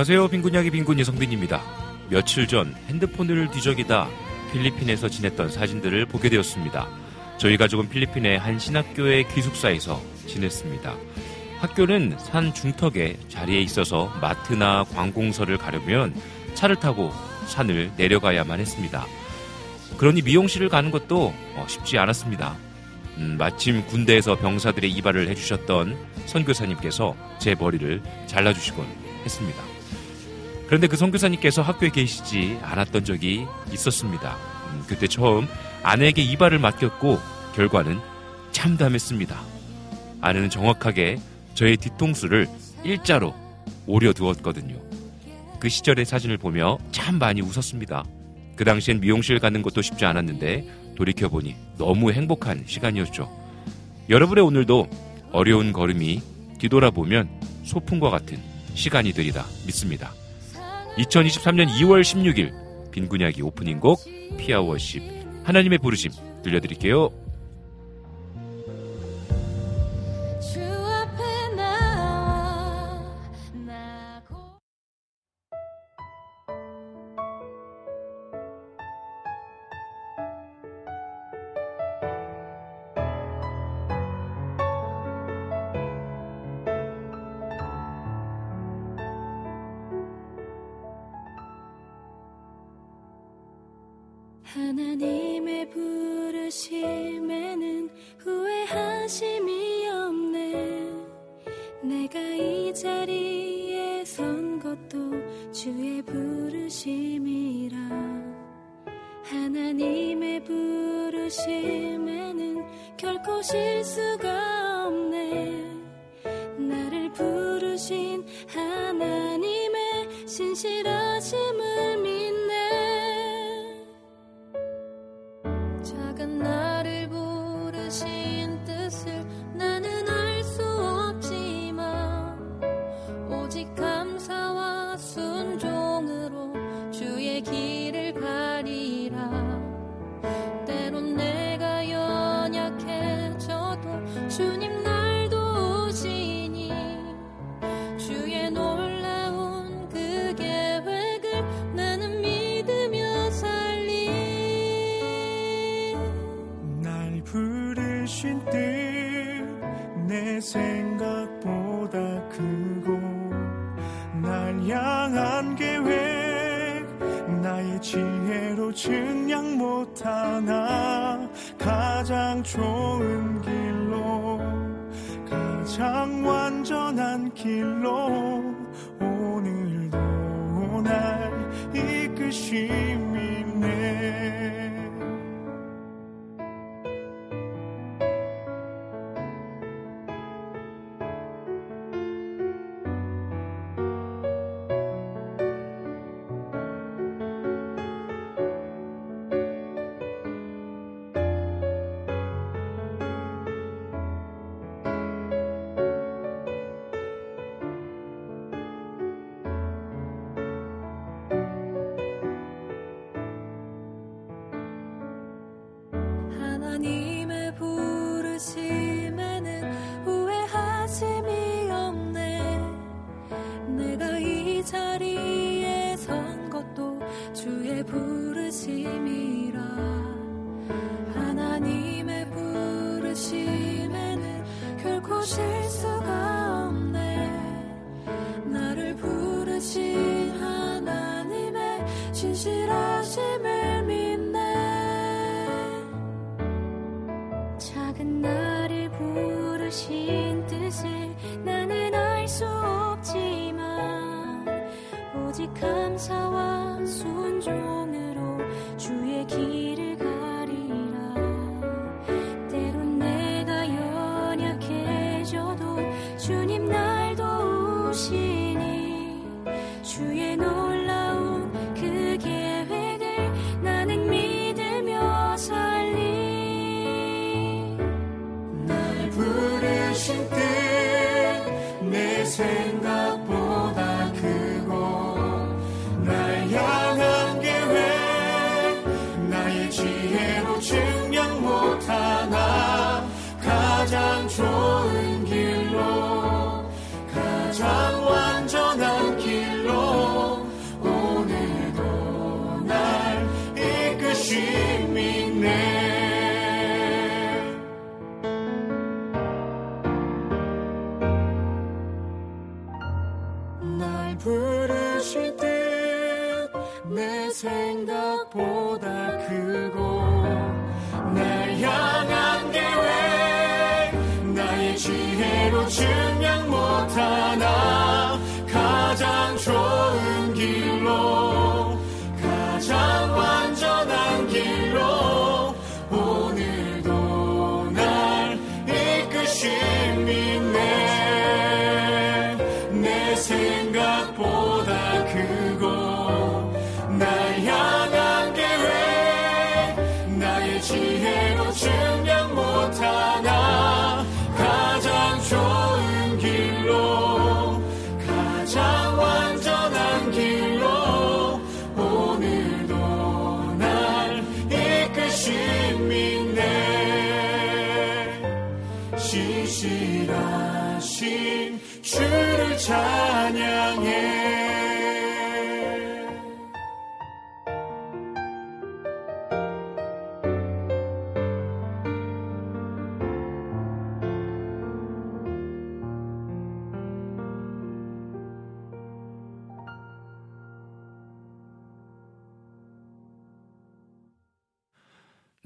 안녕하세요. 빈군 이야기 빈군 이 성빈입니다. 며칠 전 핸드폰을 뒤적이다 필리핀에서 지냈던 사진들을 보게 되었습니다. 저희 가족은 필리핀의 한 신학교의 기숙사에서 지냈습니다. 학교는 산 중턱에 자리에 있어서 마트나 관공서를 가려면 차를 타고 산을 내려가야만 했습니다. 그러니 미용실을 가는 것도 어, 쉽지 않았습니다. 음, 마침 군대에서 병사들의 이발을 해주셨던 선교사님께서 제 머리를 잘라주시곤 했습니다. 그런데 그 선교사님께서 학교에 계시지 않았던 적이 있었습니다. 음, 그때 처음 아내에게 이발을 맡겼고 결과는 참담했습니다. 아내는 정확하게 저의 뒤통수를 일자로 오려두었거든요. 그 시절의 사진을 보며 참 많이 웃었습니다. 그 당시엔 미용실 가는 것도 쉽지 않았는데 돌이켜보니 너무 행복한 시간이었죠. 여러분의 오늘도 어려운 걸음이 뒤돌아보면 소풍과 같은 시간이 되리라 믿습니다. 2023년 2월 16일 빈군야기 오프닝 곡 피아워십 하나님의 부르심 들려드릴게요. 부르신 뜻내 생각보다 크고 날 향한 계획 나의 지혜로 증량 못하나 가장 좋은 길로 가장 완전한 길로 오늘도 날 이끄심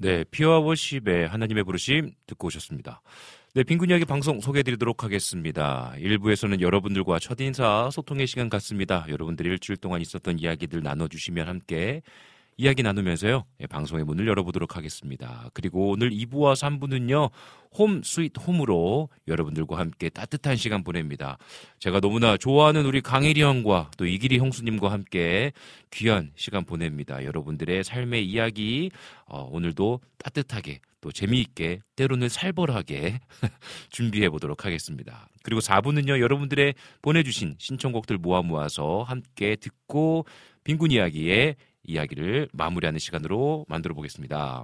네, 피와 worship의 하나님의 부르심 듣고 오셨습니다. 네, 빈군 이야기 방송 소개해드리도록 하겠습니다. 1부에서는 여러분들과 첫 인사 소통의 시간 갖습니다. 여러분들이 일주일 동안 있었던 이야기들 나눠주시면 함께 이야기 나누면서요. 예, 방송의 문을 열어보도록 하겠습니다. 그리고 오늘 2부와 3부는요. Home Sweet Home으로 여러분들과 함께 따뜻한 시간 보냅니다. 제가 너무나 좋아하는 우리 강일이 형과 또 이기리 형수님과 함께 귀한 시간 보냅니다. 여러분들의 삶의 이야기 어, 오늘도 따뜻하게 또 재미있게 때로는 살벌하게 준비해 보도록 하겠습니다. 그리고 4부는요. 여러분들의 보내주신 신청곡들 모아 모아서 함께 듣고 빈군 이야기에 이야기를 마무리하는 시간으로 만들어 보겠습니다.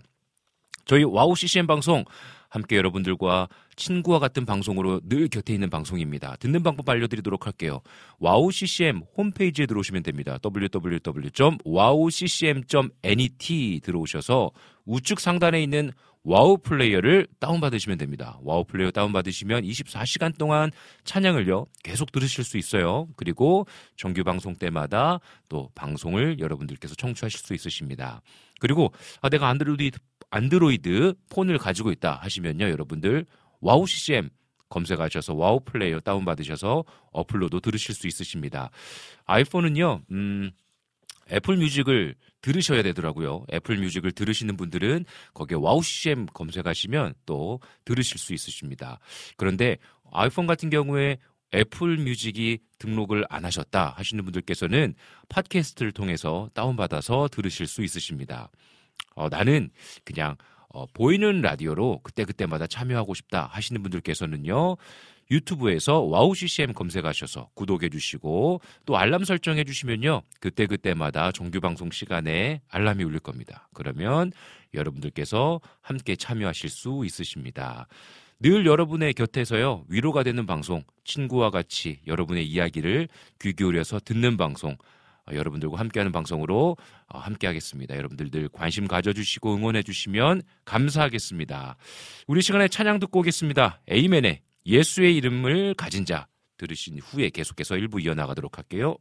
저희 와우 CCM 방송 함께 여러분들과 친구와 같은 방송으로 늘 곁에 있는 방송입니다. 듣는 방법 알려드리도록 할게요. 와우 CCM 홈페이지에 들어오시면 됩니다. www.wowccm.net 들어오셔서 우측 상단에 있는 와우 플레이어를 다운받으시면 됩니다. 와우 플레이어 다운받으시면 24시간 동안 찬양을요, 계속 들으실 수 있어요. 그리고 정규 방송 때마다 또 방송을 여러분들께서 청취하실 수 있으십니다. 그리고 아, 내가 안드로이드, 안드로이드 폰을 가지고 있다 하시면요, 여러분들 와우 CCM 검색하셔서 와우 플레이어 다운받으셔서 어플로도 들으실 수 있으십니다. 아이폰은요, 음, 애플 뮤직을 들으셔야 되더라고요. 애플 뮤직을 들으시는 분들은 거기에 와우 CCM 검색하시면 또 들으실 수 있으십니다. 그런데 아이폰 같은 경우에 애플 뮤직이 등록을 안 하셨다 하시는 분들께서는 팟캐스트를 통해서 다운받아서 들으실 수 있으십니다. 어, 나는 그냥 어, 보이는 라디오로 그때그때마다 참여하고 싶다 하시는 분들께서는요. 유튜브에서 와우 CCM 검색하셔서 구독해 주시고 또 알람 설정해 주시면요. 그때그때마다 정규 방송 시간에 알람이 울릴 겁니다. 그러면 여러분들께서 함께 참여하실 수 있으십니다. 늘 여러분의 곁에서요. 위로가 되는 방송, 친구와 같이 여러분의 이야기를 귀 기울여서 듣는 방송 어, 여러분들과 함께하는 방송으로 어, 함께하겠습니다. 여러분들 늘 관심 가져주시고 응원해주시면 감사하겠습니다. 우리 시간에 찬양 듣고 오겠습니다. 에이맨의 예수의 이름을 가진 자 들으신 후에 계속해서 일부 이어나가도록 할게요.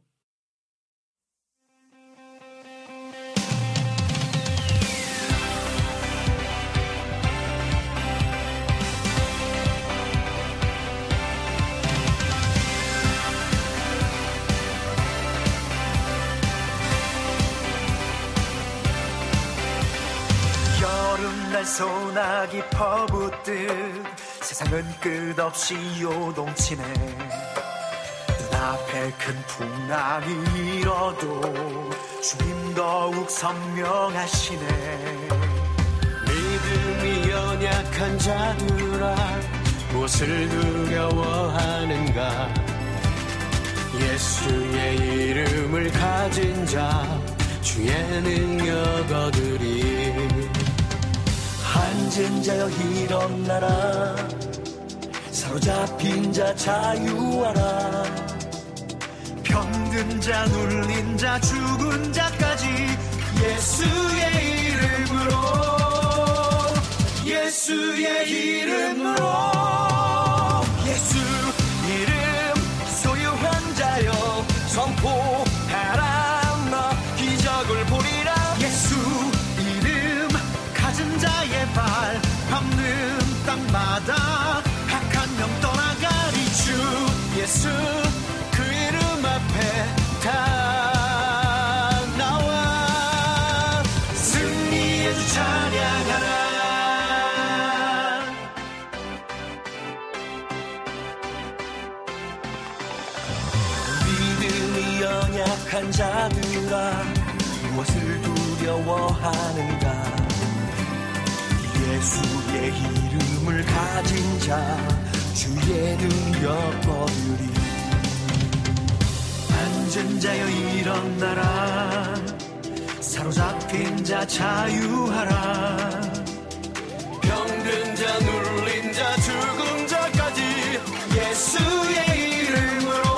소나기 퍼붓듯 세상은 끝없이 요동치네. 눈앞에 큰 풍랑이 일어도 주님 더욱 선명하시네. 믿음이 연약한 자들아 무엇을 두려워하는가? 예수의 이름을 가진 자 주의 능력 얻으리 앉은 자여 일어나라. 사로잡힌 자 자유하라. 병든 자 눌린 자 죽은 자까지 예수의 이름으로. 예수의 이름으로. 예수 이름 소유한 자여 선포 땅마다 악한 영 떠나가리 주 예수 그 이름 앞에 다 나와. 승리의 주 찬양하라. 믿음이 연약한 자들아 무엇을 두려워하는가? 예수 의 이름을 가진 자 주의 능력 얻으리 앉은 자여 일어나라 사로잡힌 자 자유하라. 병든 자 눌린 자 죽은 자까지 예수의 이름으로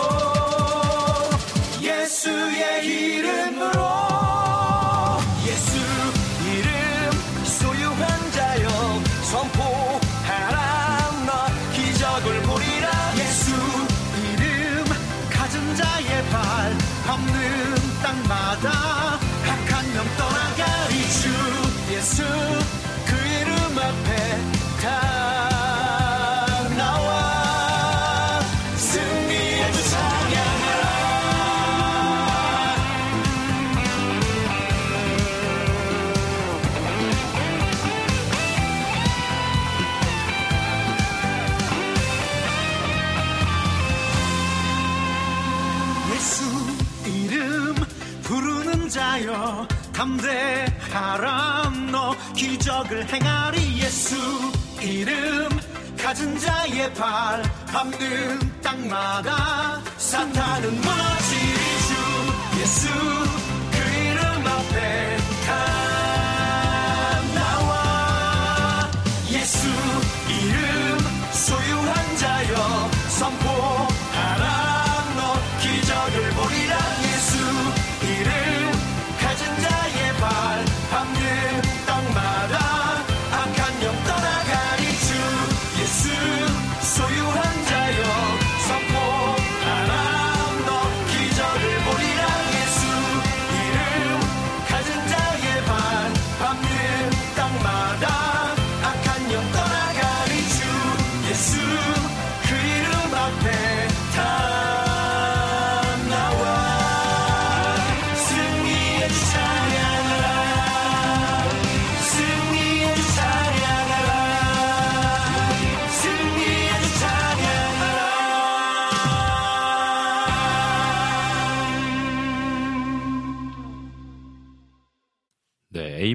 담대하라 너 기적을 행하리 예수. 이름 가진 자의 발 밟는 땅마다 사탄은 무너지리 주. 예수 그 이름 앞에 다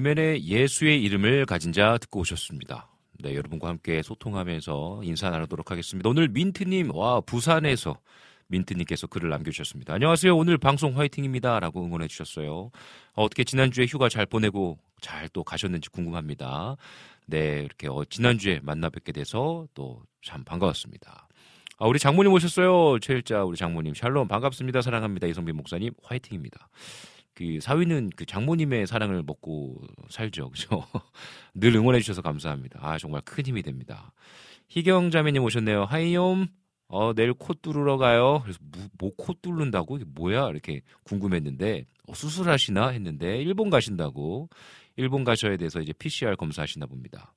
이맨의 예수의 이름을 가진 자 듣고 오셨습니다. 네, 여러분과 함께 소통하면서 인사 나누도록 하겠습니다. 오늘 민트님, 와, 부산에서 민트님께서 글을 남겨주셨습니다. 안녕하세요. 오늘 방송 화이팅입니다. 라고 응원해 주셨어요. 어, 떻게 지난주에 휴가 잘 보내고 잘 또 가셨는지 궁금합니다. 네, 이렇게 어, 지난주에 만나 뵙게 돼서 또 참 반가웠습니다. 아, 우리 장모님 오셨어요. 최일자 우리 장모님. 샬롬 반갑습니다. 사랑합니다. 이성빈 목사님 화이팅입니다. 그 사위는 그 장모님의 사랑을 먹고 살죠. 그죠? 늘 응원해 주셔서 감사합니다. 아, 정말 큰 힘이 됩니다. 희경 자매님 오셨네요. 하이옴. 어, 내일 코 뚫으러 가요. 그래서 뭐 코 뚫는다고? 이게 뭐야? 이렇게 궁금했는데 어, 수술하시나 했는데 일본 가신다고. 일본 가셔야 돼서 이제 PCR 검사하시나 봅니다.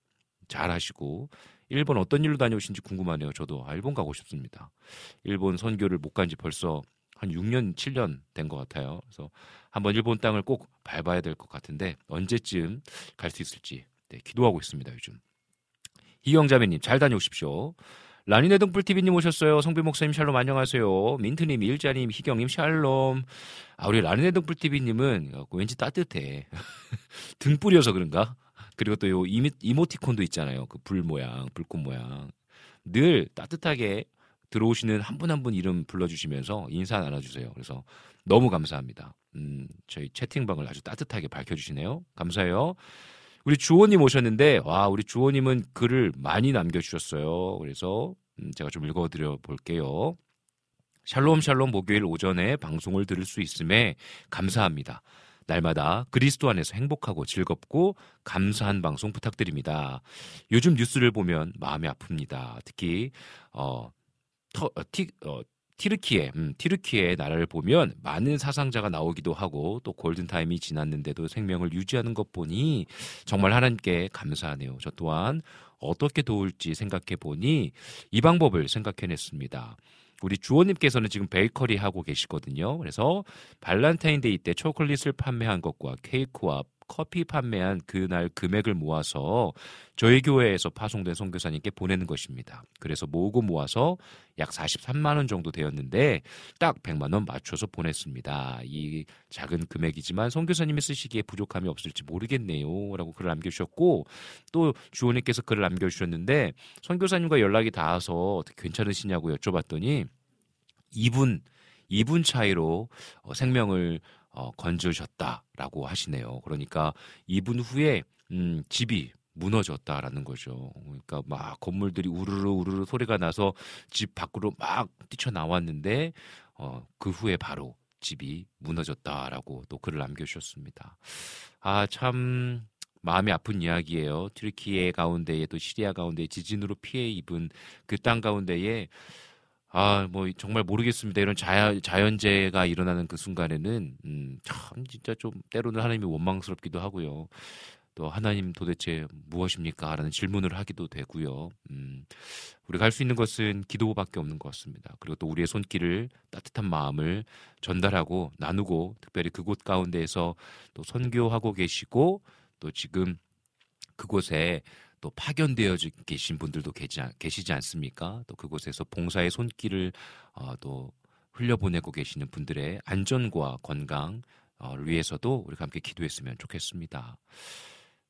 잘 하시고 일본 어떤 일로 다녀오신지 궁금하네요. 저도 아, 일본 가고 싶습니다. 일본 선교를 못 간 지 벌써 한 6년, 7년 된 것 같아요. 그래서 한번 일본 땅을 꼭 밟아야 될 것 같은데 언제쯤 갈 수 있을지 네, 기도하고 있습니다, 요즘. 이영자매님, 잘 다녀오십시오. 라니네 등불TV님 오셨어요. 성비 목사님 샬롬 안녕하세요. 민트님, 일자님, 희경님 샬롬. 아, 우리 라니네 등불TV님은 왠지 따뜻해. 등불이어서 그런가? 그리고 또 요 이모티콘도 있잖아요. 그 불 모양, 불꽃 모양. 늘 따뜻하게 들어오시는 한 분 한 분 이름 불러주시면서 인사 나눠주세요. 그래서 너무 감사합니다. 음, 저희 채팅방을 아주 따뜻하게 밝혀주시네요. 감사해요. 우리 주호님 오셨는데, 와, 우리 주호님은 글을 많이 남겨주셨어요. 그래서 음, 제가 좀 읽어드려 볼게요. 샬롬 샬롬 목요일 오전에 방송을 들을 수 있음에 감사합니다. 날마다 그리스도 안에서 행복하고 즐겁고 감사한 방송 부탁드립니다. 요즘 뉴스를 보면 마음이 아픕니다. 특히 어, 터, 어, 티, 어, 티르키에, 음, 티르키의 나라를 보면 많은 사상자가 나오기도 하고 또 골든 타임이 지났는데도 생명을 유지하는 것 보니 정말 하나님께 감사하네요. 저 또한 어떻게 도울지 생각해 보니 이 방법을 생각해냈습니다. 우리 주호님께서는 지금 베이커리 하고 계시거든요. 그래서 발란타인데이 때 초콜릿을 판매한 것과 케이크와 커피 판매한 그날 금액을 모아서 저희 교회에서 파송된 선교사님께 보내는 것입니다. 그래서 모으고 모아서 약 43만 원 정도 되었는데 딱 100만 원 맞춰서 보냈습니다. 이 작은 금액이지만 선교사님이 쓰시기에 부족함이 없을지 모르겠네요라고 글을 남겨 주셨고 또 주호님께서 글을 남겨 주셨는데 선교사님과 연락이 닿아서 어떻게 괜찮으시냐고 여쭤봤더니 2분 2분 차이로 어, 생명을 어, 건져졌다라고 하시네요. 그러니까 2분 후에 음, 집이 무너졌다라는 거죠. 그러니까 막 건물들이 우르르 우르르 소리가 나서 집 밖으로 막 뛰쳐나왔는데 어, 그 후에 바로 집이 무너졌다라고 또 글을 남겨주셨습니다. 아, 참, 마음이 아픈 이야기예요. 트리키예 가운데에 또 시리아 가운데 지진으로 피해 입은 그 땅 가운데에 아, 뭐 정말 모르겠습니다. 이런 자연, 자연재해가 일어나는 그 순간에는 음, 참 진짜 좀 때로는 하나님이 원망스럽기도 하고요. 또 하나님 도대체 무엇입니까? 라는 질문을 하기도 되고요. 음, 우리가 할 수 있는 것은 기도밖에 없는 것 같습니다. 그리고 또 우리의 손길을 따뜻한 마음을 전달하고 나누고 특별히 그곳 가운데에서 또 선교하고 계시고 또 지금 그곳에 또 파견되어 계신 분들도 계시지 않습니까? 또 그곳에서 봉사의 손길을 어, 또 흘려보내고 계시는 분들의 안전과 건강을 위해서도 우리가 함께 기도했으면 좋겠습니다.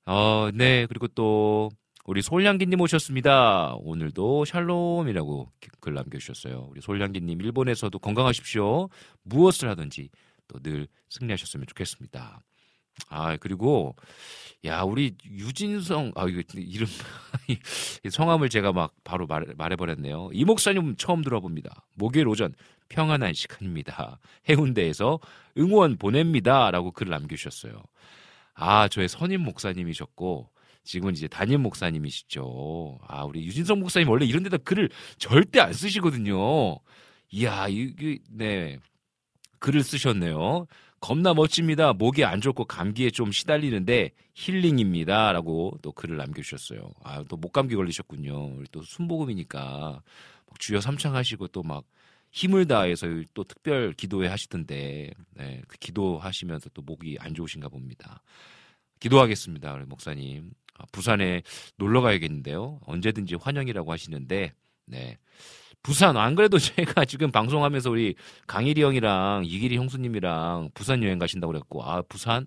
어, 네. 그리고 또 우리 솔량기님 오셨습니다. 오늘도 샬롬이라고 글 남겨주셨어요. 우리 솔량기님 일본에서도 건강하십시오. 무엇을 하든지 또 늘 승리하셨으면 좋겠습니다. 아, 그리고, 야, 우리 유진성, 아, 이거 이름, 성함을 제가 막 바로 말, 말해버렸네요. 이 목사님 처음 들어봅니다. 목요일 오전 평안한 시간입니다. 해운대에서 응원 보냅니다. 라고 글을 남겨주셨어요. 아, 저의 선임 목사님이셨고, 지금은 이제 담임 목사님이시죠. 아, 우리 유진성 목사님 원래 이런 데다 글을 절대 안 쓰시거든요. 이야, 이게, 네. 글을 쓰셨네요. 겁나 멋집니다. 목이 안 좋고 감기에 좀 시달리는데 힐링입니다. 라고 또 글을 남겨주셨어요. 아, 또 목감기 걸리셨군요. 또 순복음이니까 주여 삼창하시고 또 막 힘을 다해서 또 특별 기도회 하시던데, 네, 그 기도하시면서 또 목이 안 좋으신가 봅니다. 기도하겠습니다. 우리 목사님. 아, 부산에 놀러 가야겠는데요. 언제든지 환영이라고 하시는데, 네. 부산 안 그래도 제가 지금 방송하면서 우리 강일이 형이랑 이길이 형수님이랑 부산 여행 가신다고 그랬고 아 부산?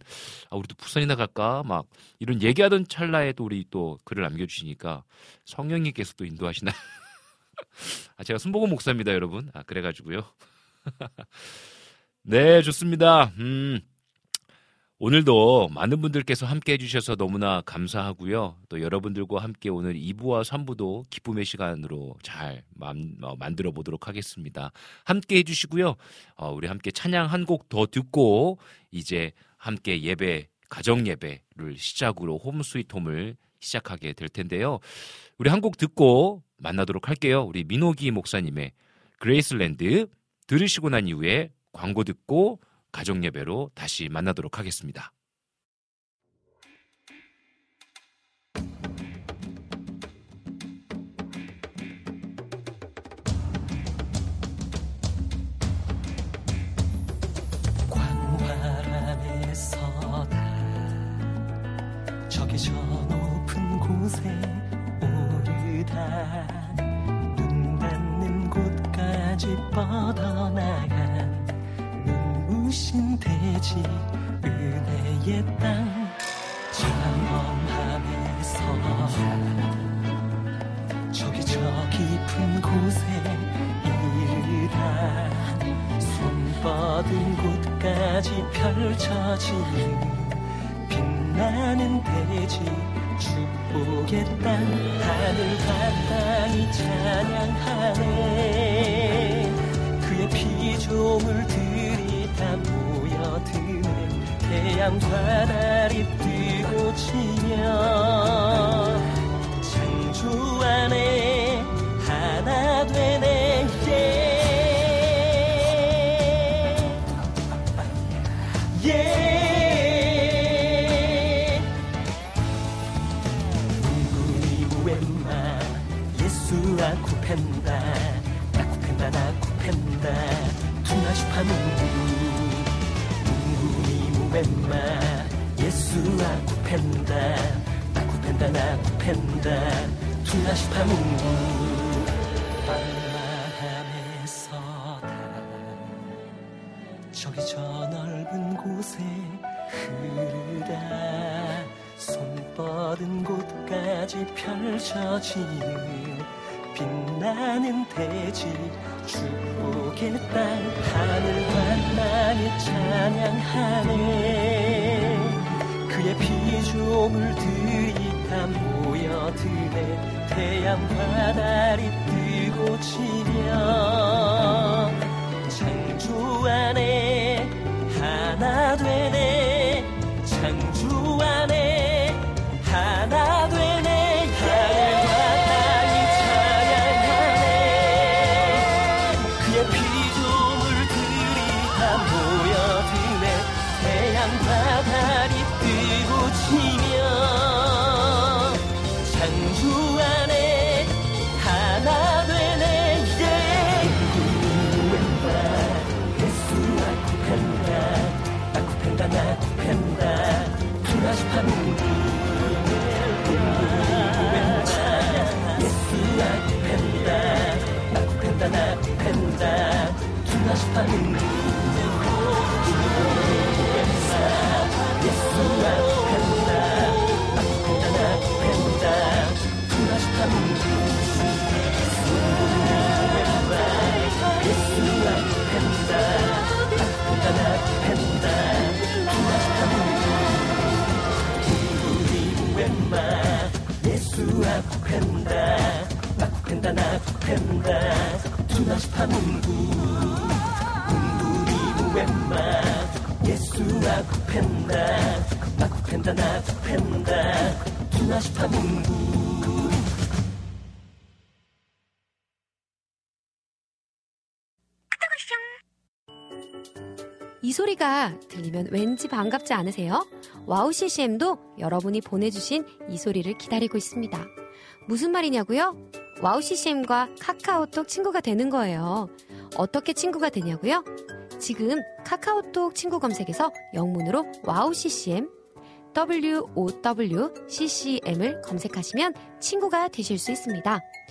아 우리도 부산이나 갈까? 막 이런 얘기하던 찰나에 또 우리 또 글을 남겨주시니까 성령님께서 또 인도하시나? 아 제가 순복음 목사입니다 여러분. 아 그래가지고요. 네 좋습니다. 음 오늘도 많은 분들께서 함께 해주셔서 너무나 감사하고요. 또 여러분들과 함께 오늘 2부와 3부도 기쁨의 시간으로 잘 만, 어, 만들어 보도록 하겠습니다. 함께 해주시고요. 어, 우리 함께 찬양 한 곡 더 듣고 이제 함께 예배, 가정 예배를 시작으로 Home Sweet Home을 시작하게 될 텐데요. 우리 한 곡 듣고 만나도록 할게요. 우리 민호기 목사님의 Graceland 들으시고 난 이후에 광고 듣고 가족 예배로 다시 만나도록 하겠습니다. 뻗어나가 대지 은혜의 땅. 장엄함에서 저기 저 깊은 곳에 이르다 손 뻗은 곳까지 펼쳐지는 빛나는 대지 축복의 땅. 하늘과 땅이 찬양하네. 그의 피조물들이 다 모여드네 태양과 달이 뜨고 지며 창조 안에 예수와 쿠펜다 나 쿠펜다 나 쿠펜다 투나시파 뭉구. 밤마함에서 다. 저기 저 넓은 곳에 흐르다. 손 뻗은 곳까지 펼쳐지는 빛나는 대지. 축복의 땅 하늘과 땅이 찬양하네 그의 피조물 들이 다 모여드네. 태양과 달이 뜨고 지며 창조 안에 하나 되 쿠펜다. 나 쿠펜다 나 쿠펜다. 투나시 파 문구 예수와 쿠펜다 나 쿠펜다 나 쿠펜다 투나시파 문구 이 소리가 들리면 왠지 반갑지 않으세요? 와우 CCM도 여러분이 보내주신 이 소리를 기다리고 있습니다. 무슨 말이냐고요? 와우 CCM과 카카오톡 친구가 되는 거예요. 어떻게 친구가 되냐고요? 지금 카카오톡 친구 검색에서 영문으로 와우 CCM WOWCCM을 검색하시면 친구가 되실 수 있습니다.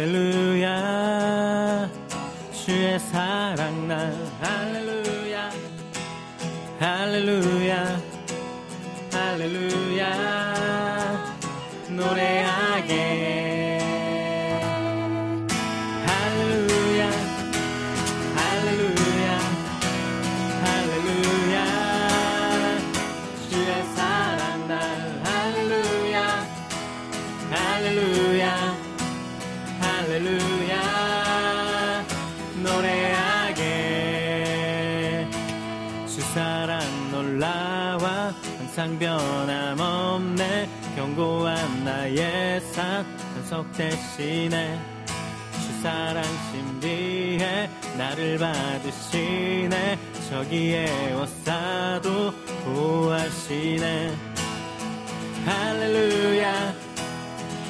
할 산 한석 대신에 주 사랑 신비해 나를 받으시네. 저기에 워싸도 보호하시네. 할렐루야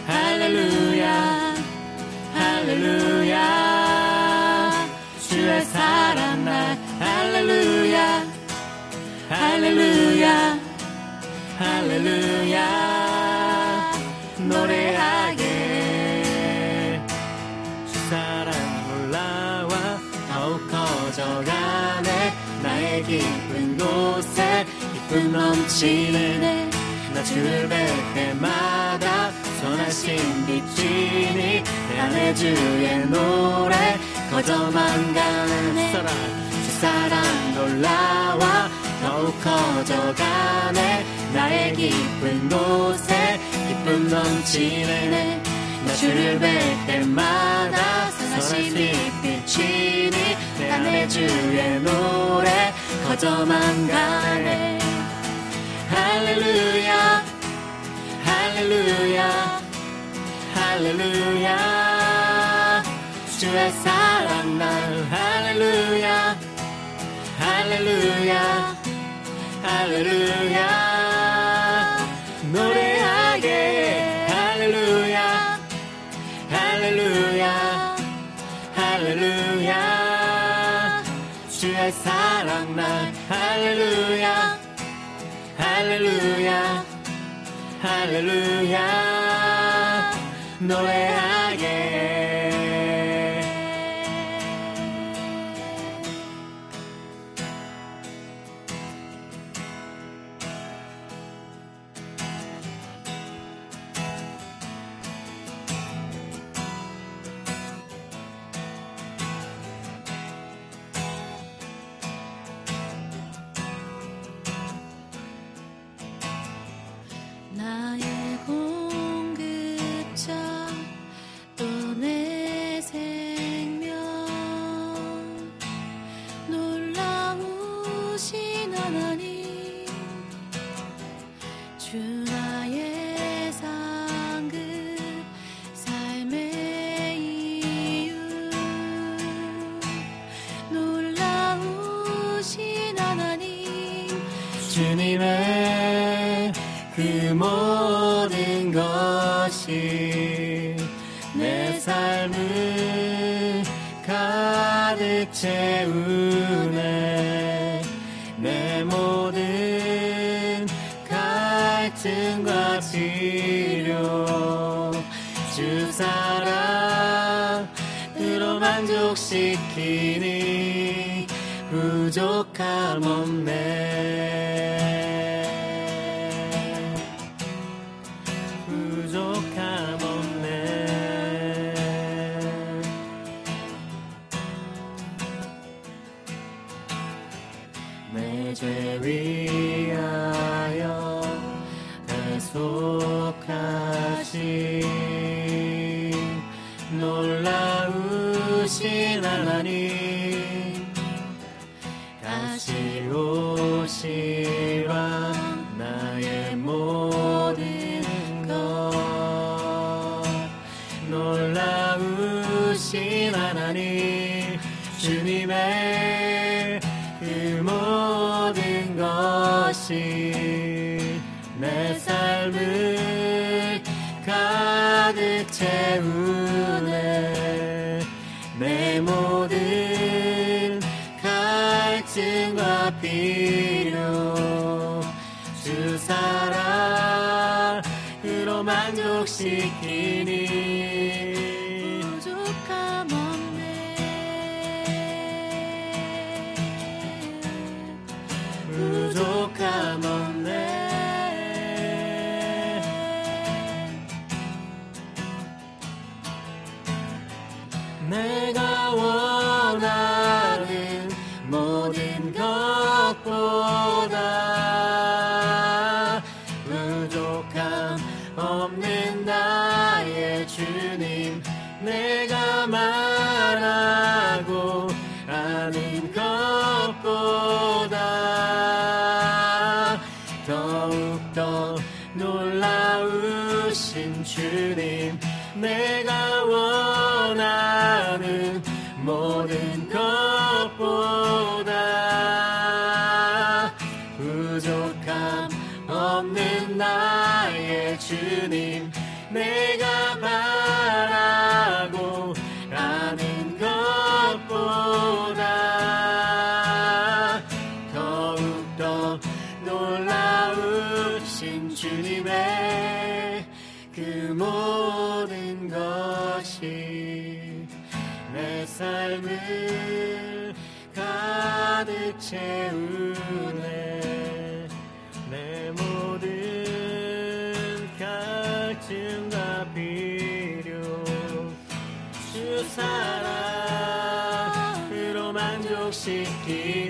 할렐루야 할렐루야. 주의 사랑 날 할렐루야 할렐루야 할렐루야. 노래 기쁨 넘치네. 나 주를 뵐 때마다 선하신 빛이니 내 안에 주의 노래 거저만 가네. 사랑 주 사랑 놀라와 더욱 커져가네. 나의 기쁜 곳에 기쁨 넘치네. 나 주를 뵐 때마다 선하신 빛이니 내 안에 주의 노래 거저만 가네 할렐루야. 할렐루야. 할렐루야. 주의 사랑 날 할렐루야. 할렐루야. 할렐루야. 노래하게. 할렐루야. 할렐루야. 할렐루야. 주의 사랑 날 할렐루야 할렐루야 할렐루야. 노래하 채우네. 내 모든 갈증과 치료 주 사랑으로 만족시키니 부족함 없네 시라 나의 모든 것. 놀라우신 하나님 주님의 그 모든 것이 내 삶을 가득 채우네. 내 모든 갈증과 필 만족 내가 바라고 아는 것보다 더욱더 놀라우신 주님의 그 모든 것이 내 삶을 가득 채우네. 내 모든 갈증 사랑으로 만족시키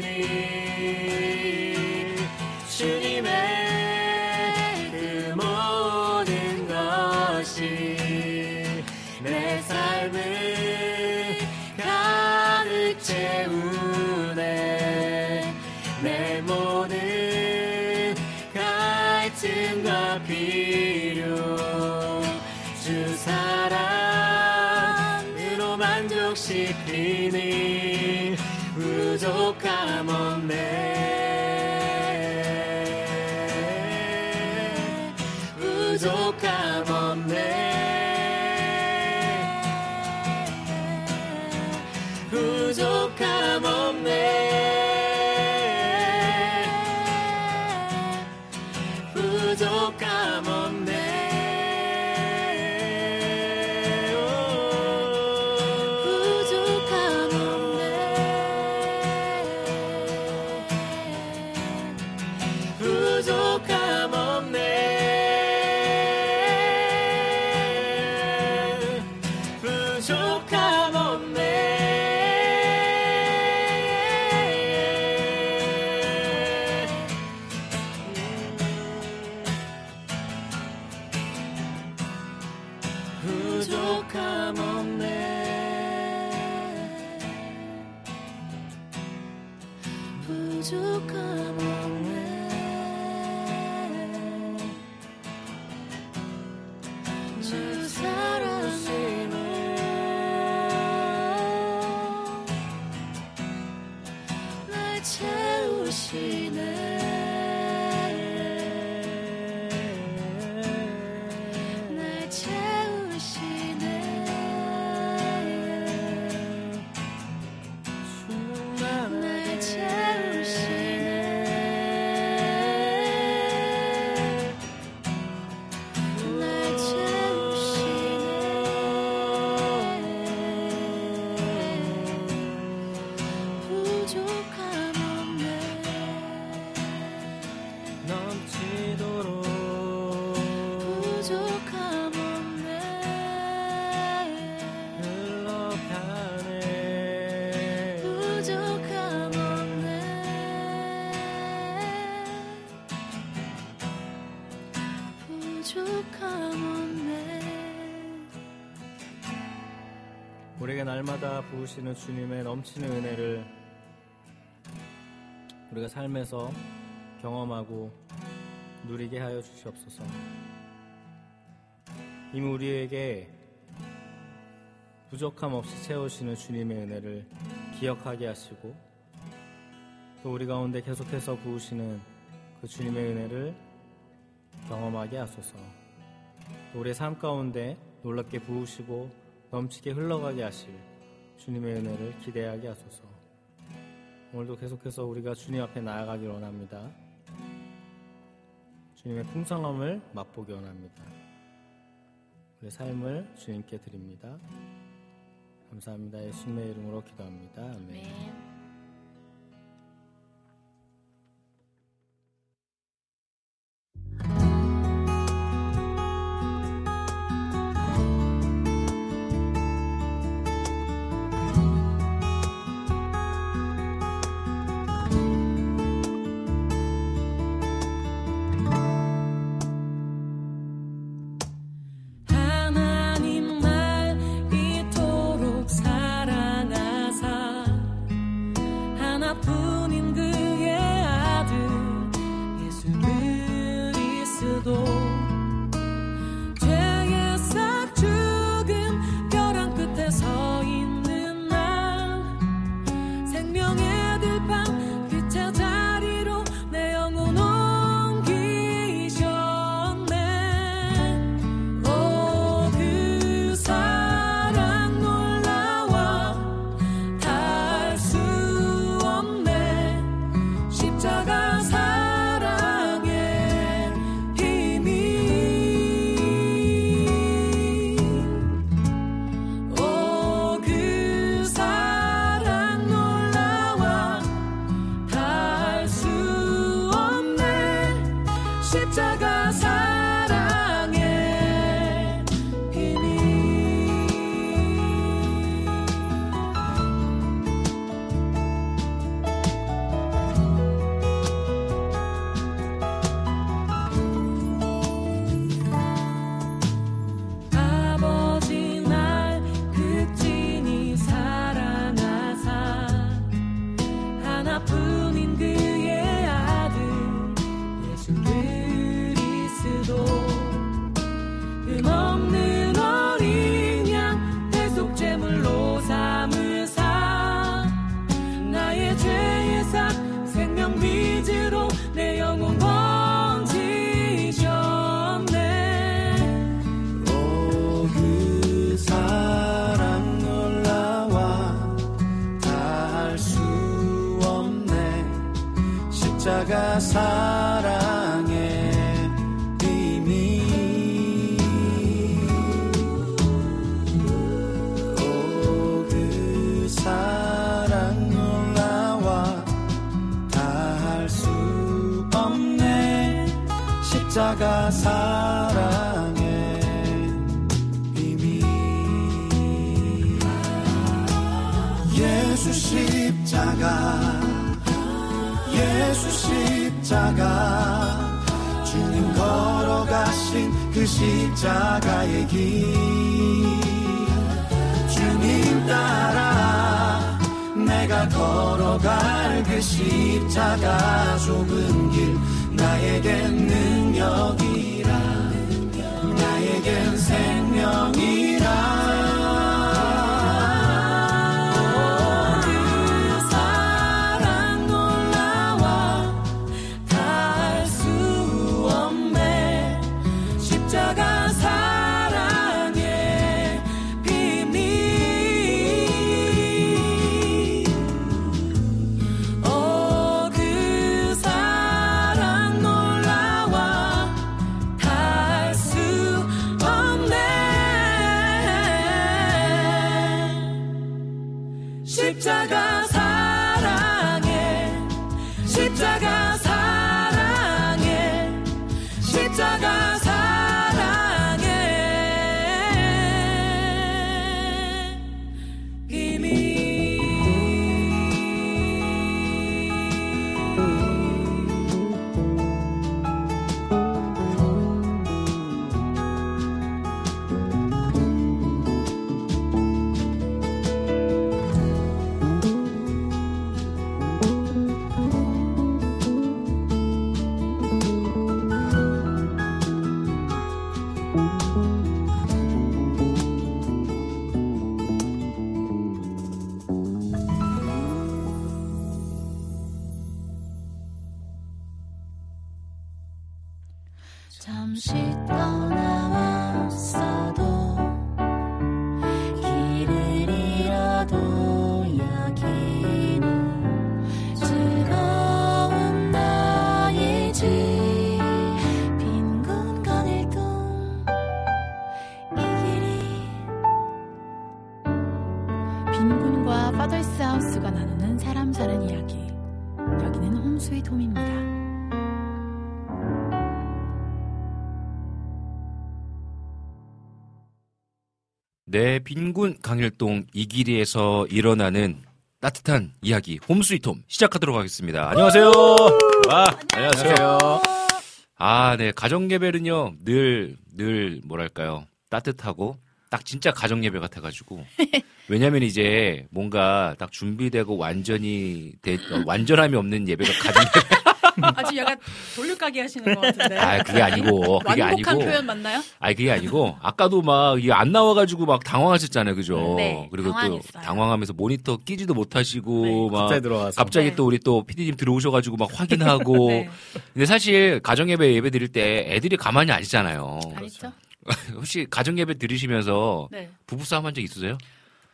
채우시네 부으시는 주님의 넘치는 은혜를 우리가 삶에서 경험하고 누리게 하여 주시옵소서. 이미 우리에게 부족함 없이 채우시는 주님의 은혜를 기억하게 하시고 또 우리 가운데 계속해서 부으시는 그 주님의 은혜를 경험하게 하소서. 또 우리의 삶 가운데 놀랍게 부으시고 넘치게 흘러가게 하실 주님의 은혜를 기대하게 하소서. 오늘도 계속해서 우리가 주님 앞에 나아가길 원합니다. 주님의 풍성함을 맛보기 원합니다. 우리의 삶을 주님께 드립니다. 감사합니다. 예수님의 이름으로 기도합니다. 아멘. 사 랑의 비밀, 그 사람 올라와 다할수 없네. 십자가 사랑의 비밀 예수 십자가 십자가 주님 걸어가신 그 십자가의 길. 주님 따라 내가 걸어갈 그 십자가 좁은 길 나에겐 능력이라 나에겐 생명이라. 네, 빈군 강일동 이길이에서 일어나는 따뜻한 이야기 홈스위트홈 시작하도록 하겠습니다. 안녕하세요. 와, 안녕하세요. 아, 네, 가정 예배는요 늘 늘 뭐랄까요 따뜻하고 딱 진짜 가정 예배 같아 가지고 왜냐면 이제 뭔가 딱 준비되고 완전히 대, 어, 완전함이 없는 예배가 가정 예배. 아주 약간 돌려가게 하시는 것 같은데. 아, 그게 아니고, 그게 완곡한 아니고. 표현 맞나요? 아니 그게 아니고 아까도 막 이게 안 나와가지고 막 당황하셨잖아요, 그죠? 네, 그리고 당황했어요. 또 당황하면서 모니터 끼지도 못하시고 네, 막 갑자기 들어와서. 갑자기 네. 또 우리 또 PD님 들어오셔가지고 막 확인하고. 네. 근데 사실 가정 예배 예배 드릴 때 애들이 가만히 안 있잖아요. 아니죠? 혹시 가정 예배 들으시면서 네. 부부 싸움 한 적 있으세요?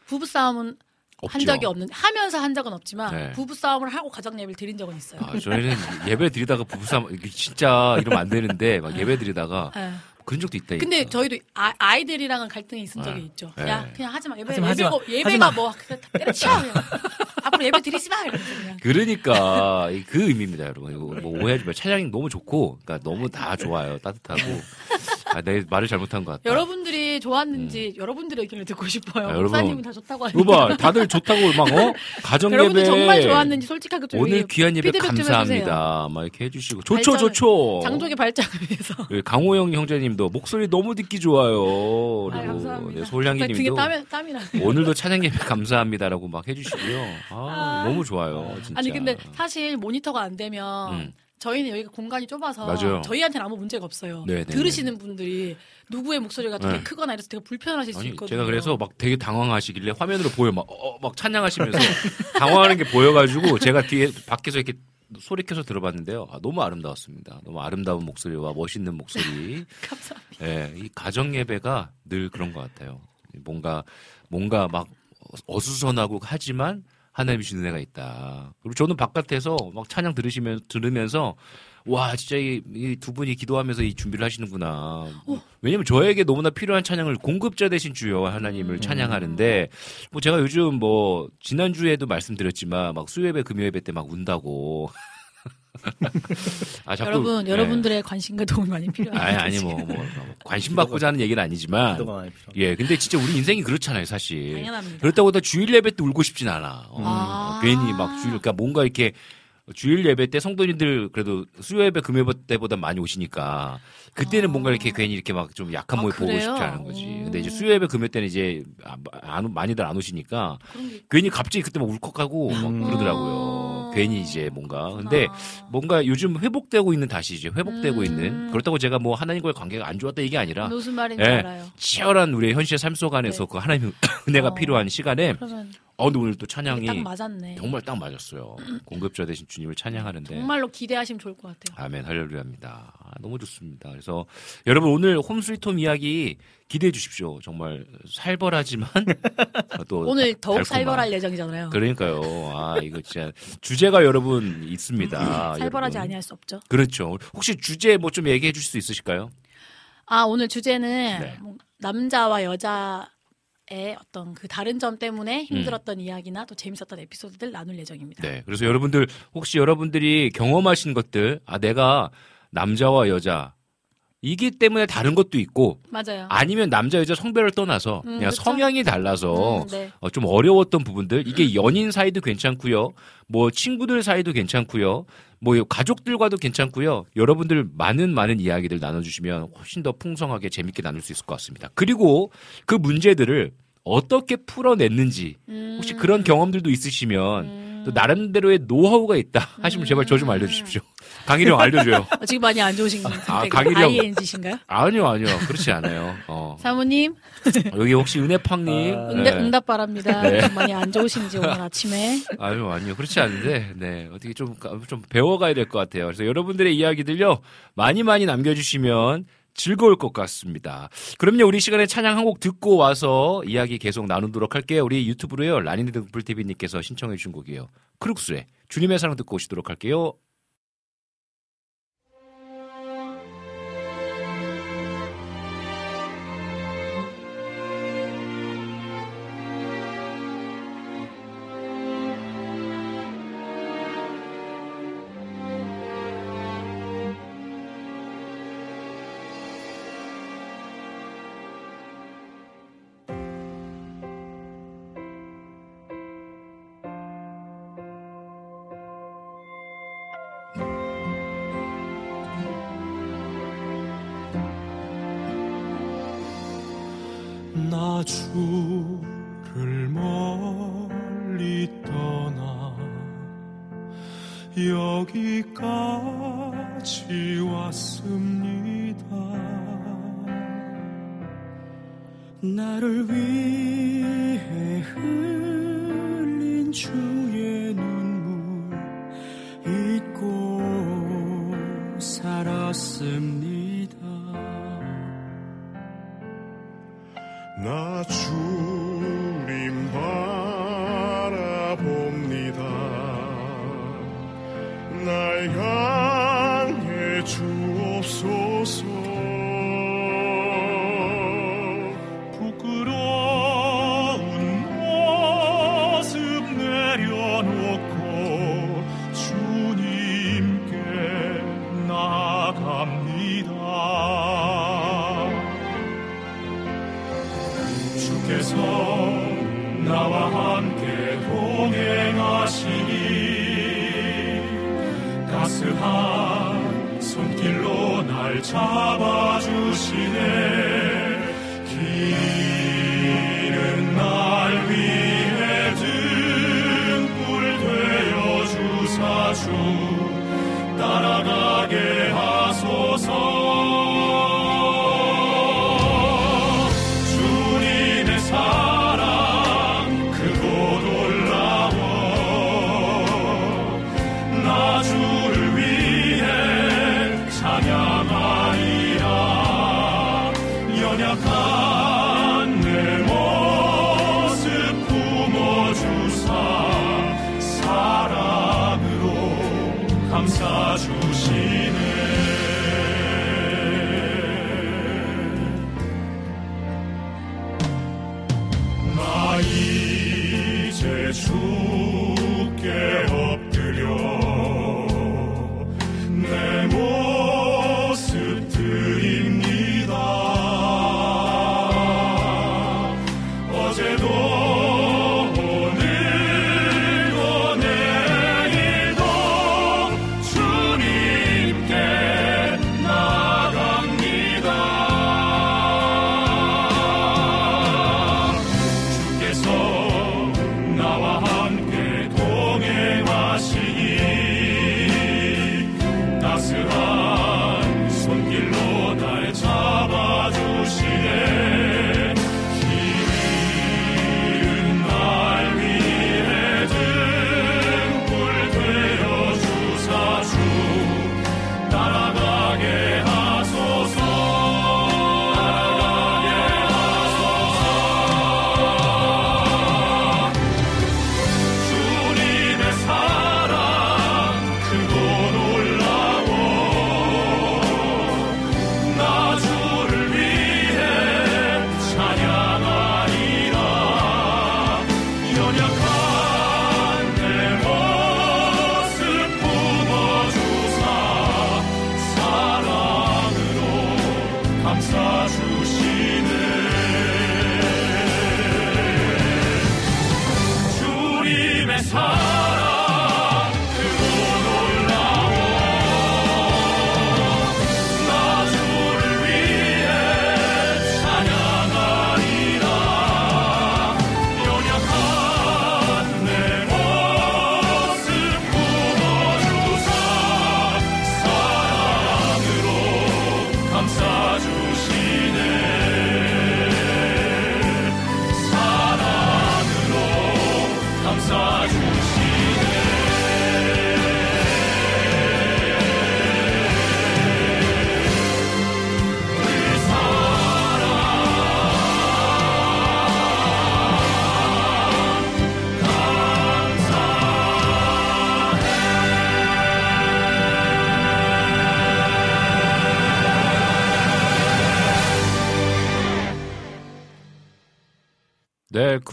부부 싸움은 없죠. 한 적이 없는 하면서 한 적은 없지만 네. 부부 싸움을 하고 가정 예배를 드린 적은 있어요. 아, 저희는 예배 드리다가 부부 싸움 진짜 이러면 안 되는데 막 예배 드리다가 네. 그런 적도 있다. 근데 저희도 아, 이들이랑은 갈등이 있은 적이 네. 있죠. 네. 야 그냥 하지 마. 예배 하지 마, 하지 마. 예배가, 예배가 하지 마. 뭐. 그냥. 앞으로 예배 드리지 마. 이러면서 그냥. 그러니까 이그 의미입니다, 여러분. 이거 뭐 오해하지 마. 찬양이 너무 좋고, 그러니까 너무 다 좋아요, 따뜻하고. 아, 내 말을 잘못한 것 같다. 여러분들이 좋았는지 여러분들의 의견을 듣고 싶어요. 아, 여러분. 목사님은 다 좋다고 하니까. 봐, 다들 좋다고 막 어? 가정 여러분들 예배 정말 좋았는지 솔직하게 좀 오늘 귀한 예배 피드백 좀 감사합니다. 막 이렇게 해주시고 좋죠, 발전을- 좋죠. 장족의 발전을 위해서. 여기 강호영 형제님도 목소리 너무 듣기 좋아요. 아, 그리고 감사합니다. 네, 소울향기님도 등에 땀이 땀이 나. 오늘도 찬양 예배 감사합니다라고 막 해주시고요. 아, 너무 좋아요, 진짜. 아니 근데 사실 모니터가 안 되면 음. 저희는 여기가 공간이 좁아서 맞아요. 저희한테는 아무 문제가 없어요. 네, 네, 들으시는 분들이 누구의 목소리가 되게 네. 크거나 이래서 되게 불편하실 수 아니, 있거든요. 제가 그래서 막 되게 당황하시길래 화면으로 보여 막, 어, 막 찬양하시면서 당황하는 게 보여가지고 제가 뒤에 밖에서 이렇게 소리 켜서 들어봤는데요. 아, 너무 아름다웠습니다. 너무 아름다운 목소리와 멋있는 목소리. 감사합니다. 예, 이 가정 예배가 늘 그런 것 같아요. 뭔가 뭔가 막 어수선하고 하지만 하나님이 주는 애가 있다. 그리고 저는 바깥에서 막 찬양 들으시면 들으면서 와 진짜 이두 분이 기도하면서 이 준비를 하시는구나. 왜냐면 저에게 너무나 필요한 찬양을 공급자 되신 주여 하나님을 찬양하는데 뭐 제가 요즘 뭐 지난 주에도 말씀드렸지만 막 수요예배 금요예배 때 막 운다고. 아, 자꾸- 여러분 네. 여러분들의 관심과 도움이 많이 필요해요. 아니 아니 뭐, 뭐 관심 받고자 하는 얘기는 아니지만. 예 근데 진짜 우리 인생이 그렇잖아요 사실 당연합니다. 그렇다고 다 주일 예배 때 울고 싶진 않아 어, 아. 괜히 막 주일 그러니까 뭔가 이렇게 주일 예배 때 성도님들 그래도 수요 예배 금요 예배 때보다 많이 오시니까 그때는 뭔가 이렇게 괜히 이렇게 막 좀 약한 아, 모습 보고? 싶지 않은 거지 오. 근데 이제 수요 예배 금요 때는 이제 안- 안- 많이들 안 오시니까 그런 게 괜히 갑자기 그때 막 울컥하고 막 음. 그러더라고요 괜히 이제 뭔가 근데 아. 뭔가 요즘 회복되고 있는 다시 이제 회복되고 음. 있는 그렇다고 제가 뭐 하나님과의 관계가 안 좋았다 이게 아니라 무슨 말인지 예. 알아요. 치열한 우리의 현실의 삶 속 안에서 네. 그 하나님의 은혜가 어. 필요한 시간에 그러면 어 근데 오늘 또 찬양이 딱 맞았네. 정말 딱 맞았어요. 공급자 되신 주님을 찬양하는데 정말로 기대하시면 좋을 것 같아요. 아멘 할렐루야입니다. 아, 너무 좋습니다. 그래서 여러분 오늘 홈스위트홈 이야기 기대해 주십시오. 정말 살벌하지만 또 오늘 더욱 달콤한. 살벌할 예정이잖아요. 그러니까요. 아 이거 진짜 주제가 여러분 있습니다. 살벌하지 여러분. 아니할 수 없죠. 그렇죠. 혹시 주제 뭐 좀 얘기해 주실 수 있으실까요? 아 오늘 주제는 네. 뭐 남자와 여자의 어떤 그 다른 점 음. 때문에 힘들었던 이야기나 또 재밌었던 에피소드들 나눌 예정입니다. 네. 그래서 여러분들 혹시 여러분들이 경험하신 것들 아 내가 남자와 여자 이기 때문에 다른 것도 있고 맞아요. 아니면 남자 여자 성별을 떠나서 음, 그냥 그쵸. 성향이 달라서 음, 네. 어, 좀 어려웠던 부분들 이게 연인 사이도 괜찮고요 뭐 친구들 사이도 괜찮고요 뭐 가족들과도 괜찮고요 여러분들 많은 많은 이야기들 나눠 주시면 훨씬 더 풍성하게 재밌게 나눌 수 있을 것 같습니다 그리고 그 문제들을 어떻게 풀어냈는지 음, 혹시 그런 경험들도 있으시면 음. 또 나름대로의 노하우가 있다 하시면 제발 저 좀 알려 주십시오 강일이 형 알려줘요 어, 지금 많이 안 좋으신 상태가 강일이 형. ING신가요? 아니요 아니요 그렇지 않아요 어. 사모님 여기 혹시 은혜팡님 아, 응답, 응답 바랍니다. 네. 좀 많이 안 좋으신지 오늘 아침에 아유, 아니요. 그렇지 않은데, 네. 어떻게 좀, 좀 배워가야 될 것 같아요. 그래서 여러분들의 이야기들요, 많이 많이 남겨주시면 즐거울 것 같습니다. 그럼요, 우리 시간에 찬양 한 곡 듣고 와서 이야기 계속 나누도록 할게요. 우리 유튜브로요, 라니네 등불TV님께서 신청해주신 곡이에요. 크룩스의 주님의 사랑 듣고 오시도록 할게요.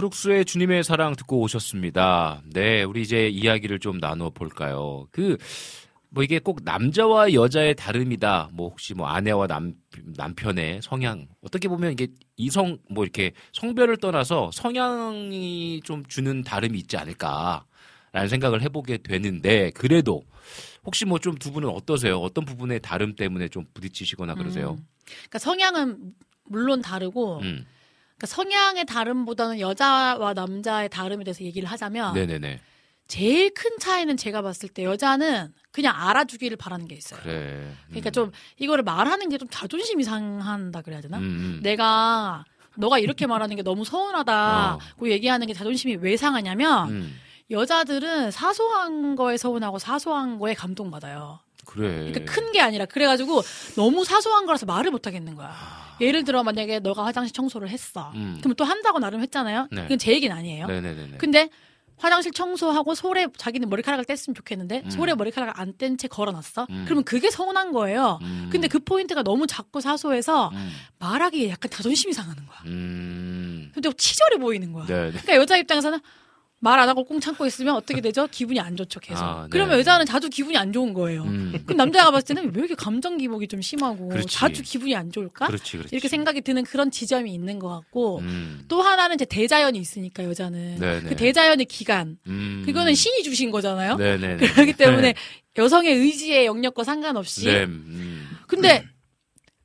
크룩스의 주님의 사랑 듣고 오셨습니다. 네, 우리 이제 이야기를 좀 나눠 볼까요? 그, 뭐 이게 꼭 남자와 여자의 다름이다. 뭐 혹시 뭐 아내와 남, 남편의 성향. 어떻게 보면 이게 이성, 뭐 이렇게 성별을 떠나서 성향이 좀 주는 다름이 있지 않을까. 라는 생각을 해보게 되는데, 그래도 혹시 뭐 좀 두 분은 어떠세요? 어떤 부분의 다름 때문에 좀 부딪히시거나 그러세요? 음. 그러니까 성향은 물론 다르고, 음. 그러니까 성향의 다름보다는 여자와 남자의 다름에 대해서 얘기를 하자면 네네네. 제일 큰 차이는 제가 봤을 때 여자는 그냥 알아주기를 바라는 게 있어요. 그래. 그러니까 음. 그러니까 좀 이거를 말하는 게 좀 자존심이 상한다 그래야 되나? 음, 음. 내가 너가 이렇게 말하는 게 너무 서운하다고 어. 얘기하는 게 자존심이 왜 상하냐면 음. 여자들은 사소한 거에 서운하고 사소한 거에 감동받아요. 그래. 그러니까 큰 게 아니라 그래가지고 너무 사소한 거라서 말을 못 하겠는 거야. 아. 예를 들어 만약에 너가 화장실 청소를 했어. 아. 음. 그럼 또 한다고 나름 했잖아요. 네. 그건 제 얘기는 아니에요. 네네네. 근데 화장실 청소하고 솔에 자기는 머리카락을 뗐으면 좋겠는데 음. 솔에 머리카락을 안 뗀 채 걸어놨어. 음. 그러면 그게 서운한 거예요. 음. 근데 그 포인트가 너무 작고 사소해서 음. 말하기에 약간 자존심이 상하는 거야. 음. 근데 치졸해 보이는 거야. 네네. 그러니까 여자 입장에서는 말 안 하고 꽁 참고 있으면 어떻게 되죠? 기분이 안 좋죠, 계속. 아, 네. 그러면 여자는 자주 기분이 안 좋은 거예요. 음. 그럼 남자가 봤을 때는 왜 이렇게 감정 기복이 좀 심하고 그렇지. 자주 기분이 안 좋을까? 그렇지, 그렇지. 이렇게 생각이 드는 그런 지점이 있는 것 같고 음. 또 하나는 이제 대자연이 있으니까 여자는 네네. 그 대자연의 기간 음. 그거는 신이 주신 거잖아요. 네네. 그렇기 때문에 여성의 의지의 영역과 상관없이. 네. 음. 근데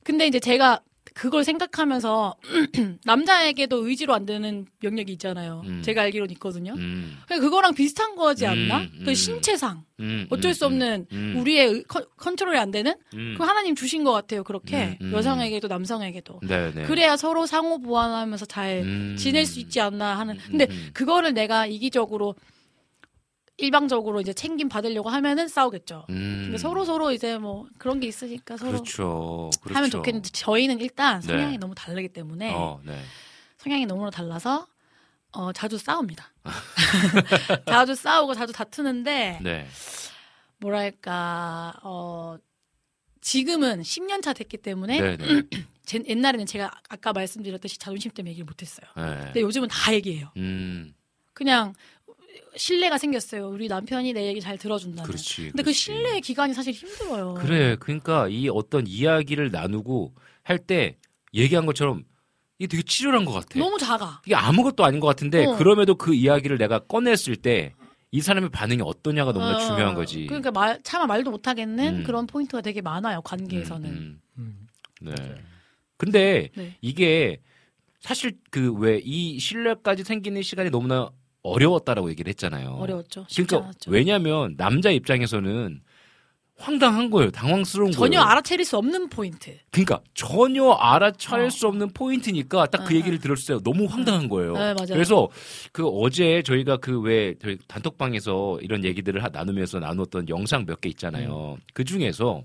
근데 이제 제가 그걸 생각하면서 남자에게도 의지로 안 되는 영역이 있잖아요. 음. 제가 알기로는 있거든요. 음. 그냥 그거랑 비슷한 거지 않나? 음, 그 음. 신체상 음. 어쩔 수 음. 없는 음. 우리의 컨, 컨트롤이 안 되는 음. 그 하나님 주신 것 같아요. 그렇게 음, 음. 여성에게도 남성에게도 네네. 그래야 서로 상호 보완하면서 잘 음. 지낼 수 있지 않나 하는. 음, 근데 음. 그거를 내가 이기적으로 일방적으로 이제 챙김 받으려고 하면은 싸우겠죠. 음. 근데 서로 서로 이제 뭐 그런 게 있으니까 서로 그렇죠. 그렇죠. 하면 좋겠는데 저희는 일단 네. 성향이 너무 다르기 때문에 어, 네. 성향이 너무 달라서 어 자주 싸웁니다. 자주 싸우고 자주 다투는데 네. 뭐랄까 어 지금은 10년 차 됐기 때문에 네네. 제, 옛날에는 제가 아까 말씀드렸듯이 자존심 때문에 얘기를 못했어요. 네. 근데 요즘은 다 얘기해요. 음. 그냥 신뢰가 생겼어요. 우리 남편이 내 얘기 잘 들어준다는. 그렇지. 근데 그 그렇지. 신뢰의 기간이 사실 힘들어요. 그래. 그러니까 이 어떤 이야기를 나누고 할 때 얘기한 것처럼 이게 되게 치졸한 것 같아. 너무 작아. 이게 아무것도 아닌 것 같은데 어. 그럼에도 그 이야기를 내가 꺼냈을 때 이 사람의 반응이 어떠냐가 너무나 어, 중요한 거지. 그러니까 말, 차마 말도 못하겠는 음. 그런 포인트가 되게 많아요. 관계에서는. 음, 음. 음. 네. 근데 네. 이게 사실 그 왜 이 신뢰까지 생기는 시간이 너무나 어려웠다라고 얘기를 했잖아요. 어려웠죠. 그러니까. 왜냐하면 남자 입장에서는 황당한 거예요. 당황스러운 전혀 거예요. 알아차릴 수 없는 포인트. 그러니까 전혀 알아차릴 어. 수 없는 포인트니까 딱그 어, 얘기를 들었을 때 너무 황당한 거예요. 네, 맞아요. 그래서 그 어제 저희가 그 왜 저희 단톡방에서 이런 얘기들을 하- 나누면서 나눴던 영상 몇 개 있잖아요. 그 중에서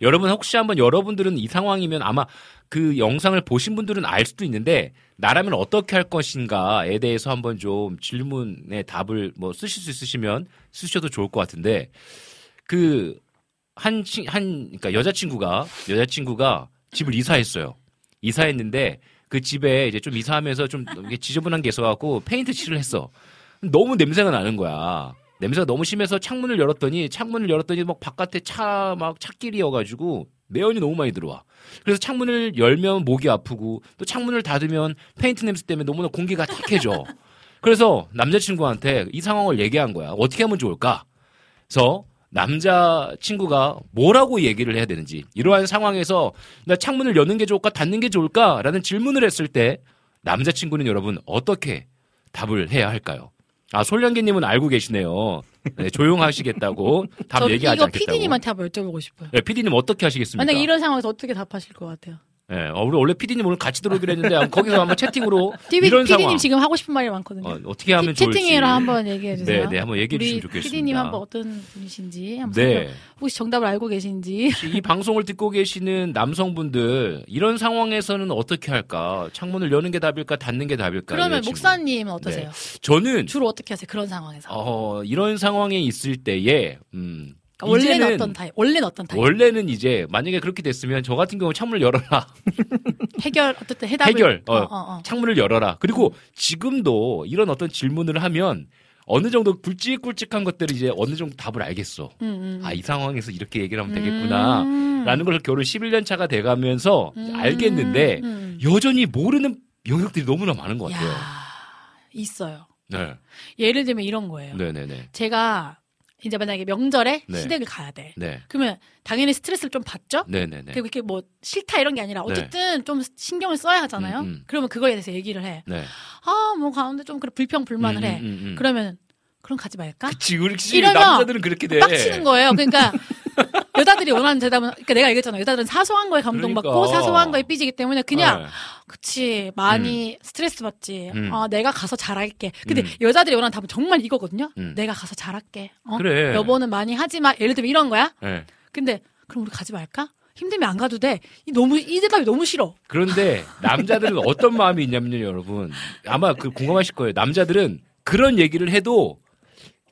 여러분 혹시 한번 여러분들은 이 상황이면 아마 그 영상을 보신 분들은 알 수도 있는데 나라면 어떻게 할 것인가에 대해서 한번 좀 질문에 답을 뭐 쓰실 수 있으시면 쓰셔도 좋을 것 같은데 그 한, 친, 한, 그니까 여자친구가, 여자친구가 집을 이사했어요. 이사했는데 그 집에 이제 좀 이사하면서 좀 지저분한 게 있어갖고 페인트 칠을 했어. 너무 냄새가 나는 거야. 냄새가 너무 심해서 창문을 열었더니 창문을 열었더니 막 바깥에 차 막 차길이어가지고 매연이 너무 많이 들어와. 그래서 창문을 열면 목이 아프고 또 창문을 닫으면 페인트 냄새 때문에 너무나 공기가 탁해져. 그래서 남자친구한테 이 상황을 얘기한 거야. 어떻게 하면 좋을까? 그래서 남자 친구가 뭐라고 얘기를 해야 되는지 이러한 상황에서 나 창문을 여는 게 좋을까 닫는 게 좋을까라는 질문을 했을 때 남자 친구는 여러분 어떻게 답을 해야 할까요? 아 솔량기님은 알고 계시네요. 네, 조용하시겠다고 답 얘기하지 이거 않겠다고. PD님한테 한번 여쭤보고 싶어요. 네, PD님 어떻게 하시겠습니까? 만약 이런 상황에서 어떻게 답하실 것 같아요? 네, 어, 우리 원래 PD님 오늘 같이 들어오기로 했는데 거기서 한번 채팅으로 TV, 이런 PD님 상황 지금 하고 싶은 말이 많거든요. 어, 어떻게 하면 좋을지 채팅으로 한번 얘기해 주세요. 네, 네, 한번 얘기해 주시면 좋겠습니다. PD님 한번 어떤 분이신지 한번 네. 혹시 정답을 알고 계신지 이 방송을 듣고 계시는 남성분들 이런 상황에서는 어떻게 할까? 창문을 여는 게 답일까? 닫는 게 답일까? 그러면 여자친구. 목사님은 어떠세요? 저는 주로 어떻게 하세요? 그런 상황에서 어, 이런 상황에 있을 때에 음, 그러니까 원래는 어떤 타입? 원래는 어떤 타입? 원래는 이제 만약에 그렇게 됐으면 저 같은 경우 창문을 열어라. 해결 어쨌든 해답을 해결. 어, 어, 어, 어. 창문을 열어라. 그리고 지금도 이런 어떤 질문을 하면 어느 정도 굵직굵직한 것들을 이제 어느 정도 답을 알겠어. 음, 음. 아, 이 상황에서 이렇게 얘기를 하면 되겠구나. 음. 라는 걸 결혼 11년 차가 돼가면서 음, 알겠는데 음. 여전히 모르는 영역들이 너무나 많은 것 같아요. 야 있어요. 네, 예를 들면 이런 거예요. 네, 네, 네, 제가 이제 만약에 명절에 네. 시댁을 가야 돼. 네, 그러면 당연히 스트레스를 좀 받죠. 네, 네, 네. 그리고 이렇게 뭐 싫다 이런 게 아니라 네. 어쨌든 좀 신경을 써야 하잖아요. 음, 음. 그러면 그거에 대해서 얘기를 해. 네. 아, 뭐 가운데 좀 그래 불평 불만을 음, 해. 음, 음, 음. 그러면 그럼 가지 말까? 그치, 그렇지. 이러면 남자들은 그렇게 돼. 빡치는 거예요. 그러니까 여자들이 원하는 대답은 그러니까 내가 얘기했잖아. 여자들은 사소한 거에 감동받고 그러니까. 사소한 거에 삐지기 때문에 그냥 네. 그치 많이 스트레스 받지. 음. 어, 내가 가서 잘할게. 근데 음. 여자들이 원하는 답은 정말 이거거든요. 음. 내가 가서 잘할게. 어? 그래. 여보는 많이 하지 마. 예를 들면 이런 거야. 네. 근데 그럼 우리 가지 말까? 힘들면 안 가도 돼. 이 너무 이 대답이 너무 싫어. 그런데 남자들은 어떤 마음이 있냐면요, 여러분. 아마 그 공감하실 거예요. 남자들은 그런 얘기를 해도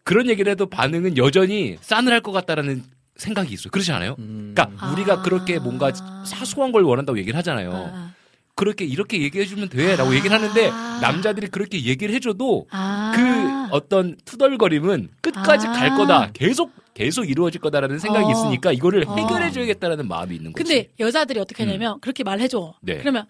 그런 얘기를 해도 반응은 여전히 싸늘할 것 같다라는 생각이 있어요. 그렇지 않아요? 음. 그러니까 우리가 아. 그렇게 뭔가 사소한 걸 원한다고 얘기를 하잖아요. 아, 그렇게 이렇게 얘기해 주면 돼라고 얘기를 하는데 남자들이 그렇게 얘기를 해줘도 아. 그 어떤 투덜거림은 끝까지 아. 갈 거다. 계속 계속 이루어질 거다라는 생각이 어. 있으니까 이거를 어. 해결해 줘야겠다는 마음이 있는 거지. 근데 여자들이 어떻게 하냐면 그렇게 말해줘. 네. 그러면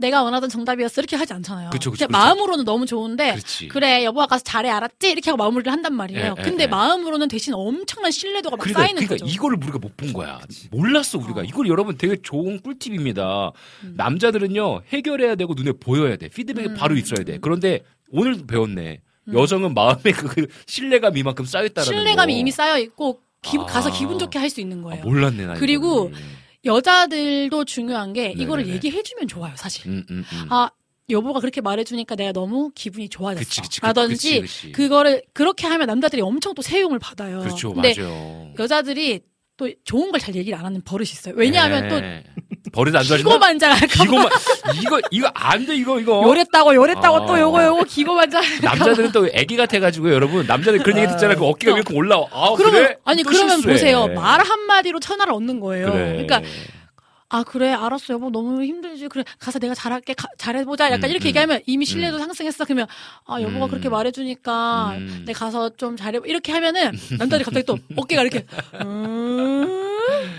내가 원하던 정답이었어 이렇게 하지 않잖아요. 그쵸, 그쵸, 그쵸. 마음으로는 너무 좋은데 그렇지. 그래 여보가 가서 잘해 알았지 이렇게 하고 마무리를 한단 말이에요. 예, 예, 근데 예. 마음으로는 대신 엄청난 신뢰도가 막 그러니까, 쌓이는 그러니까 거죠. 이거를 우리가 못 본 거야. 몰랐어 우리가. 어. 이걸 여러분 되게 좋은 꿀팁입니다. 음. 남자들은요 해결해야 되고 눈에 보여야 돼. 피드백이 음. 바로 있어야 돼. 그런데 오늘 배웠네. 여성은 마음에 그 신뢰감이 이만큼 쌓였다는 신뢰감이 거. 이미 쌓여 있고 기- 아. 가서 기분 좋게 할 수 있는 아, 거예요. 몰랐네 나. 그리고 이거를. 여자들도 중요한 게 이거를 네네네. 얘기해주면 좋아요, 사실. 음, 음, 음. 아 여보가 그렇게 말해주니까 내가 너무 기분이 좋아졌어. 그치, 그치, 그- 라든지 그치. 그거를 그렇게 하면 남자들이 엄청 또 세용을 받아요. 그렇죠, 근데 맞아요. 여자들이 또 좋은 걸 잘 얘기를 안 하는 버릇이 있어요. 왜냐하면 네. 버릇 안또 좋아진다. 기고만장할까 봐. 기고만 이거 이거 안 돼 이거 이거. 요랬다고 요랬다고 어. 또 요거 요거 기고만장할까 봐. 남자들은 또 애기 같아 가지고 여러분 남자들 그런 얘기 듣잖아요. 그 어깨가 어. 이렇게 올라와. 아, 그러면 그래? 아니 또 그러면 실수해. 보세요. 말 한마디로 천하를 얻는 거예요. 그래. 그러니까 아 그래 알았어 여보 너무 힘들지 그래 가서 내가 잘할게 가- 잘해보자 약간 음, 이렇게 음. 얘기하면 이미 신뢰도 상승했어 그러면 아 여보가 음. 그렇게 말해주니까 음. 내가 가서 좀 잘해 이렇게 하면은 남자들이 갑자기 또 어깨가 이렇게 음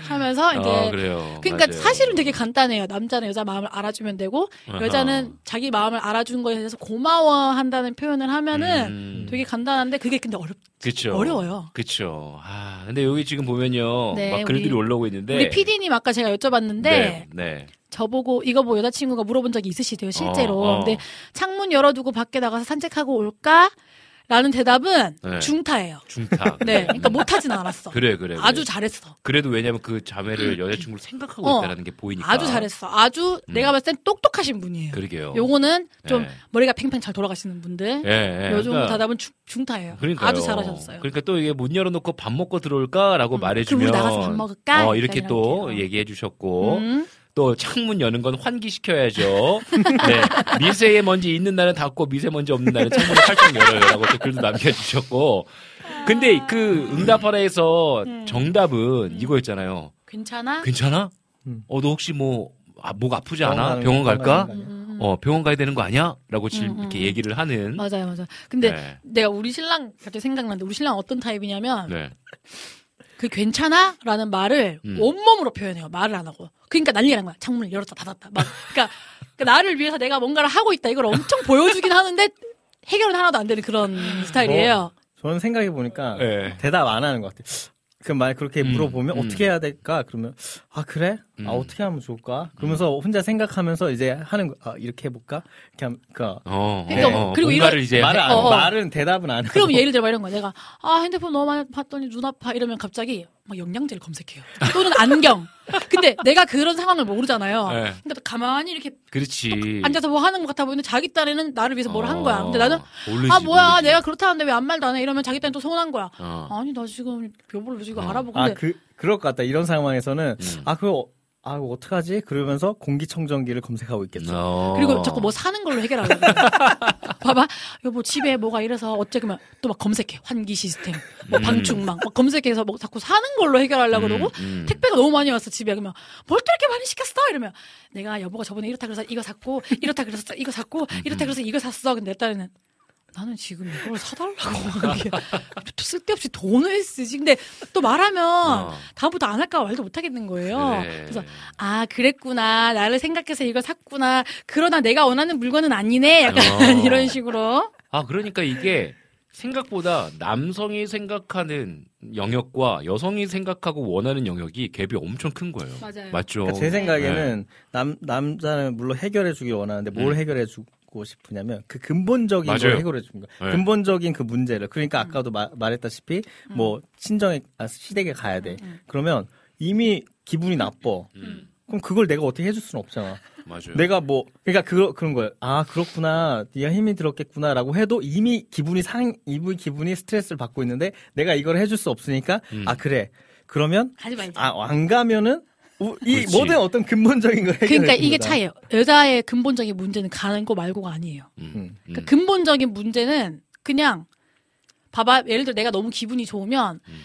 하면서 이제 아, 그래요. 그러니까 맞아요. 사실은 되게 간단해요. 남자는 여자 마음을 알아주면 되고. 여자는 자기 마음을 알아준 거에 대해서 고마워한다는 표현을 하면은 음. 되게 간단한데 그게 근데 어렵 그쵸. 어려워요. 그쵸. 아, 근데 여기 지금 보면요. 네, 막 글들이 우리- 올라오고 있는데. 우리 PD님 아까 제가 여쭤봤는데 네. 네. 저보고 이거 뭐 여자친구가 물어본 적이 있으시대요 실제로. 어, 어. 근데 창문 열어두고 밖에 나가서 산책하고 올까? 라는 대답은 네. 중타예요. 중타. 네, 그러니까 못하진 않았어. 그래, 그래. 그래. 아주 잘했어. 그래도 왜냐면 그 자매를 여자친구를 생각하고 어, 있다는 게 보이니까. 아주 잘했어. 아주 음. 내가 봤을 땐 똑똑하신 분이에요. 그러게요. 요거는 좀 네. 머리가 팽팽 잘 돌아가시는 분들. 예, 예. 요즘 그러니까 대답은 중, 중타예요. 그러니까요. 아주 잘하셨어요. 그러니까 또 이게 문 열어놓고 밥 먹고 들어올까라고 음, 말해주면 그럼 나가서 밥 먹을까? 어, 이렇게 또. 얘기해 주셨고 음. 또 창문 여는 건 환기시켜야죠. 네. 미세먼지 있는 날은 닫고 미세먼지 없는 날은 창문을 활짝 열어요라고 또 글도 남겨주셨고 근데 그 응답하라에서 음. 정답은 이거였잖아요. 괜찮아? 괜찮아? 음. 어, 너 혹시 뭐, 아, 목 아프지 않아? 병원 거, 갈까? 어, 병원 가야 되는 거 아니야? 라고 질, 음, 음, 이렇게 음. 얘기를 하는. 맞아요, 맞아요. 근데 네. 내가 우리 신랑 갑자기 생각났는데 우리 신랑 어떤 타입이냐면 네. 그 괜찮아? 라는 말을 음. 온몸으로 표현해요. 말을 안 하고. 그러니까 난리가 난 거야. 창문을 열었다 닫았다. 막 그러니까, 그러니까 나를 위해서 내가 뭔가를 하고 있다. 이걸 엄청 보여주긴 하는데 해결은 하나도 안 되는 그런 스타일이에요. 저는 생각해 보니까 네. 대답 안 하는 것 같아요. 그 말 그렇게 음, 물어보면 음. 어떻게 해야 될까? 그러면 아 그래? 음. 아 어떻게 하면 좋을까? 그러면서 혼자 생각하면서 이제 하는 거. 아 이렇게 해볼까? 이렇게 하면 그 어, 그러니까 어, 어, 그리고 이런- 이제 말을 안, 어, 어. 말은 대답은 안 하고. 그럼 예를 들어 막 이런 거야. 내가 아 핸드폰 너무 많이 봤더니 눈 아파 이러면 갑자기 막 영양제를 검색해요. 또는 안경. 근데 내가 그런 상황을 모르잖아요. 네. 그러니까 또 가만히 이렇게 그렇지. 앉아서 뭐 하는 것 같아 보이는데 자기 딴에는 나를 위해서 뭘 한 거야. 근데 어, 나는 모르지, 아 뭐야 모르지. 내가 그렇다는데 왜 아무 말도 안 해? 이러면 자기 딴또 서운한 거야. 어. 아니 나 지금 여보를 지금 어. 알아보고 아 근데 그 그럴 것 같다. 이런 상황에서는 음. 아 그거 아 이거 어떡하지? 그러면서 공기청정기를 검색하고 있겠죠. 어. 그리고 자꾸 뭐 사는 걸로 해결하려고. 그래. 봐봐, 여보 집에 뭐가 이래서 어째 그러면 또 막 검색해 환기 시스템, 뭐 음. 방충망, 막 검색해서 뭐 자꾸 사는 걸로 해결하려고 그러고 음, 음. 택배가 너무 많이 왔어 집에 그러면 뭘 또 이렇게 많이 시켰어 이러면 내가 여보가 저번에 이렇다 그래서 이거 샀고 이렇다 그래서 이거 샀고 음, 이렇다 그래서 이거 샀어 근데 내 딸은 나는 지금 이걸 사달라고 또 쓸데없이 돈을 쓰지 근데 또 말하면 어. 다음부터 안 할까 말도 못 하겠는 거예요 그래. 그래서 아 그랬구나 나를 생각해서 이걸 샀구나 그러나 내가 원하는 물건은 아니네 약간 어. 이런 식으로 아, 그러니까 이게 생각보다 남성이 생각하는 영역과 여성이 생각하고 원하는 영역이 갭이 엄청 큰 거예요. 맞아요. 맞죠? 그러니까 제 생각에는 네. 남 남자는 물론 해결해 주길 원하는데 뭘 음. 해결해 주고 해주고 싶으냐면 그 근본적인 맞아요. 걸 해결해 주는 거예요. 네. 근본적인 그 문제를 그러니까 아까도 마- 말했다시피 음. 뭐 친정에 아, 시댁에 가야 돼. 그러면 이미 기분이 나빠. 음. 그럼 그걸 내가 어떻게 해줄 수는 없잖아. 맞아요. 내가 뭐 그러니까 그 그런 거예요. 아 그렇구나. 네가 힘이 들었겠구나라고 해도 이미 기분이 상 이분 기분이 스트레스를 받고 있는데 내가 이걸 해줄 수 없으니까 음. 아 그래. 그러면 하지 말자. 아안 가면은 우- 이 그렇지. 모든 어떤 근본적인 걸 해결해 그러니까 이게. 차이예요. 여자의 근본적인 문제는 가는 거 말고가 아니에요. 음, 음. 그러니까 근본적인 문제는 그냥 봐봐 예를 들어 내가 너무 기분이 좋으면 음.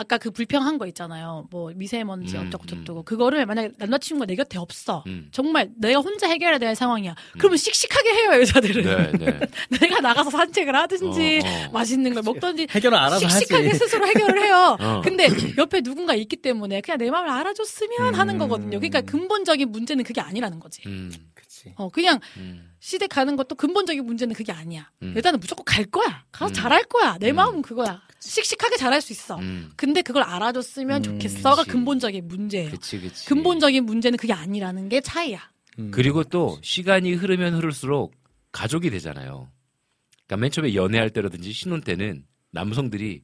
아까 그 불평한 거 있잖아요. 뭐 미세먼지 음, 어쩌고 음. 저쩌고 그거를 만약에 남자친구가 내 곁에 없어. 음. 정말 내가 혼자 해결해야 될 상황이야. 그러면 씩씩하게 해요 여자들은. 네, 네. 내가 나가서 산책을 하든지 어, 어. 맛있는 걸 먹든지 해결을 알아서 씩씩하게 하지. 스스로 해결을 해요. 어. 근데 옆에 누군가 있기 때문에 그냥 내 마음을 알아줬으면 하는 음. 거거든요. 그러니까 근본적인 문제는 그게 아니라는 거지. 음, 그치. 어 그냥 음. 시댁 가는 것도 근본적인 문제는 그게 아니야. 음. 여자는 무조건 갈 거야. 가서 음. 잘할 거야. 내 음. 마음은 그거야. 씩씩하게 잘할 수 있어. 음. 근데 그걸 알아줬으면 음, 좋겠어가 그치. 근본적인 문제예요. 그치, 그치. 근본적인 문제는 그게 아니라는 게 차이야. 음. 그리고 또 시간이 흐르면 흐를수록 가족이 되잖아요. 그러니까 맨 처음에 연애할 때라든지 신혼 때는 남성들이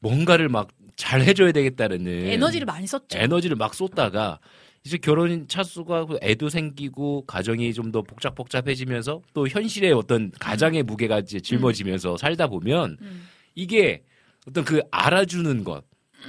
뭔가를 막 잘 해줘야 되겠다는 에너지를 많이 썼죠. 네. 에너지를 막 쏟다가 이제 결혼 차수가 애도 생기고 가정이 좀 더 복잡복잡해지면서 또 현실의 어떤 가장의 무게가 이제 짊어지면서 살다 보면 음. 이게 어떤 그 알아주는 것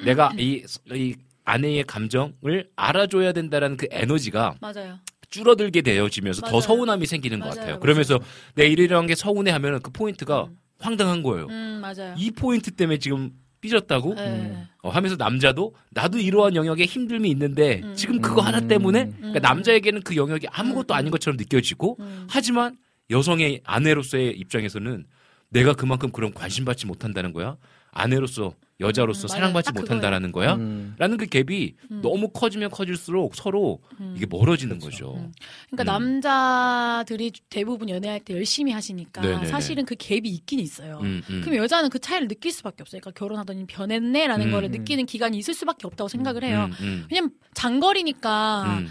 내가 이, 이 아내의 감정을 알아줘야 된다라는 그 에너지가 맞아요. 줄어들게 되어지면서 맞아요. 더 서운함이 생기는 것 맞아요, 같아요. 맞아요. 그러면서 내 이러이러한 게 서운해 하면 그 포인트가 황당한 거예요. 음 맞아요. 이 포인트 때문에 지금 삐졌다고 네. 어, 하면서 남자도 나도 이러한 영역에 힘듦이 있는데 음. 지금 그거 하나 때문에 그러니까 음. 남자에게는 그 영역이 아무것도 아닌 것처럼 느껴지고 음. 하지만 여성의 아내로서의 입장에서는 내가 그만큼 그런 관심 받지 못한다는 거야. 아내로서 여자로서 음. 사랑받지 딱 못한다라는 거야. 음. 라는 그 갭이 음. 너무 커지면 커질수록 서로 음. 이게 멀어지는 거죠. 음. 그러니까 음. 남자들이 대부분 연애할 때 열심히 하시니까 네네네. 사실은 그 갭이 있긴 있어요. 음, 음. 그럼 여자는 그 차이를 느낄 수밖에 없어요. 그러니까 결혼하더니 변했네라는 음. 거를 느끼는 기간이 있을 수밖에 없다고 생각을 해요. 음, 음, 왜냐면 장거리니까 음.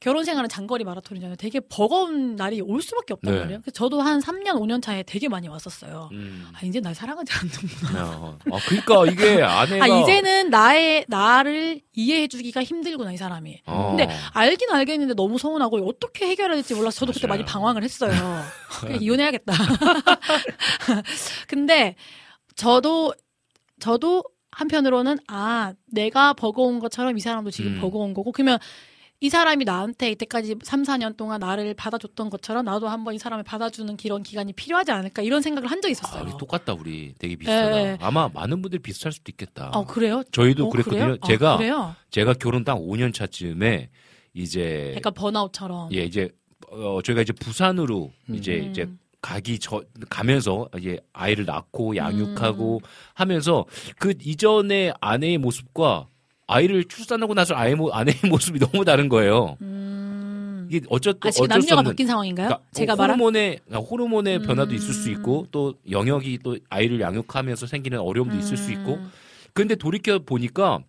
결혼 생활은 장거리 마라톤이잖아요. 되게 버거운 날이 올 수밖에 없단 네. 말이에요. 저도 한 3년, 5년 차에 되게 많이 왔었어요. 음. 아, 이제 날 사랑하지 않는구나. 어, 아, 그러니까 이게 아내가 아, 이제는 나의, 나를 이해해 주기가 힘들구나, 이 사람이. 어. 근데 알긴 알겠는데 너무 서운하고 어떻게 해결해야 될지 몰라서 저도 그때 맞아요. 많이 방황을 했어요. 그냥 이혼해야겠다. 근데 저도 저도 한편으로는 아 내가 버거운 것처럼 이 사람도 지금 음. 버거운 거고 그러면 이 사람이 나한테 이때까지 3, 4년 동안 나를 받아줬던 것처럼 나도 한번 이 사람을 받아주는 그런 기간이 필요하지 않을까 이런 생각을 한 적이 아, 있었어요. 우리 똑같다 우리 되게 비슷하다. 예, 예. 아마 많은 분들이 비슷할 수도 있겠다. 어 그래요? 저희도 어, 그랬거든요. 그래요? 아, 제가 그래요? 제가 결혼 딱 5년 차쯤에 이제 약간 번아웃처럼. 예 이제 어 저희가 이제 부산으로 음. 이제 음. 이제 가기 저 가면서 이제 아이를 낳고 양육하고 음. 하면서 그 이전의 아내의 모습과 아이를 출산하고 나서 아이 모, 아내의 모습이 너무 다른 거예요. 음. 이게 어쩌 아 지금 어쩔 수 남녀가 없는 바뀐 상황인가요? 그러니까 제가 어, 말한 호르몬의 그러니까 호르몬의 변화도 있을 수 음. 있고 또 영역이 또 아이를 양육하면서 생기는 어려움도 있을 수 있고 음. 근데 돌이켜 보니까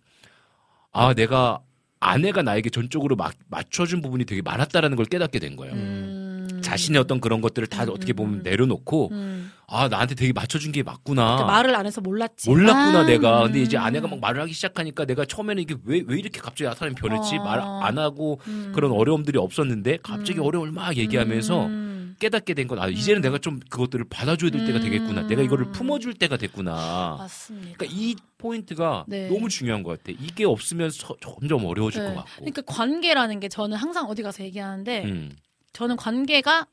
아 내가 아내가 나에게 전적으로 막 맞춰준 부분이 되게 많았다라는 걸 깨닫게 된 거예요. 음. 자신의 어떤 그런 것들을 다 음, 어떻게 보면 음. 내려놓고 음. 아 나한테 되게 맞춰준 게 맞구나. 그러니까 말을 안 해서 몰랐지. 몰랐구나 아, 내가. 근데 이제 음. 아내가 막 말을 하기 시작하니까 내가 처음에는 이게 왜 왜 이렇게 갑자기 사람이 변했지 어. 말안 하고 음. 그런 어려움들이 없었는데 갑자기 음. 어려움을 막 얘기하면서 음. 깨닫게 된 건 아 이제는 내가 좀 그것들을 받아줘야 될 때가 음. 되겠구나. 내가 이거를 품어줄 때가 됐구나. 맞습니다. 그러니까 이 포인트가 네. 너무 중요한 것 같아. 이게 없으면 서- 점점 어려워질 네. 것 같고. 그러니까 관계라는 게 저는 항상 어디 가서 얘기하는데 음. 저는 관계가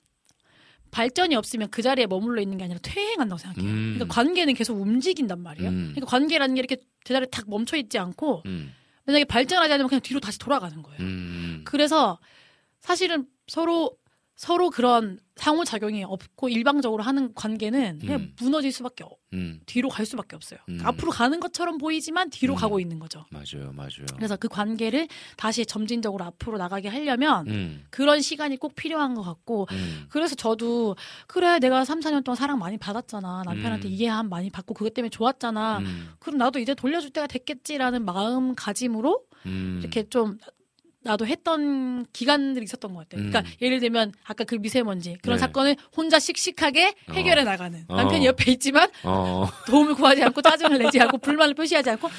발전이 없으면 그 자리에 머물러 있는 게 아니라 퇴행한다고 생각해요. 음. 그러니까 관계는 계속 움직인단 말이에요. 음. 그러니까 관계라는 게 이렇게 제자리에 탁 멈춰 있지 않고 음. 만약에 발전하지 않으면 그냥 뒤로 다시 돌아가는 거예요. 음. 그래서 사실은 서로 서로 그런 상호작용이 없고 일방적으로 하는 관계는 그냥 음. 무너질 수밖에 없, 음. 뒤로 갈 수밖에 없어요. 음. 앞으로 가는 것처럼 보이지만 뒤로 음. 가고 있는 거죠. 맞아요, 맞아요. 그래서 그 관계를 다시 점진적으로 앞으로 나가게 하려면 음. 그런 시간이 꼭 필요한 것 같고 음. 그래서 저도 그래 내가 3, 4년 동안 사랑 많이 받았잖아. 남편한테 음. 이해함 많이 받고 그것 때문에 좋았잖아. 음. 그럼 나도 이제 돌려줄 때가 됐겠지라는 마음가짐으로 음. 이렇게 좀 나도 했던 기간들이 있었던 것 같아요. 음. 그러니까 예를 들면 아까 그 미세먼지 그런 네. 사건을 혼자 씩씩하게 해결해 나가는 어. 남편이 옆에 있지만 어. 도움을 구하지 않고 짜증을 내지 않고 불만을 표시하지 않고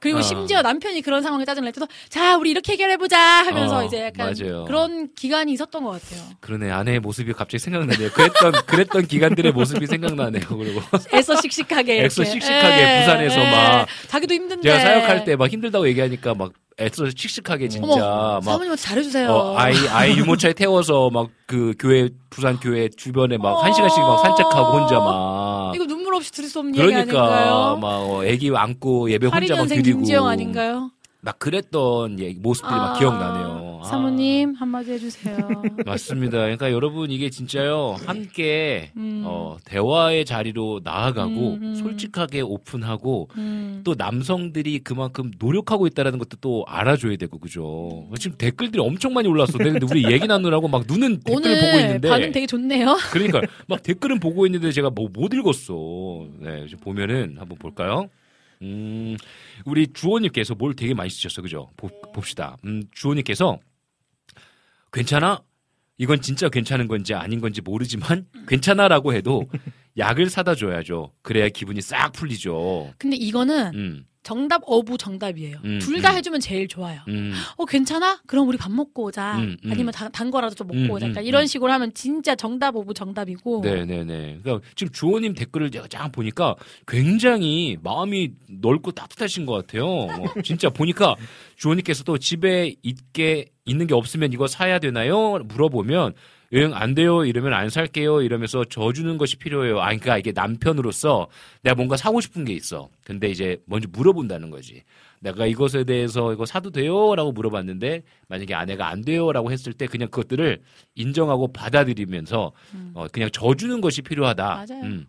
그리고 어. 심지어 남편이 그런 상황에 짜증을 낼 때도 자 우리 이렇게 해결해보자 하면서 어, 이제 약간 맞아요. 그런 기간이 있었던 것 같아요. 그러네 아내의 모습이 갑자기 생각나네요. 그랬던 그랬던 기간들의 모습이 생각나네요. 그리고 애써 씩씩하게 애써 이렇게. 씩씩하게 예, 부산에서 예. 막 자기도 힘든데 제가 사역할 때 막 힘들다고 얘기하니까 막 애써 씩씩하게 진짜 어머 막 사모님한테 잘해주세요. 어, 아이 아이 유모차에 태워서 막 그 교회 부산 교회 주변에 막 한 시간씩 막 산책하고 혼자 막 이거 눈물 없이 수 없는 얘기 그러니까 아닌가요? 막 어, 애기 안고 예배 혼자 막 82년생 드리고 김지영 아닌가요? 막 그랬던 예, 모습들이 막 아, 기억나네요. 아. 사모님 한마디 해주세요. 맞습니다. 그러니까 여러분 이게 진짜요 함께 음. 어, 대화의 자리로 나아가고 음, 음. 솔직하게 오픈하고 음. 또 남성들이 그만큼 노력하고 있다라는 것도 또 알아줘야 되고 그죠. 지금 댓글들이 엄청 많이 올라왔어. 근데 우리 얘기 나누라고 막 눈은 댓글을 오늘 보고 있는데 반응 되게 좋네요. 그러니까 막 댓글은 보고 있는데 제가 뭐 못 읽었어. 네, 보면은 한번 볼까요? 음, 우리 주호님께서 뭘 되게 많이 쓰셨어, 그죠? 보, 봅시다. 음, 주호님께서 괜찮아? 이건 진짜 괜찮은 건지 아닌 건지 모르지만 괜찮아라고 해도 약을 사다 줘야죠. 그래야 기분이 싹 풀리죠. 근데 이거는 음, 정답 of 정답이에요. 음, 둘다 음. 해주면 제일 좋아요. 음, 어 괜찮아? 그럼 우리 밥 먹고 오자. 음, 음. 아니면 단, 단 거라도 좀 먹고 음, 오자. 음. 이런 식으로 하면 진짜 정답 of 정답이고. 네네네. 그러니까 지금 주호님 댓글을 제가 쫙 보니까 굉장히 마음이 넓고 따뜻하신 것 같아요. 어, 진짜 보니까 주호님께서도 집에 있게 있는 게 없으면 이거 사야 되나요? 물어보면 여행 안 돼요 이러면 안 살게요 이러면서 져주는 것이 필요해요. 아 그러니까 이게 남편으로서 내가 뭔가 사고 싶은 게 있어. 근데 이제 먼저 물어본다는 거지. 내가 이것에 대해서 이거 사도 돼요라고 물어봤는데 만약에 아내가 안 돼요라고 했을 때 그냥 그것들을 인정하고 받아들이면서 어, 그냥 져주는 것이 필요하다. 음. 맞아요. 음,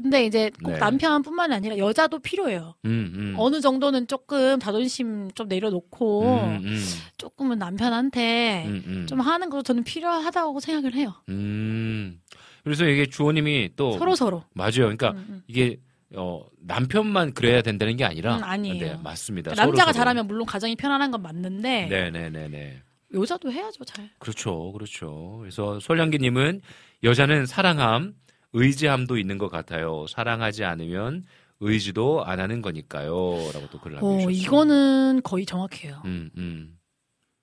근데 이제 꼭 네. 남편뿐만 아니라 여자도 필요해요. 음, 음. 어느 정도는 조금 자존심 좀 내려놓고 음, 음, 조금은 남편한테 음, 음. 좀 하는 것도 저는 필요하다고 생각을 해요. 음. 그래서 이게 주호님이 또 서로 서로. 맞아요. 그러니까. 이게 어, 남편만 그래야 된다는 게 아니라 음, 아니에요. 네, 맞습니다. 남자가 서로 서로. 잘하면 물론 가정이 편안한 건 맞는데 네네네네. 여자도 해야죠 잘. 그렇죠, 그렇죠. 그래서 솔량기님은 여자는 사랑함, 의지함도 있는 것 같아요. 사랑하지 않으면 의지도 안 하는 거니까요.라고 또 글을 어 남겨주셨어요. 이거는 거의 정확해요. 음, 음.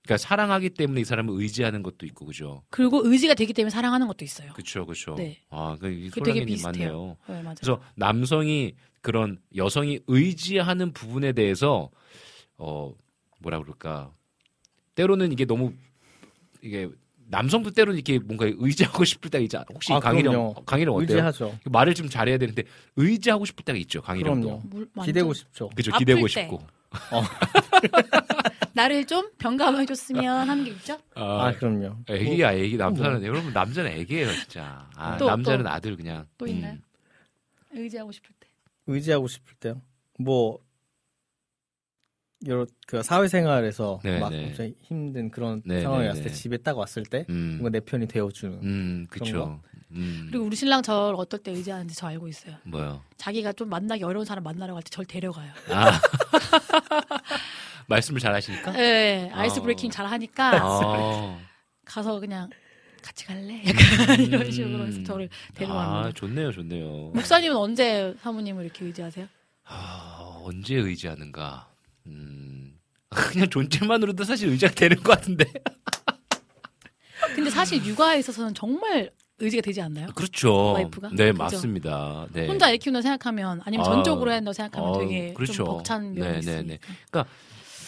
그러니까 사랑하기 때문에 이 사람을 의지하는 것도 있고, 그죠? 그리고 의지가 되기 때문에 사랑하는 것도 있어요. 그렇죠, 그렇죠. 네. 아, 그 그게 되게 비슷해요. 맞네요. 네, 맞아요. 그래서 남성이 그런 여성이 의지하는 부분에 대해서 어 뭐라 그럴까 때로는 이게 너무 이게 남성도 때로는 이렇게 뭔가 의지하고 싶을 때가 있지 않아? 혹시 아, 강희령 그럼요. 강희령 어때요? 의지하죠. 말을 좀 잘해야 되는데 의지하고 싶을 때가 있죠 강희령도. 물- 기대고 싶죠. 그죠 기대고 때. 싶고 나를 좀 병감해줬으면 하는 게 있죠. 아, 그럼요. 애기야 애기 남자는 여러분 남자는 애기예요 진짜 아, 또, 남자는 또. 아들 그냥 또 음. 있나요? 의지하고 싶을 때. 의지하고 싶을 때요. 뭐 여러 그 사회생활에서 네, 막 네. 힘든 그런 네, 상황이 네, 왔을 때 네. 집에 딱 왔을 때 음, 뭔가 내 편이 되어주는 음 그런 그쵸 음 그리고 우리 신랑 저를 어떨 때 의지하는지 저 알고 있어요. 뭐요 자기가 좀 만나기 어려운 사람 만나러 갈때절 데려가요. 아 말씀을 잘 하시니까 네, 아이스 어. 브레이킹 잘 하니까 아, 가서 그냥 같이 갈래? 약간 음. 이런 식으로 해서 저를 아, 데려갑니다. 좋네요, 좋네요. 목사님은 언제 사모님을 이렇게 의지하세요? 아, 언제 의지하는가? 음, 그냥 존재만으로도 사실 의지가 되는 것 같은데. 근데 사실 육아에 있어서는 정말 의지가 되지 않나요? 그렇죠. 와이프가? 네, 그죠? 맞습니다. 네. 혼자 애 키운다 생각하면 아니면 아, 전적으로 한다고 생각하면 아, 되게 그렇죠. 좀 벅찬 면이 네, 네, 있으니까. 네.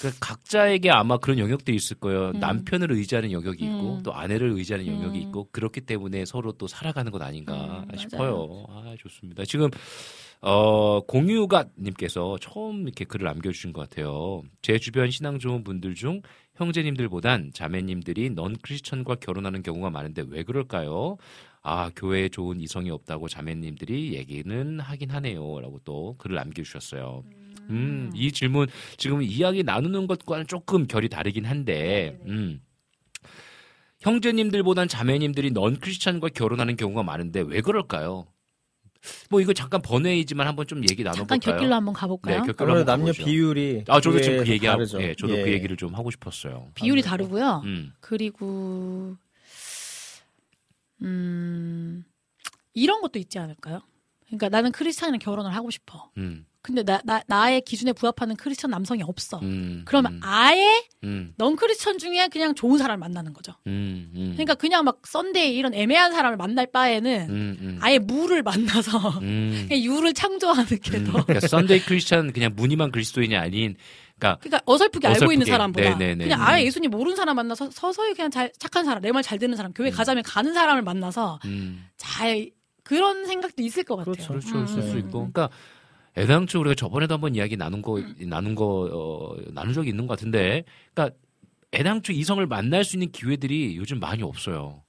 그 각자에게 아마 그런 영역들이 있을 거예요. 음. 남편을 의지하는 영역이 있고 음. 또 아내를 의지하는 영역이 음. 있고 그렇기 때문에 서로 또 살아가는 것 아닌가 음, 싶어요. 아, 좋습니다. 지금 어, 공유가님께서 처음 이렇게 글을 남겨주신 것 같아요. 제 주변 신앙 좋은 분들 중 형제님들보단 자매님들이 넌 크리스천과 결혼하는 경우가 많은데 왜 그럴까요? 아, 교회에 좋은 이성이 없다고 자매님들이 얘기는 하긴 하네요. 라고 또 글을 남겨주셨어요. 음, 이 질문 지금 이야기 나누는 것과는 조금 결이 다르긴 한데, 음. 형제님들보단 자매님들이 넌 크리스찬과 결혼하는 경우가 많은데 왜 그럴까요? 뭐 이거 잠깐 번외이지만 한번 좀 얘기 나눠볼까요? 잠깐 곁길로 한번 네, 가볼까요? 곁길로 아무래도 한번 남녀 가보죠. 비율이 아, 저도 지금 그 얘기하고, 다르죠. 예, 저도 그 예. 얘기를 좀 하고 싶었어요. 비율이 다르고요. 음, 그리고 음 이런 것도 있지 않을까요? 그러니까 나는 크리스찬이랑 결혼을 하고 싶어. 음, 근데 나, 나 나의 기준에 부합하는 크리스찬 남성이 없어. 음. 그러면 음, 아예 음, 넌 크리스찬 중에 그냥 좋은 사람을 만나는 거죠. 음, 음. 그러니까 그냥 막 Sunday 이런 애매한 사람을 만날 바에는 음, 음. 아예 무를 만나서 음. 그냥 유를 창조하는 게 음, 더. 그러니까 Sunday 크리스천 그냥 무늬만 그리스도인이 아닌 그러니까 그러니까 어설프게 알고 있는 어설프게. 사람보다 네네네. 그냥 아예 예수님 모르는 사람 만나서 서서히 그냥 잘 착한 사람 내 말 잘 듣는 사람 교회 가자면 가는 사람을 만나서 음, 잘 그런 생각도 있을 것 같아요. 그렇죠. 그렇죠 있을 수 음, 있고 음. 그러니까 애당초 우리가 저번에도 한번 이야기 나눈 거 나눈 거 어, 나눈 적이 있는 것 같은데 그러니까 애당초 이성을 만날 수 있는 기회들이 요즘 많이 없어요.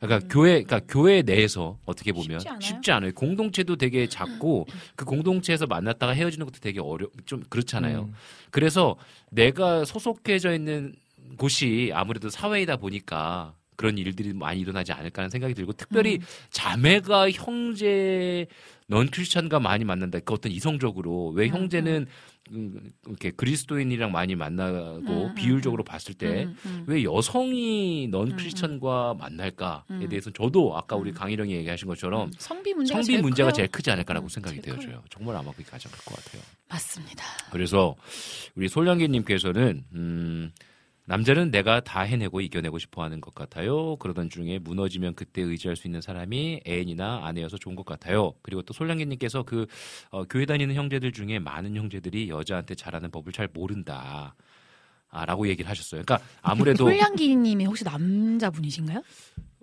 그러니까 교회, 그러니까 교회 내에서 어떻게 보면 음. 쉽지 않아요? 않아요. 공동체도 되게 작고 그 공동체에서 만났다가 헤어지는 것도 되게 어려, 좀 그렇잖아요. 음. 그래서 내가 소속해져 있는 곳이 아무래도 사회이다 보니까 그런 일들이 많이 일어나지 않을까 하는 생각이 들고 특별히 음. 자매가 형제 넌 크리스찬과 많이 만난다. 그 어떤 이성적으로 왜 음, 형제는 음, 이렇게 그리스도인이랑 많이 만나고 음, 비율적으로 음, 봤을 때 음, 음. 왜 여성이 넌 음, 크리스천과 만날까에 음. 대해서 저도 아까 우리 음. 강희령이 얘기하신 것처럼 성비 문제가 성비 제일 문제가. 제일 크지 않을까라고 음, 생각이 되어져요. 정말 아마 그게 가장 클 것 같아요. 맞습니다. 그래서 우리 솔량기님께서는 음, 남자는 내가 다 해내고 이겨내고 싶어 하는 것 같아요. 그러던 중에 무너지면 그때 의지할 수 있는 사람이 애인이나 아내여서 좋은 것 같아요. 그리고 또 솔량기님께서 그 어, 교회 다니는 형제들 중에 많은 형제들이 여자한테 잘하는 법을 잘 모른다. 아, 라고 얘기를 하셨어요. 그러니까 아무래도 홀량기님이 혹시 남자분이신가요?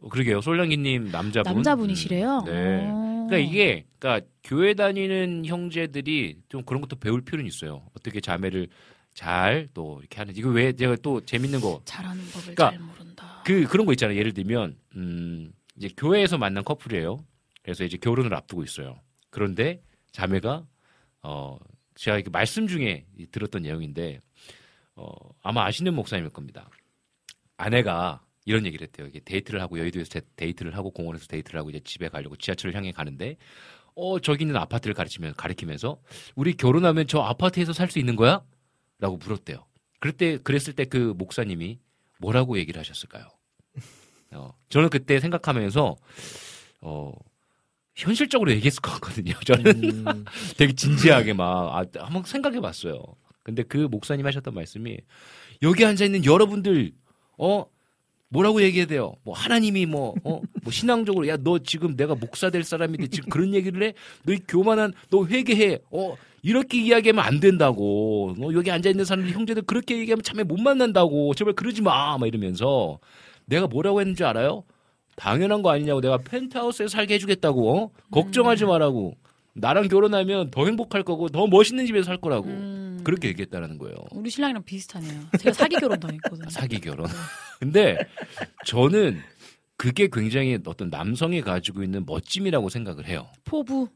어, 그러게요. 솔량기님 남자분 남자분이시래요. 음, 네. 어. 그러니까 이게 그러니까 교회 다니는 형제들이 좀 그런 것도 배울 필요는 있어요. 어떻게 자매를 잘 또 이렇게 하는지 이거 왜 제가 또 재밌는 거 잘하는 법을 그러니까 잘 모른다. 그 그런 거 있잖아요. 예를 들면 음 이제 교회에서 만난 커플이에요. 그래서 이제 결혼을 앞두고 있어요. 그런데 자매가 어 제가 이렇게 말씀 중에 이- 들었던 내용인데 어 아마 아시는 목사님일 겁니다. 아내가 이런 얘기를 했대요. 이게 데이트를 하고 여의도에서 데- 데이트를 하고 공원에서 데이트를 하고 이제 집에 가려고 지하철을 향해 가는데 어 저기 있는 아파트를 가르치면 가리키면서 우리 결혼하면 저 아파트에서 살 수 있는 거야? 라고 물었대요. 그럴 때 그랬을 때 그 목사님이 뭐라고 얘기를 하셨을까요? 어, 저는 그때 생각하면서 어 현실적으로 얘기했을 것 같거든요. 저는 음, 되게 진지하게 막 아, 한번 생각해 봤어요. 근데 그 목사님 하셨던 말씀이 여기 앉아 있는 여러분들 어 뭐라고 얘기해야 돼요? 뭐 하나님이 뭐 어 뭐 신앙적으로 야 너 지금 내가 목사 될 사람인데 지금 그런 얘기를 해? 너이 교만한 너 회개해? 어 이렇게 이야기하면 안 된다고. 너 여기 앉아 있는 사람들 형제들 그렇게 얘기하면 참에 못 만난다고. 제발 그러지 마. 막 이러면서 내가 뭐라고 했는지 알아요? 당연한 거 아니냐고 내가 펜트하우스에 살게 해주겠다고 어? 걱정하지 말라고 나랑 결혼하면 더 행복할 거고 더 멋있는 집에서 살 거라고 음, 그렇게 얘기했다는 거예요 우리 신랑이랑 비슷하네요. 제가 사기 결혼 당했거든요. 사기 결혼 근데 저는 그게 굉장히 어떤 남성이 가지고 있는 멋짐이라고 생각을 해요 포부.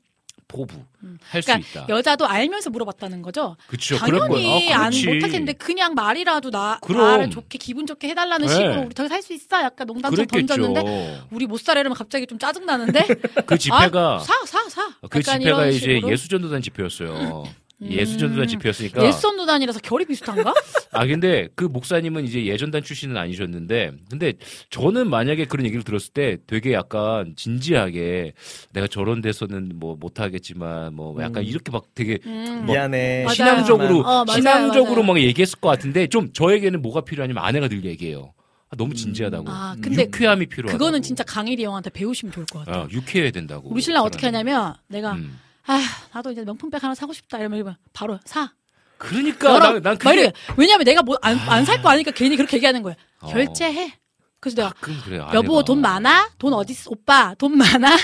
포부 음. 할수 그러니까 있다 여자도 알면서 물어봤다는 거죠. 그럴 당연히 아, 안 텐데 그냥 말이라도 나 그럼. 나를 좋게 기분 좋게 해달라는 네. 식으로 우리 더 살 수 있어. 약간 농담처럼 그랬겠죠 던졌는데 우리 못 살아 이러면 갑자기 좀 짜증 나는데 그 집회가 아, 사 사 사. 그 집회가 이제 식으로. 예수전도단 집회였어요 음. 예수 전도단 집회였으니까 예선도단이라서 결이 비슷한가? 아 근데 그 목사님은 이제 예전단 출신은 아니셨는데 근데 저는 만약에 그런 얘기를 들었을 때 되게 약간 진지하게 내가 저런 데서는 뭐 못하겠지만 뭐 약간 음. 이렇게 막 되게 음. 미안해. 맞아요. 신앙적으로 어, 맞아요, 신앙적으로 맞아요. 막 얘기했을 것 같은데 좀 저에게는 뭐가 필요하냐면 아내가 늘 얘기해요. 아, 너무 진지하다고. 아 근데 유쾌함이 필요하다고. 그거는 진짜 강일이 형한테 배우시면 좋을 것 같아요. 어, 유쾌해야 된다고. 우리 신랑 어떻게. 하냐면 내가 음. 아 나도 이제 명품백 하나 사고 싶다 이러면 바로 사. 그러니까 열어. 난, 난막 그게. 왜냐면 내가 뭐 안 안 살 거 아니까 괜히 그렇게 얘기하는 거야. 어. 결제해. 그래서 내가 그래. 여보 돈 많아? 돈 어디 있어? 오빠 돈 많아?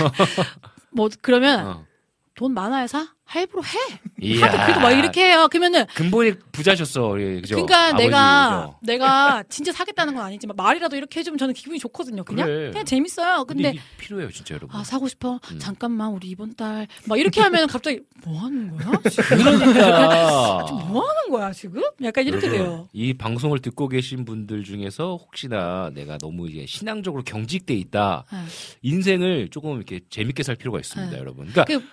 뭐 그러면 어. 돈 많아야 사? 할부로 해. 하도 그래도 막 이렇게 해요. 그러면은 근본이 부자셨어. 예, 그죠? 그러니까 아버지, 내가 그죠? 내가 진짜 사겠다는 건 아니지만 말이라도 이렇게 해주면 저는 기분이 좋거든요. 그냥 그래. 그냥 재밌어요. 근데, 근데 필요해요, 진짜 여러분. 아 사고 싶어. 음. 잠깐만 우리 이번 달 막 이렇게 하면 갑자기 뭐 하는 거야? 그러니까. 지금 뭐 하는 거야 지금? 약간 이렇게 돼요. 이 방송을 듣고 계신 분들 중에서 혹시나 내가 너무 이제 신앙적으로 경직돼 있다. 네. 인생을 조금 이렇게 재밌게 살 필요가 있습니다, 네. 여러분. 그러니까 그-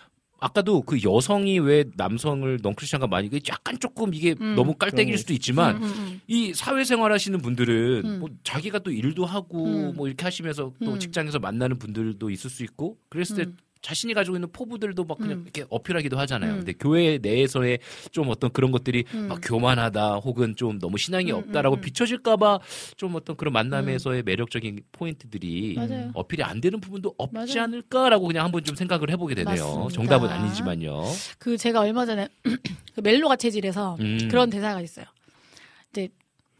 아까도 그 여성이 왜 남성을 넌크리스찬과 많이 그 약간 조금 이게 음. 너무 깔때기일 수도 있지만 음, 음, 음. 이 사회생활 하시는 분들은 음. 뭐 자기가 또 일도 하고 음. 뭐 이렇게 하시면서 또 음. 직장에서 만나는 분들도 있을 수 있고 그랬을 때 음. 자신이 가지고 있는 포부들도 막 그냥 음. 이렇게 어필하기도 하잖아요. 음. 근데 교회 내에서의 좀 어떤 그런 것들이 음. 막 교만하다 혹은 좀 너무 신앙이 음, 없다라고 음, 음. 비춰질까봐 좀 어떤 그런 만남에서의 매력적인 포인트들이 맞아요. 어필이 안 되는 부분도 없지 맞아요. 않을까라고 그냥 한번 좀 생각을 해보게 되네요. 맞습니다. 정답은 아니지만요. 그 제가 얼마 전에 그 멜로가 체질에서 음. 그런 대사가 있어요. 이제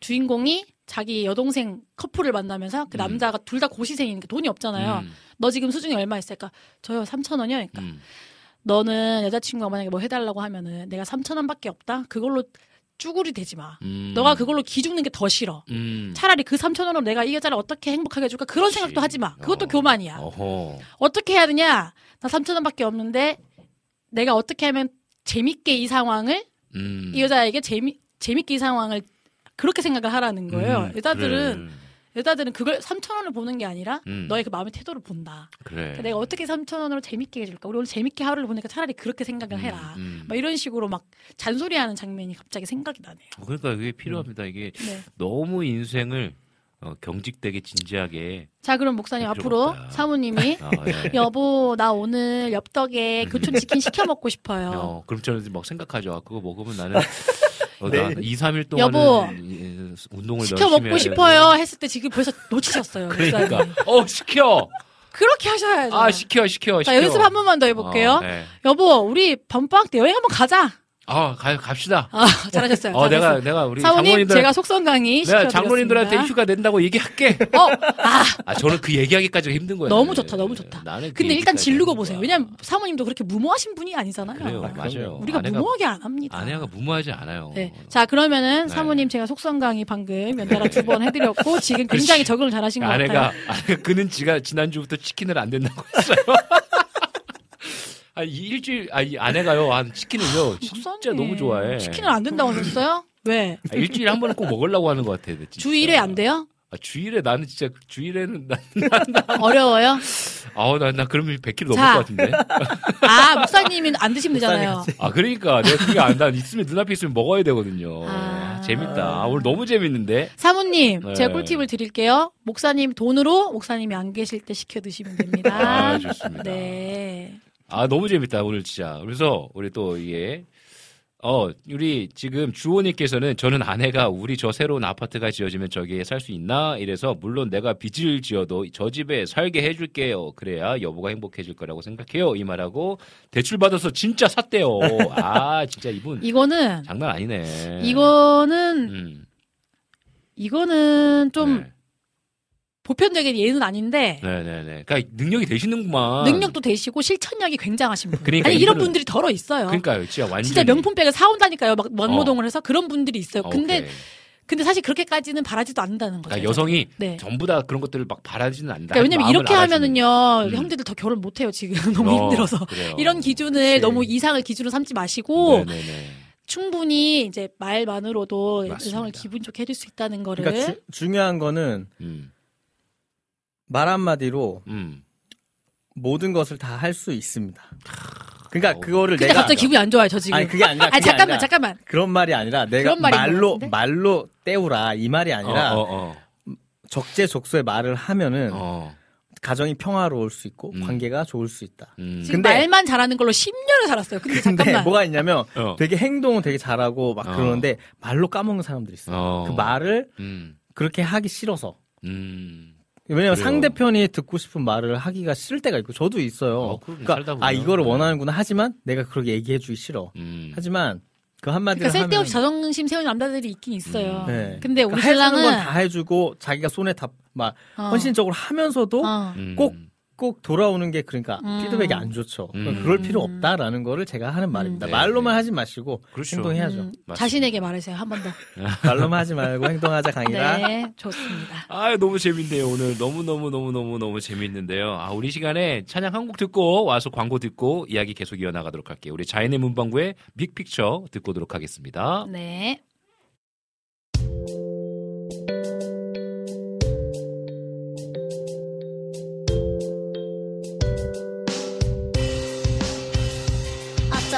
주인공이 자기 여동생 커플을 만나면서 그 음. 남자가 둘 다 고시생이니까 돈이 없잖아요. 음, 너 지금 수중이 얼마 있을까? 저요 3천 원이요. 그러니까 음. 너는 여자친구가 만약에 뭐 해달라고 하면은 내가 3천 원밖에 없다. 그걸로 쭈구리 되지 마. 음. 너가 그걸로 기죽는 게 더 싫어. 음. 차라리 그 3천 원으로 내가 이 여자를 어떻게 행복하게 해줄까? 그런 그렇지. 생각도 하지 마. 그것도 어. 교만이야. 어허. 어떻게 해야 되냐? 나 3천 원밖에 없는데 내가 어떻게 하면 재밌게 이 상황을 음. 이 여자에게 재미 재밌게 이 상황을 그렇게 생각을 하라는 거예요. 음, 여자들은 그래. 여자들은 그걸 3천 원을 보는 게 아니라 음. 너의 그 마음의 태도를 본다. 그래. 그러니까 내가 어떻게 3천 원으로 재밌게 해줄까? 우리 오늘 재밌게 하루를 보니까 차라리 그렇게 생각을 해라. 음, 음. 막 이런 식으로 막 잔소리하는 장면이 갑자기 생각이 나네요. 그러니까 이게 필요합니다. 이게 네. 너무 인생을 어, 경직되게 진지하게 자 그럼 목사님 앞으로 없다. 사모님이 어, 예. 여보 나 오늘 엽떡에 교촌 치킨 시켜 먹고 싶어요. 어, 그럼 저는 막 생각하죠. 아, 그거 먹으면 나는 어, 나 네. 2, 3일 동안 여보, 운동을 시켜 먹고 싶어요 했을 때 지금 벌써 놓치셨어요. 목사님. 그러니까 어 시켜. 그렇게 하셔야죠. 아 시켜 시켜. 자 시켜. 연습 한 번만 더 해볼게요. 어, 네. 여보 우리 밤방 때 여행 한번 가자. 아 가, 갑시다. 아 잘하셨어요. 어 내가 잘하셨어요. 내가 우리 사모님 장모님들 제가 속성 강의 내가. 장모님들한테 휴가 낸다고 얘기할게. 어, 아 아 저는 그 얘기하기까지가 힘든 거예요. 너무 좋다, 너무 좋다. 나는 그 근데 일단 질르고 보세요. 왜냐면 사모님도 그렇게 무모하신 분이 아니잖아요. 그래요, 아, 맞아요. 우리가 아내가 무모하게 안 합니다. 아내가 무모하지 않아요. 네. 자, 그러면은 네. 사모님 제가 속성 강의 방금 연달아 두 번 해드렸고, 지금 굉장히. 적응을 잘 하신 것 아내가, 같아요. 아내가 그는 지가 지난주부터 치킨을 안 된다고 했어요. 아, 이 일주일, 아, 이 아내가요, 한 치킨을요, 진짜 목사님, 너무 좋아해. 치킨을 안 된다고 하셨어요? 왜? 아, 일주일에 한 번은 꼭 먹으려고 하는 것 같아. 진짜. 주 1회 안 돼요? 아, 주일에 나는 진짜, 주일에는, 나, 어려워요? 아우, 나, 나 그러면 100kg 넘을 자. 것 같은데. 아, 목사님은 안 드시면 되잖아요. 아, 그러니까. 내가 그게 안, 난 있으면, 눈앞에 있으면 먹어야 되거든요. 아. 재밌다. 아, 오늘 너무 재밌는데. 사모님, 네. 제가 꿀팁을 드릴게요. 목사님 돈으로 목사님이 안 계실 때 시켜 드시면 됩니다. 아, 좋습니다. 네. 아, 너무 재밌다, 오늘 진짜. 그래서, 우리 또 이게, 어, 우리 지금 주호님께서는 저는 아내가 우리 저 새로운 아파트가 지어지면 저기에 살 수 있나? 이래서 물론 내가 빚을 지어도 저 집에 살게 해줄게요. 그래야 여보가 행복해질 거라고 생각해요. 이 말하고 대출 받아서 진짜 샀대요. 아, 진짜 이분 이거는, 장난 아니네. 이거는, 음, 이거는 좀 네. 보편적인 예는 아닌데, 네네네. 그러니까 능력이 되시는구만. 능력도 되시고 실천력이 굉장하신 분. 그러니까 아니 이런 이분은- 분들이 덜어 있어요. 그러니까 진짜 완전 진짜 명품백을 사온다니까요. 막 막노동을 해서 그런 분들이 있어요. 어, 근데 근데 사실 그렇게까지는 바라지도 않는다는 거죠. 그러니까 여성이 네. 전부 다 그런 것들을 막 바라지는 않는다. 그러니까 왜냐면 이렇게 알아주는. 하면은요 음. 형제들 더 결혼 못 해요 지금 너무 어, 힘들어서 그래요. 이런 기준을 그치. 너무 이상을 기준으로 삼지 마시고 네네네. 충분히 이제 말만으로도 맞습니다. 여성을 기분 좋게 해줄 수 있다는 거를 그러니까 주- 중요한 거는 음, 말 한마디로 음. 모든 것을 다 할 수 있습니다. 그러니까 어우. 그거를 근데 내가 갑자기 기분이 안 좋아요 저 지금 아니 그게 아니라 아니 그게 잠깐만 아니라 잠깐만 그런 말이 아니라 내가 말로? 말로 때우라 이 말이 아니라 어, 어, 적재적소에 말을 하면은 어. 가정이 평화로울 수 있고 음. 관계가 좋을 수 있다. 음. 지금 근데- 말만 잘하는 걸로 10년을 살았어요 근데 근데 잠깐만 뭐가 있냐면 어. 되게 행동은 되게 잘하고 막 어. 그러는데 말로 까먹는 사람들이 있어요. 어. 그 말을 음. 그렇게 하기 싫어서. 음. 왜냐면 그래요. 상대편이 듣고 싶은 말을 하기가 싫을 때가 있고 저도 있어요. 어. 그러니까. 아 이거를 네. 원하는구나 하지만 내가 그렇게 얘기해주기 싫어. 음. 하지만 그 한마디를 그러니까 쓸데없이 하면 자존심 세우는 남자들이 있긴 있어요 네. 근데 우리 그러니까 신랑은 건다 해주고 자기가 손에 다막 어. 헌신적으로 하면서도 어. 음. 꼭 꼭 돌아오는 게 그러니까 음. 피드백이 안 좋죠. 음. 그럴 필요 없다라는 거를 제가 하는 말입니다. 네, 말로만 네. 하지 마시고 그렇죠. 행동해야죠. 음. 자신에게 말하세요. 한 번 더. 말로만 하지 말고 행동하자 강의라. 네, 좋습니다. 아, 너무 재밌네요. 오늘 너무 너무 너무 너무 너무 재밌는데요. 아, 우리 시간에 찬양 한 곡 듣고 와서 광고 듣고 이야기 계속 이어나가도록 할게요. 우리 자연의 문방구의 빅픽처 듣고 오도록 하겠습니다. 네.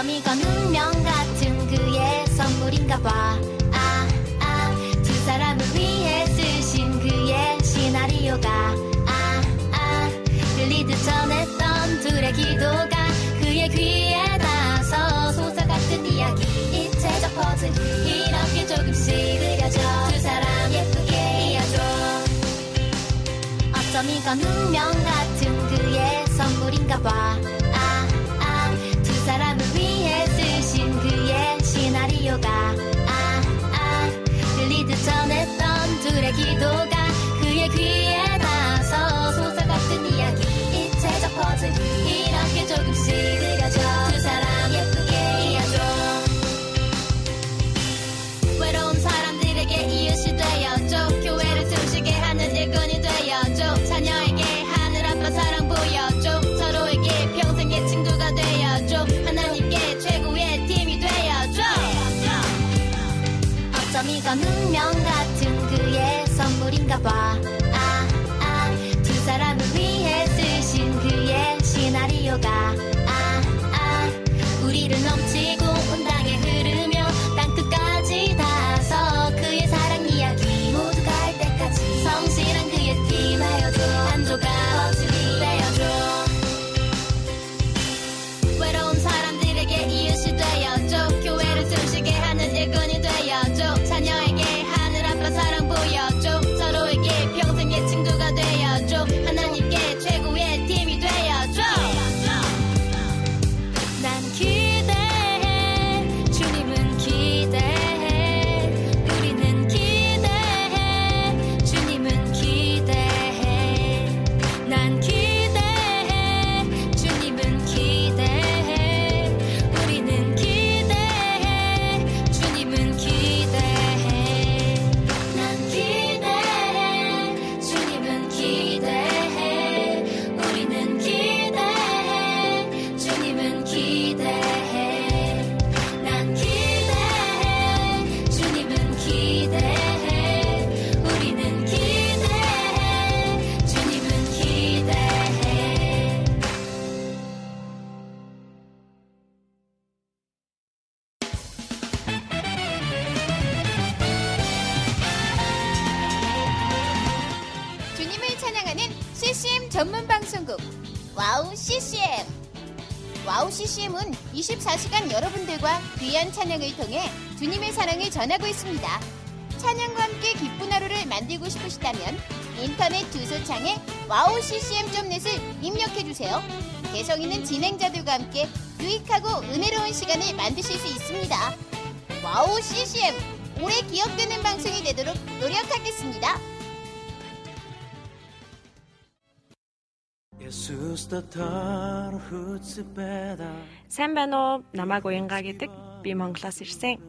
어쩜 이건 운명 같은 그의 선물인가 봐. 아, 아, 두 사람을 위해 쓰신 그의 시나리오가. 아, 아, 들리듯 전했던 둘의 기도가 그의 귀에 닿아서 소설 같은 이야기. 입체적 퍼즐, 이렇게 조금씩 그려져. 두 사람 예쁘게 이어줘. 어쩜 이건 운명 같은 그의 선물인가 봐. 둘 선 사랑을 전하고 있습니다. 찬양과 함께 기쁜 하루를 만들고 싶으시다면 인터넷 주소창에 와우 CCM.net을 입력해 주세요. 개성 있는 진행자들과 함께 유익하고 은혜로운 시간을 만드실 수 있습니다. 와우 CCM 오래 기억되는 방송이 되도록 노력하겠습니다. Jesus татар хүзбэда Сайн 남아고행 가게 득 비몽클라스 일생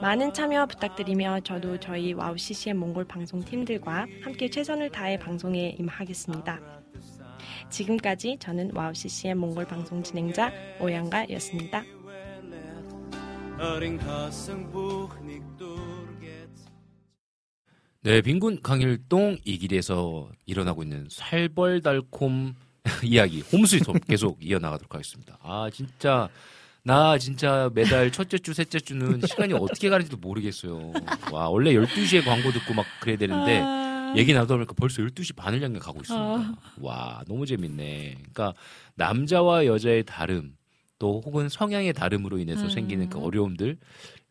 많은 참여 부탁드리며 저도 저희 와우 CCM 몽골 방송 팀들과 함께 최선을 다해 방송에 임하겠습니다. 지금까지 저는 와우 CCM 몽골 방송 진행자 오양가였습니다. 네, 빈군 강일동 이 길에서 일어나고 있는 살벌달콤 이야기 Home Sweet 계속 이어나가도록 하겠습니다. 아 진짜 나 진짜 매달 첫째 주, 셋째 주는 시간이 어떻게 가는지도 모르겠어요. 와 원래 12시에 광고 듣고 막 그래야 되는데 아, 얘기 나다 보니까 벌써 12시 반을 향해 가고 있습니다. 아. 와 너무 재밌네. 그러니까 남자와 여자의 다름 또 혹은 성향의 다름으로 인해서 음. 생기는 그 어려움들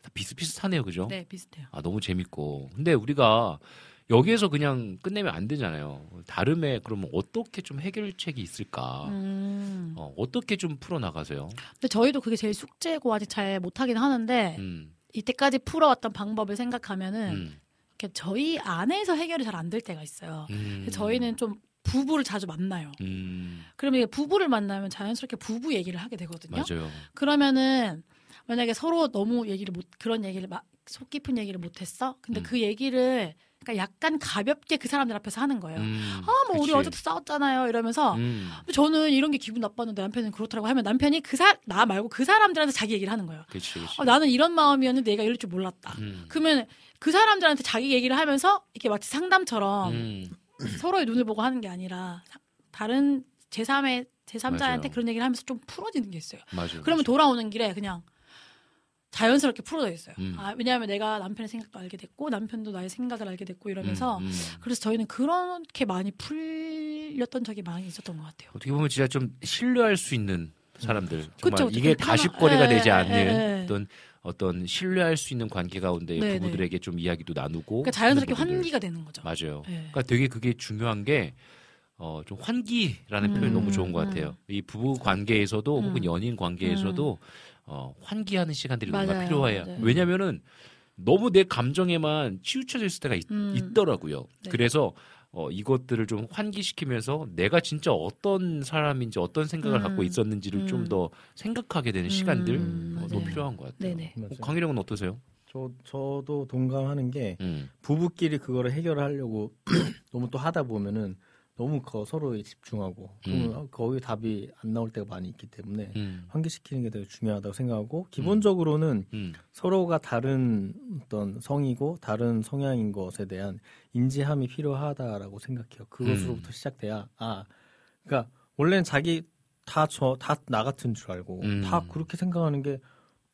다 비슷비슷하네요. 그죠? 네, 비슷해요. 아, 너무 재밌고. 근데 우리가 여기에서 그냥 끝내면 안 되잖아요. 다름에 그러면 어떻게 좀 해결책이 있을까? 음. 어, 어떻게 좀 풀어 나가세요? 근데 저희도 그게 제일 숙제고 아직 잘 못하긴 하는데 음, 이때까지 풀어왔던 방법을 생각하면은 음, 이렇게 저희 안에서 해결이 잘 안 될 때가 있어요. 음. 저희는 좀 부부를 자주 만나요. 음, 그러면 부부를 만나면 자연스럽게 부부 얘기를 하게 되거든요. 맞아요. 그러면은 만약에 서로 너무 얘기를 못 그런 얘기를 막 속 깊은 얘기를 못 했어. 근데 음. 그 얘기를 그러니까 약간 가볍게 그 사람들 앞에서 하는 거예요. 음, 아, 뭐 우리. 어제도 싸웠잖아요. 이러면서 음, 저는 이런 게 기분 나빴는데 남편은 그렇더라고 하면 남편이 그 사 나 말고 그 사람들한테 자기 얘기를 하는 거예요. 그치, 그치. 어, 나는 이런 마음이었는데 내가 이럴 줄 몰랐다. 음, 그러면 그 사람들한테 자기 얘기를 하면서 이렇게 마치 상담처럼 음, 서로의 눈을 보고 하는 게 아니라 사- 다른 제3의 제3자한테 맞아요. 그런 얘기를 하면서 좀 풀어지는 게 있어요. 맞아요. 그러면 돌아오는 길에 그냥 자연스럽게 풀어져 있어요. 음. 아, 왜냐하면 내가 남편의 생각도 알게 됐고 남편도 나의 생각을 알게 됐고 이러면서 음, 음. 그래서 저희는 그렇게 많이 풀렸던 적이 많이 있었던 것 같아요. 어떻게 보면 진짜 좀 신뢰할 수 있는 사람들. 정말 그쵸. 이게 가십거리가 예, 되지 예, 않는 예. 어떤 어떤 신뢰할 수 있는 관계 가운데 네, 부부들에게 좀 이야기도 나누고 그러니까 자연스럽게. 환기가 되는 거죠. 맞아요. 예. 그러니까 되게 그게 중요한 게 어, 좀 환기라는 표현 이 음, 너무 좋은 것 음. 같아요. 이 부부 관계에서도 음. 혹은 연인 관계에서도 어, 환기하는 시간들이 뭔가 맞아요. 필요해요. 맞아요. 왜냐면은 너무 내 감정에만 치우쳐져 있을 때가 있, 음. 더라고요 네. 그래서 어, 이것들을 좀 환기시키면서 내가 진짜 어떤 사람인지 어떤 생각을 음. 갖고 있었는지를 음. 좀더 생각하게 되는 시간들 음, 어, 너무. 필요한 것 같아요. 어, 강희령은 어떠세요? 저 저도 동감하는 게 음. 부부끼리 그거를 해결하려고 너무 또 하다 보면은 너무 그 서로에 집중하고 그러면 거기 답이 안 나올 때가 많이 있기 때문에 음. 환기시키는 게 되게 중요하다고 생각하고 기본적으로는 음. 서로가 다른 어떤 성이고 다른 성향인 것에 대한 인지함이 필요하다라고 생각해요. 그것으로부터 음. 시작돼야 아 그러니까 원래는 자기 다 저 다 나 같은 줄 알고 음. 다 그렇게 생각하는 게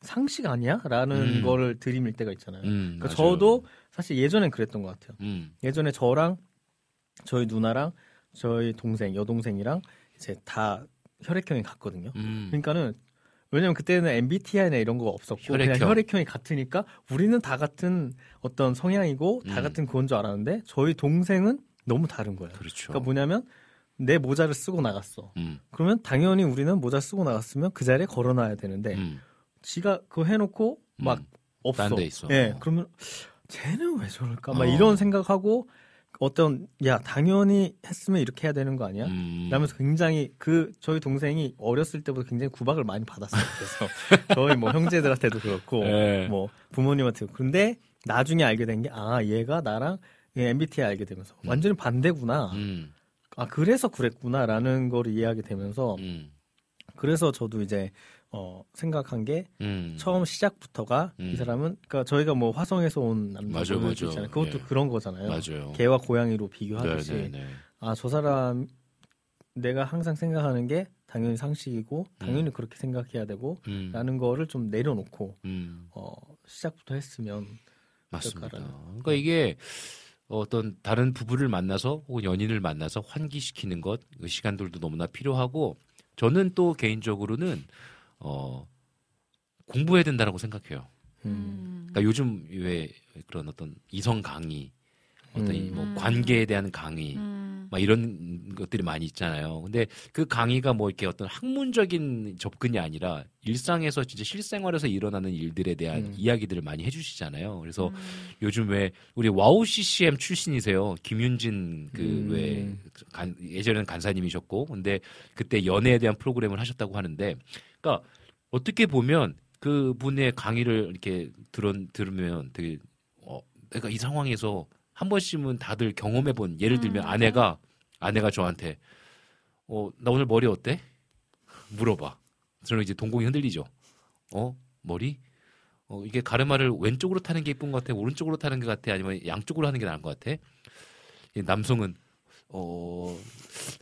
상식 아니야?라는 음. 거를 들이밀 때가 있잖아요. 음, 그러니까 맞아요. 저도 사실 예전엔 그랬던 것 같아요. 음. 예전에 저랑 저희 누나랑 저희 동생 여동생이랑 이제 다 혈액형이 같거든요. 음. 그러니까는 왜냐면 그때는 MBTI나 이런 거 없었고 혈액형. 그냥 혈액형이 같으니까 우리는 다 같은 어떤 성향이고 다 음. 같은 그건 줄 알았는데 저희 동생은 너무 다른 거예요. 그렇죠. 그러니까 뭐냐면 내 모자를 쓰고 나갔어. 음. 그러면 당연히 우리는 모자 쓰고 나갔으면 그 자리에 걸어놔야 되는데 음. 지가 그거 해놓고 막 음. 없어. 예, 그러면 쟤는 왜 저럴까? 막 어. 이런 생각하고 어떤 야 당연히 했으면 이렇게 해야 되는 거 아니야? 음. 라면서 굉장히 그 저희 동생이 어렸을 때부터 굉장히 구박을 많이 받았어요. 그래서 저희 뭐 형제들한테도 그렇고 예. 뭐 부모님한테도 근데 나중에 알게 된 게 아 얘가 나랑 MBTI 알게 되면서 음. 완전히 반대구나. 음. 아 그래서 그랬구나라는 거를 이해하게 되면서 음. 그래서 저도 이제 어 생각한 게 음. 처음 시작부터가 음. 이 사람은 그러니까 저희가 뭐 화성에서 온 맞아. 있잖아요. 그것도 예. 그런 거잖아요. 맞아요. 개와 고양이로 비교하듯이 네 네 네. 아저 사람 내가 항상 생각하는 게 당연히 상식이고 당연히 그렇게 생각해야 되고 음. 라는 거를 좀 내려놓고 음. 어 시작부터 했으면 맞습니다. 어떨까라는. 그러니까 이게 어떤 다른 부부를 만나서 혹은 연인을 만나서 환기시키는 것, 그 시간들도 너무나 필요하고 저는 또 개인적으로는 어 공부해야 된다라고 생각해요. 음. 그러니까 요즘 왜 그런 어떤 이성 강의, 어떤 이뭐 음. 관계에 대한 강의, 음. 막 이런 것들이 많이 있잖아요. 근데 그 강의가 뭐 이렇게 어떤 학문적인 접근이 아니라 일상에서 진짜 실생활에서 일어나는 일들에 대한 음. 이야기들을 많이 해주시잖아요. 그래서 음. 요즘 왜 우리 와우 CCM 출신이세요. 김윤진 그 음. 왜 예전에는 간사님이셨고 근데 그때 연애에 대한 프로그램을 하셨다고 하는데 그러니까 어떻게 보면 그 분의 강의를 이렇게 들어 들으면 되게 어 내가 이 상황에서 한 번씩은 다들 경험해 본 예를 들면 음, 아내가 아내가 저한테 어 나 오늘 머리 어때? 물어봐. 저는 이제 동공이 흔들리죠. 어 머리? 어 이게 가르마를 왼쪽으로 타는 게 이쁜 것 같아, 오른쪽으로 타는 것 같아, 아니면 양쪽으로 하는 게 나은 것 같아. 이 남성은 어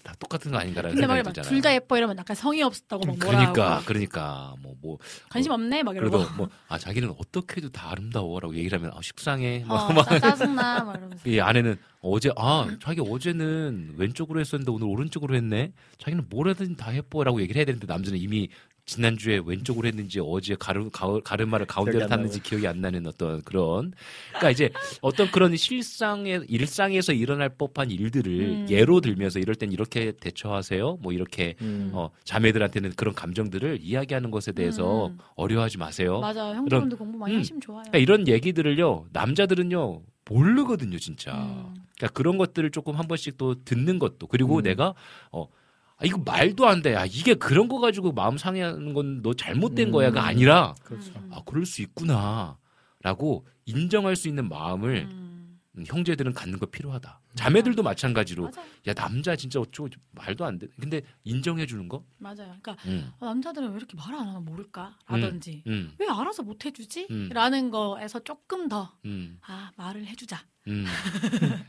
다 똑같은 거 아닌가라는 생각이 들잖아요. 둘 다 예뻐 이러면 약간 성의 없었다고 막 뭐라 그러니까 하고. 그러니까 뭐 뭐 관심 없네? 막 이러고. 그래도 뭐 아 자기는 어떻게 해도 다 아름다워라고 얘기를 하면 아 식상해. 뭐 어, 막 짜- 짜증나 막 이러면서. 이 아내는 어제 아 자기 어제는 왼쪽으로 했었는데 오늘 오른쪽으로 했네. 자기는 뭘 하든 다 예뻐라고 얘기를 해야 되는데 남자는 이미 지난주에 왼쪽으로 했는지 어제 가르, 가, 가르마를 가운데로 탔는지. 기억이 안 나는 어떤 그런 그러니까 이제 어떤 그런 실상의 일상에서 일어날 법한 일들을 음. 예로 들면서 이럴 땐 이렇게 대처하세요. 뭐 이렇게 음. 어 자매들한테는 그런 감정들을 이야기하는 것에 대해서 음. 어려워하지 마세요. 맞아 형제분들 공부 많이 음. 하시면 좋아요. 그러니까 이런 얘기들을요 남자들은요 모르거든요 진짜. 음. 그러니까 그런 것들을 조금 한 번씩 또 듣는 것도 그리고 음. 내가 어 아, 이거 말도 안 돼. 아, 이게 그런 거 가지고 마음 상해하는 건 너 잘못된 음. 거야가 아니라 그렇죠. 음. 아 그럴 수 있구나라고 인정할 수 있는 마음을 음. 음, 형제들은 갖는 거 필요하다. 자매들도 마찬가지로 맞아 야 남자 진짜 어쩌고 말도 안 돼. 근데 인정해 주는 거. 맞아요. 그러니까 음. 아, 남자들은 왜 이렇게 말 안 하면 모를까? 라든지 음. 왜 알아서 못 해주지? 음. 라는 거에서 조금 더 음. 아, 말을 해주자. 음.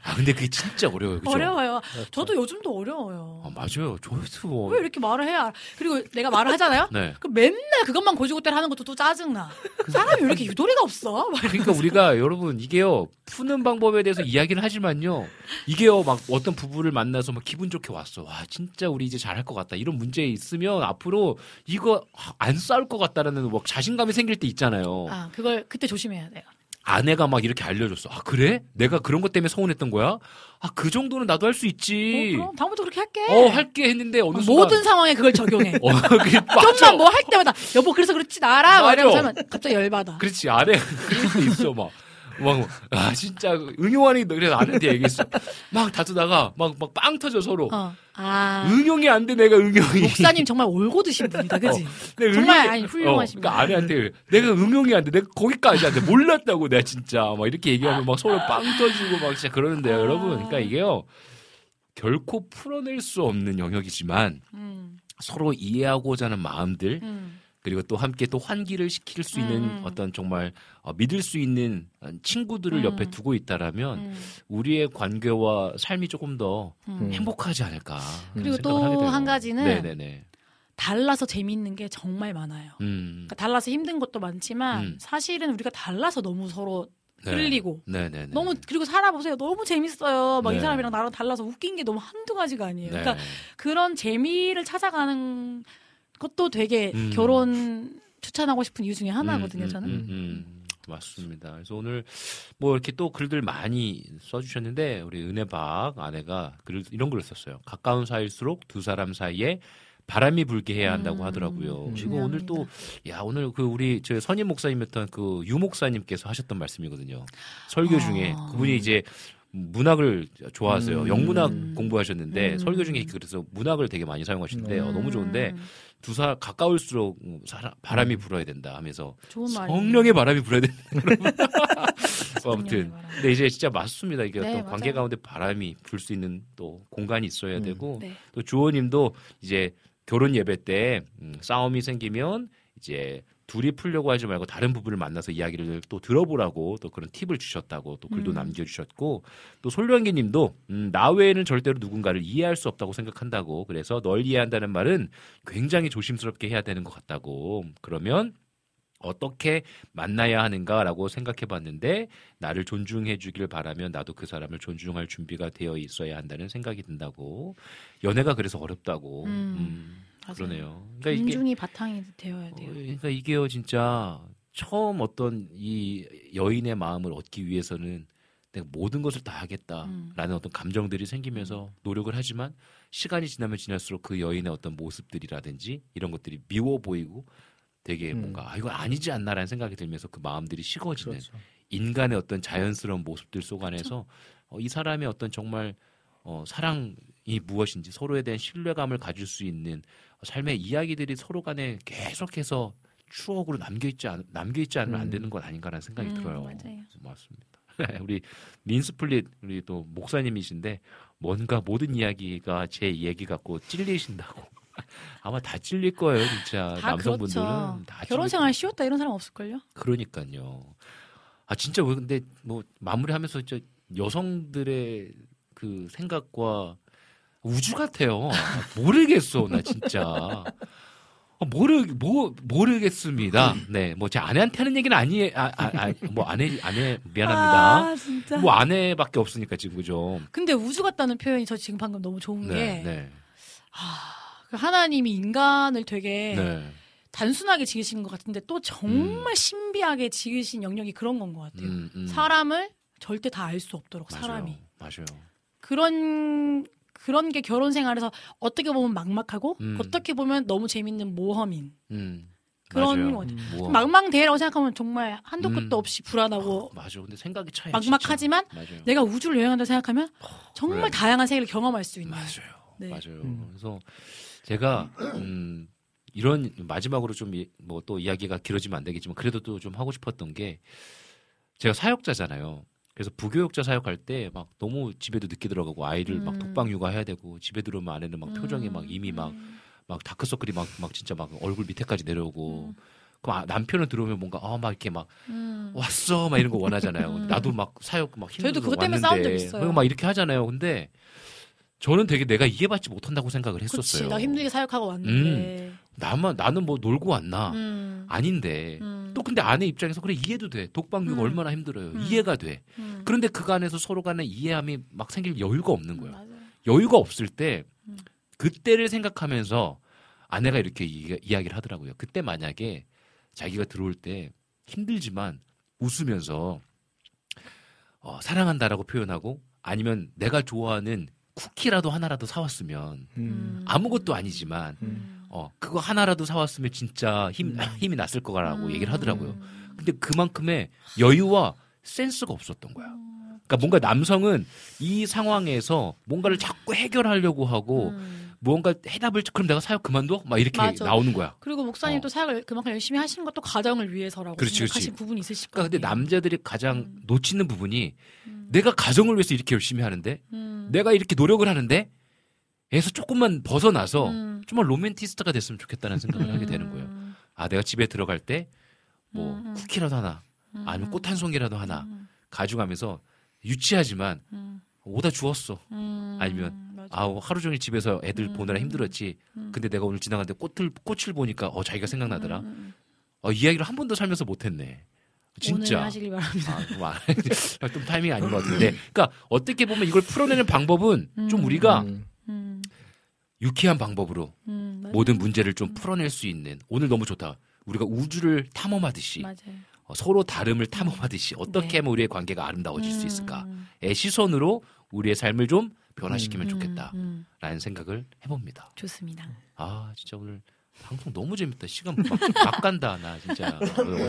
아 근데 그게 진짜 어려워요. 그죠? 어려워요. 그렇죠. 저도 요즘도 어려워요. 아, 맞아요. 저도 뭐왜 이렇게 말을 해야? 그리고 내가 말을 하잖아요. 네. 그 맨날 그것만 고지고대로 하는 것도 또 짜증 나. 사람이 왜 이렇게 유도리가 없어? 막 그러니까 우리가 여러분 이게요 푸는 방법에 대해서 이야기를 하지만요 이게요 막 어떤 부부를 만나서 막 기분 좋게 왔어 와 진짜 우리 이제 잘할 것 같다 이런 문제 있으면 앞으로 이거 안 싸울 것 같다라는 막 자신감이 생길 때 있잖아요 아, 그걸 그때 조심해야 돼요. 아내가 막 이렇게 알려줬어 아 그래 내가 그런 것 때문에 서운했던 거야 아 그 정도는 나도 할수 어, 있지 그럼 다음부터 그렇게 할게. 어 할게 했는데 어느 순간 모든 상황에 그걸 적용해. 어. 좀만 뭐 할 때마다 여보 그래서 그렇지 나라. 이러면서 하면 갑자기 열받아. 그렇지 아내가 그럴 수 있어 막. 막, 아, 진짜, 응용하니, 그래서 아내한테 얘기했어. 막 다투다가, 막, 막 빵 터져, 서로. 어. 아. 응용이 안 돼, 내가 응용이. 목사님 정말 올고 드신 분이다, 그지? 내가 정말 응용이- 아니, 훌륭하신 어, 그러니까 분. 아내한테 내가 응용이 안 돼. 내가 거기까지 안 돼. 몰랐다고, 내가 진짜. 막 이렇게 얘기하면 막 서로 빵 터지고 막 진짜 그러는데요, 아. 여러분. 그러니까 이게요. 결코 풀어낼 수 없는 영역이지만 음, 서로 이해하고자 하는 마음들 음, 그리고 또 함께 또 환기를 시킬 수 있는 음. 어떤 정말 어, 믿을 수 있는 친구들을 음. 옆에 두고 있다라면 음, 우리의 관계와 삶이 조금 더 음. 행복하지 않을까. 그리고 또. 한 가지는 네네네. 달라서 재미있는 게 정말 많아요. 음. 그러니까 달라서 힘든 것도 많지만 음. 사실은 우리가 달라서 너무 서로 네. 끌리고 네네네. 너무 그리고 살아보세요. 너무 재밌어요. 막이 네. 사람이랑 나랑 달라서 웃긴 게 너무 한두 가지가 아니에요. 네. 그러니까 그런 재미를 찾아가는 것도 되게 음. 결혼 추천하고 싶은 이유 중에 하나거든요. 음, 음, 저는. 음, 음. 맞습니다. 그래서 오늘 뭐 이렇게 또 글들 많이 써주셨는데 우리 은혜박 아내가 글 이런 글을 썼어요. 가까운 사이일수록 두 사람 사이에 바람이 불게 해야 한다고 음, 하더라고요. 음, 지금 오늘 또 야 오늘 그 우리 저 선임 목사님이었던 그 유 목사님께서 하셨던 말씀이거든요. 설교 중에 아. 그분이 이제 문학을 좋아하세요. 음. 영문학 음. 공부하셨는데 음. 설교 중에 그래서 문학을 되게 많이 사용하시는데 어, 너무 좋은데 음, 두사 가까울수록 사람 바람이 불어야 된다 하면서. 성령의 바람이 불어야 된다. 어, 아무튼. 근데 이제 진짜 맞습니다. 이게 네, 어떤 관계. 가운데 바람이 불 수 있는 또 공간이 있어야 음. 되고 네. 또 주호님도 이제 결혼 예배 때 음, 싸움이 생기면 이제 둘이 풀려고 하지 말고 다른 부부를 만나서 이야기를 또 들어보라고 또 그런 팁을 주셨다고 또 글도 음. 남겨주셨고 또 솔량기님도 음, 나 외에는 절대로 누군가를 이해할 수 없다고 생각한다고. 그래서 널 이해한다는 말은 굉장히 조심스럽게 해야 되는 것 같다고. 그러면 어떻게 만나야 하는가라고 생각해 봤는데 나를 존중해 주길 바라면 나도 그 사람을 존중할 준비가 되어 있어야 한다는 생각이 든다고. 연애가 그래서 어렵다고. 음, 음, 맞아요. 그러네요. 그러니까 이게 존중이 바탕이 되어야 어, 돼요. 그러니까 이게요 진짜 처음 어떤 이 여인의 마음을 얻기 위해서는 내가 모든 것을 다 하겠다라는 음. 어떤 감정들이 생기면서 노력을 하지만 시간이 지나면 지날수록 그 여인의 어떤 모습들이라든지 이런 것들이 미워 보이고 되게 음. 뭔가 아 이건 아니지 않나라는 생각이 들면서 그 마음들이 식어지는 그렇죠. 인간의 어떤 자연스러운 모습들 속 안에서 어, 이 사람의 어떤 정말 어, 사랑이 무엇인지 서로에 대한 신뢰감을 가질 수 있는 삶의 이야기들이 서로 간에 계속해서 추억으로 남겨 있지 않 남겨 있지 않으면 안 음. 되는 건 아닌가라는 생각이 음, 들어요. 맞아요. 맞습니다. 우리 민스플릿 우리 또 목사님이신데 뭔가 모든 이야기가 제 얘기 갖고 찔리신다고 아마 다 찔릴 거예요, 진짜 다 남성분들은 그렇죠. 다 결혼 생활 쉬웠다 이런 사람 없을걸요? 그러니까요. 아 진짜 왜 근데 뭐 마무리하면서 저 여성들의 그 생각과 우주 같아요. 아, 모르겠어 나 진짜. 아, 모르 뭐 모르겠습니다. 네, 뭐 제 아내한테 하는 얘기는 아니에 아아뭐 아내 아내 미안합니다. 아, 진짜. 뭐 아내밖에 없으니까 지금 그죠. 근데 우주 같다는 표현이 저 지금 방금 너무 좋은 네, 게 네, 그 하나님이 인간을 되게 네. 단순하게 지으신 것 같은데 또 정말 신비하게 지으신 영역이 그런 건 것 같아요. 음, 음. 사람을 절대 다 알 수 없도록 맞아요. 사람이 맞아요. 그런 그런 게 결혼 생활에서 어떻게 보면 막막하고 음. 어떻게 보면 너무 재밌는 모험인 음. 그런. 것 같아요. 뭐, 망망대해라고 생각하면 정말 한도 끝도 음. 없이 불안하고 맞아. 근데 생각이 차요. 막막하지만. 내가 우주를 여행한다 생각하면 정말 그래. 다양한 세계를 경험할 수 있는 맞아요. 네. 맞아요. 음. 그래서 제가 음 이런 마지막으로 좀 뭐 또 이야기가 길어지면 안 되겠지만 그래도 또 좀 하고 싶었던 게 제가 사역자잖아요. 그래서 부교육자 사역할 때 막 너무 집에도 늦게 들어가고 아이를 막 음. 독방 육아해야 되고 집에 들어오면 아내는 막 표정이 막 이미 막막 음. 다크서클이 막 막 진짜 막 얼굴 밑에까지 내려오고 음. 그럼 아, 남편은 들어오면 뭔가 아막 이렇게 막 음. 왔어 막 이런 거 원하잖아요. 음. 나도 막 사역 막 힘들어 저희도 그것 때문에 싸운 적 있어요. 막 이렇게 하잖아요. 근데 저는 되게 내가 이해받지 못한다고 생각을 했었어요. 나 힘들게 사역하고 왔는데 나만 나는 뭐 놀고 왔나? 음. 아닌데 음. 또 근데 아내 입장에서 그래 이해도 돼. 독방육 음. 얼마나 힘들어요. 음. 이해가 돼. 음. 그런데 그 안에서 서로 간에 이해함이 막 생길 여유가 없는 거야. 맞아요. 여유가 없을 때 음. 그때를 생각하면서 아내가 이렇게 이, 이야기를 하더라고요. 그때 만약에 자기가 들어올 때 힘들지만 웃으면서 어, 사랑한다라고 표현하고 아니면 내가 좋아하는 쿠키라도 하나라도 사왔으면 음. 아무것도 아니지만 음. 어 그거 하나라도 사왔으면 진짜 힘 음. 힘이 났을 거라고 음. 얘기를 하더라고요. 근데 그만큼의 여유와 센스가 없었던 거야. 음. 그러니까 뭔가 남성은 이 상황에서 뭔가를 자꾸 해결하려고 하고 음. 무언가 해답을 그럼 내가 사역 그만둬 막 이렇게 맞아. 나오는 거야. 그리고 목사님 어. 또 사역을 그만큼 열심히 하시는 것도 가정을 위해서라고 그렇지, 생각하신 그렇지. 부분이 있으실 그러니까 거예요. 근데 남자들이 가장 음. 놓치는 부분이 음. 내가 가정을 위해서 이렇게 열심히 하는데 음. 내가 이렇게 노력을 하는데 에서 조금만 벗어나서 음. 정말 로맨티스트가 됐으면 좋겠다는 생각을 하게 되는 거예요. 음. 아 내가 집에 들어갈 때뭐 음. 쿠키라도 하나 음. 아니면 꽃 한 송이라도 하나 음. 가져가면서 유치하지만 음. 오다 주었어. 음. 아니면 맞아. 아우 하루 종일 집에서 애들 음. 보느라 힘들었지. 음. 근데 내가 오늘 지나갔는데 꽃을 꽃을 보니까 어 자기가 생각나더라. 음, 음. 어, 이 이야기를 한 번도 살면서 못했네. 진짜. 오늘 하시길 바랍니다. 아, 좀, 아, 좀 타이밍이 아닌 것 같은데. 그러니까 어떻게 보면 이걸 풀어내는 방법은 좀 음. 우리가 음. 음. 유쾌한 방법으로 음. 모든 문제를 좀 풀어낼 수 있는 오늘 너무 좋다. 우리가 우주를 탐험하듯이 맞아요. 어, 서로 다름을 탐험하듯이 어떻게 네. 하면 우리의 관계가 아름다워질 수 있을까의 음. 시선으로 우리의 삶을 좀 변화시키면 음. 좋겠다라는 음. 생각을 해봅니다. 좋습니다. 아 진짜 오늘 방송 너무 재밌다. 시간 막, 막 간다 나 진짜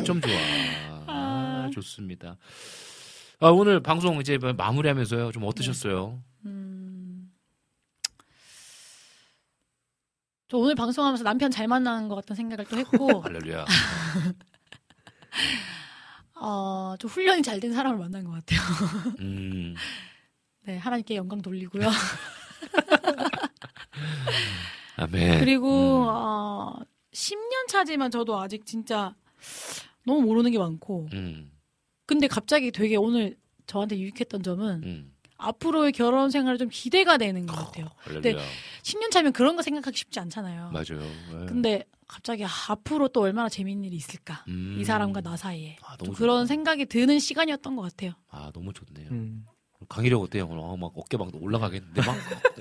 어쩜 좋아. 아, 좋습니다. 아, 오늘 방송 이제 마무리하면서요. 좀 어떠셨어요? 음. 저 오늘 방송하면서 남편 잘 만나는 것 같다는 생각을 또 했고, 할렐루야. 어, 좀 훈련이 잘 된 사람을 만난 것 같아요. 음, 네, 하나님께 영광 돌리고요. 아멘. 그리고, 음, 어, 10년 차지만 저도 아직 진짜 너무 모르는 게 많고, 음, 근데 갑자기 되게 오늘 저한테 유익했던 점은 음. 앞으로의 결혼 생활이 좀 기대가 되는 것 같아요. 할렐루야. 10년 차면 그런 거 생각하기 쉽지 않잖아요. 맞아요. 네. 근데 갑자기 아, 앞으로 또 얼마나 재밌는 일이 있을까? 음. 이 사람과 나 사이에. 아, 좀 그런. 생각이 드는 시간이었던 것 같아요. 아 너무 좋네요. 음. 강의력 어때요? 오늘 어, 막 어깨 막 올라가겠는데 막,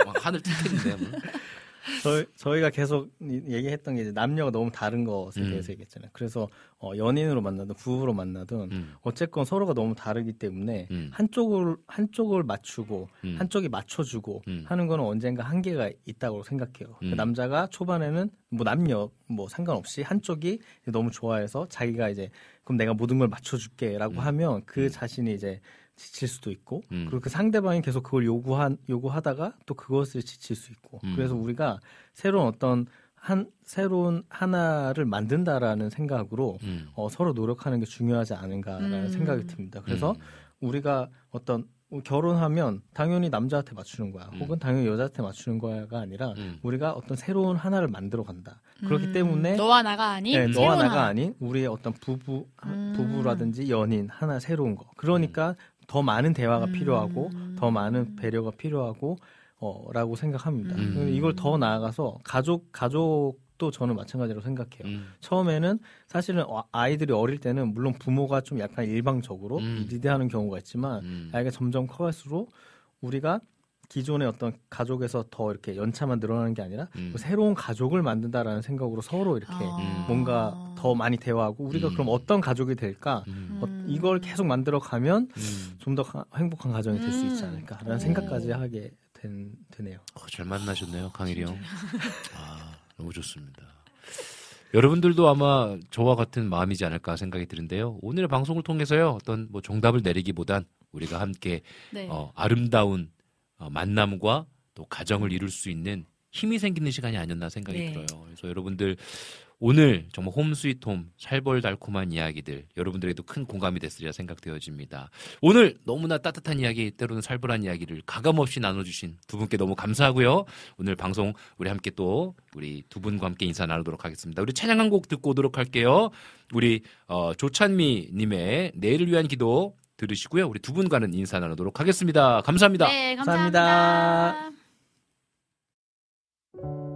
막 하늘 튀겠는데. 뭐. 저희, 저희가 계속 이- 얘기했던 게 이제 남녀가 너무 다른 것에 음. 대해서 얘기했잖아요. 그래서 어, 연인으로 만나든 부부로 만나든 음. 어쨌건 서로가 너무 다르기 때문에 음. 한쪽을 한쪽을 맞추고 음. 한쪽이 맞춰주고 음. 하는 거는 언젠가 한계가 있다고 생각해요. 그 음. 남자가 초반에는 뭐 남녀 뭐 상관없이 한쪽이 너무 좋아해서 자기가 이제 그럼 내가 모든 걸 맞춰줄게라고 하면 그 자신이 이제 지칠 수도 있고 음. 그리고 그 상대방이 계속 그걸 요구한 요구하다가 또 그것을 지칠 수 있고 음. 그래서 우리가 새로운 어떤 한 새로운 하나를 만든다라는 생각으로 음. 어, 서로 노력하는 게 중요하지 않은가라는 음. 생각이 듭니다. 그래서 음. 우리가 어떤 결혼하면 당연히 남자한테 맞추는 거야. 음. 혹은 당연히 여자한테 맞추는 거야가 아니라 음. 우리가 어떤 새로운 하나를 만들어 간다. 그렇기 음, 때문에 너와 나가 아닌 네, 너와 나가 하나. 아닌 우리의 어떤 부부 음. 부부라든지 연인 하나 새로운 거. 그러니까 더 많은 대화가 음. 필요하고 더 많은 배려가 필요하고 어라고 생각합니다. 음. 이걸 더 나아가서 가족 가족도 저는 마찬가지로 생각해요. 음. 처음에는 사실은 어- 아이들이 어릴 때는 물론 부모가 좀 약간 일방적으로 음. 리드하는 경우가 있지만 음. 아이가 점점 커갈수록 우리가 기존의 어떤 가족에서 더 이렇게 연차만 늘어나는 게 아니라 음. 새로운 가족을 만든다라는 생각으로 서로 이렇게 아. 뭔가 더 많이 대화하고 우리가 음. 그럼 어떤 가족이 될까 음. 어, 이걸 계속 만들어 가면 음. 좀더 행복한 가정이 될 수 있지 음. 않을까라는 오. 생각까지 하게 된, 되네요. 어, 잘 만나셨네요, 강일이 형. 아, 너무 좋습니다. 여러분들도 아마 저와 같은 마음이지 않을까 생각이 드는데요. 오늘의 방송을 통해서요, 어떤 뭐 정답을 내리기보단 우리가 함께 네. 어, 아름다운 어, 만남과 또 가정을 이룰 수 있는 힘이 생기는 시간이 아니었나 생각이 네. 들어요. 그래서 여러분들 오늘 정말 홈 스위트 홈 살벌달콤한 이야기들 여러분들에게도 큰 공감이 됐으리라 생각되어집니다. 오늘 너무나 따뜻한 이야기 때로는 살벌한 이야기를 가감없이 나눠주신 두 분께 너무 감사하고요. 오늘 방송 우리 함께 또 우리 두 분과 함께 인사 나누도록 하겠습니다. 우리 찬양 한 곡 듣고 오도록 할게요. 우리 어, 조찬미 님의 내일을 위한 기도 들으시고요. 우리 두 분과는 인사 나누도록 하겠습니다. 감사합니다. 네, 감사합니다. 감사합니다.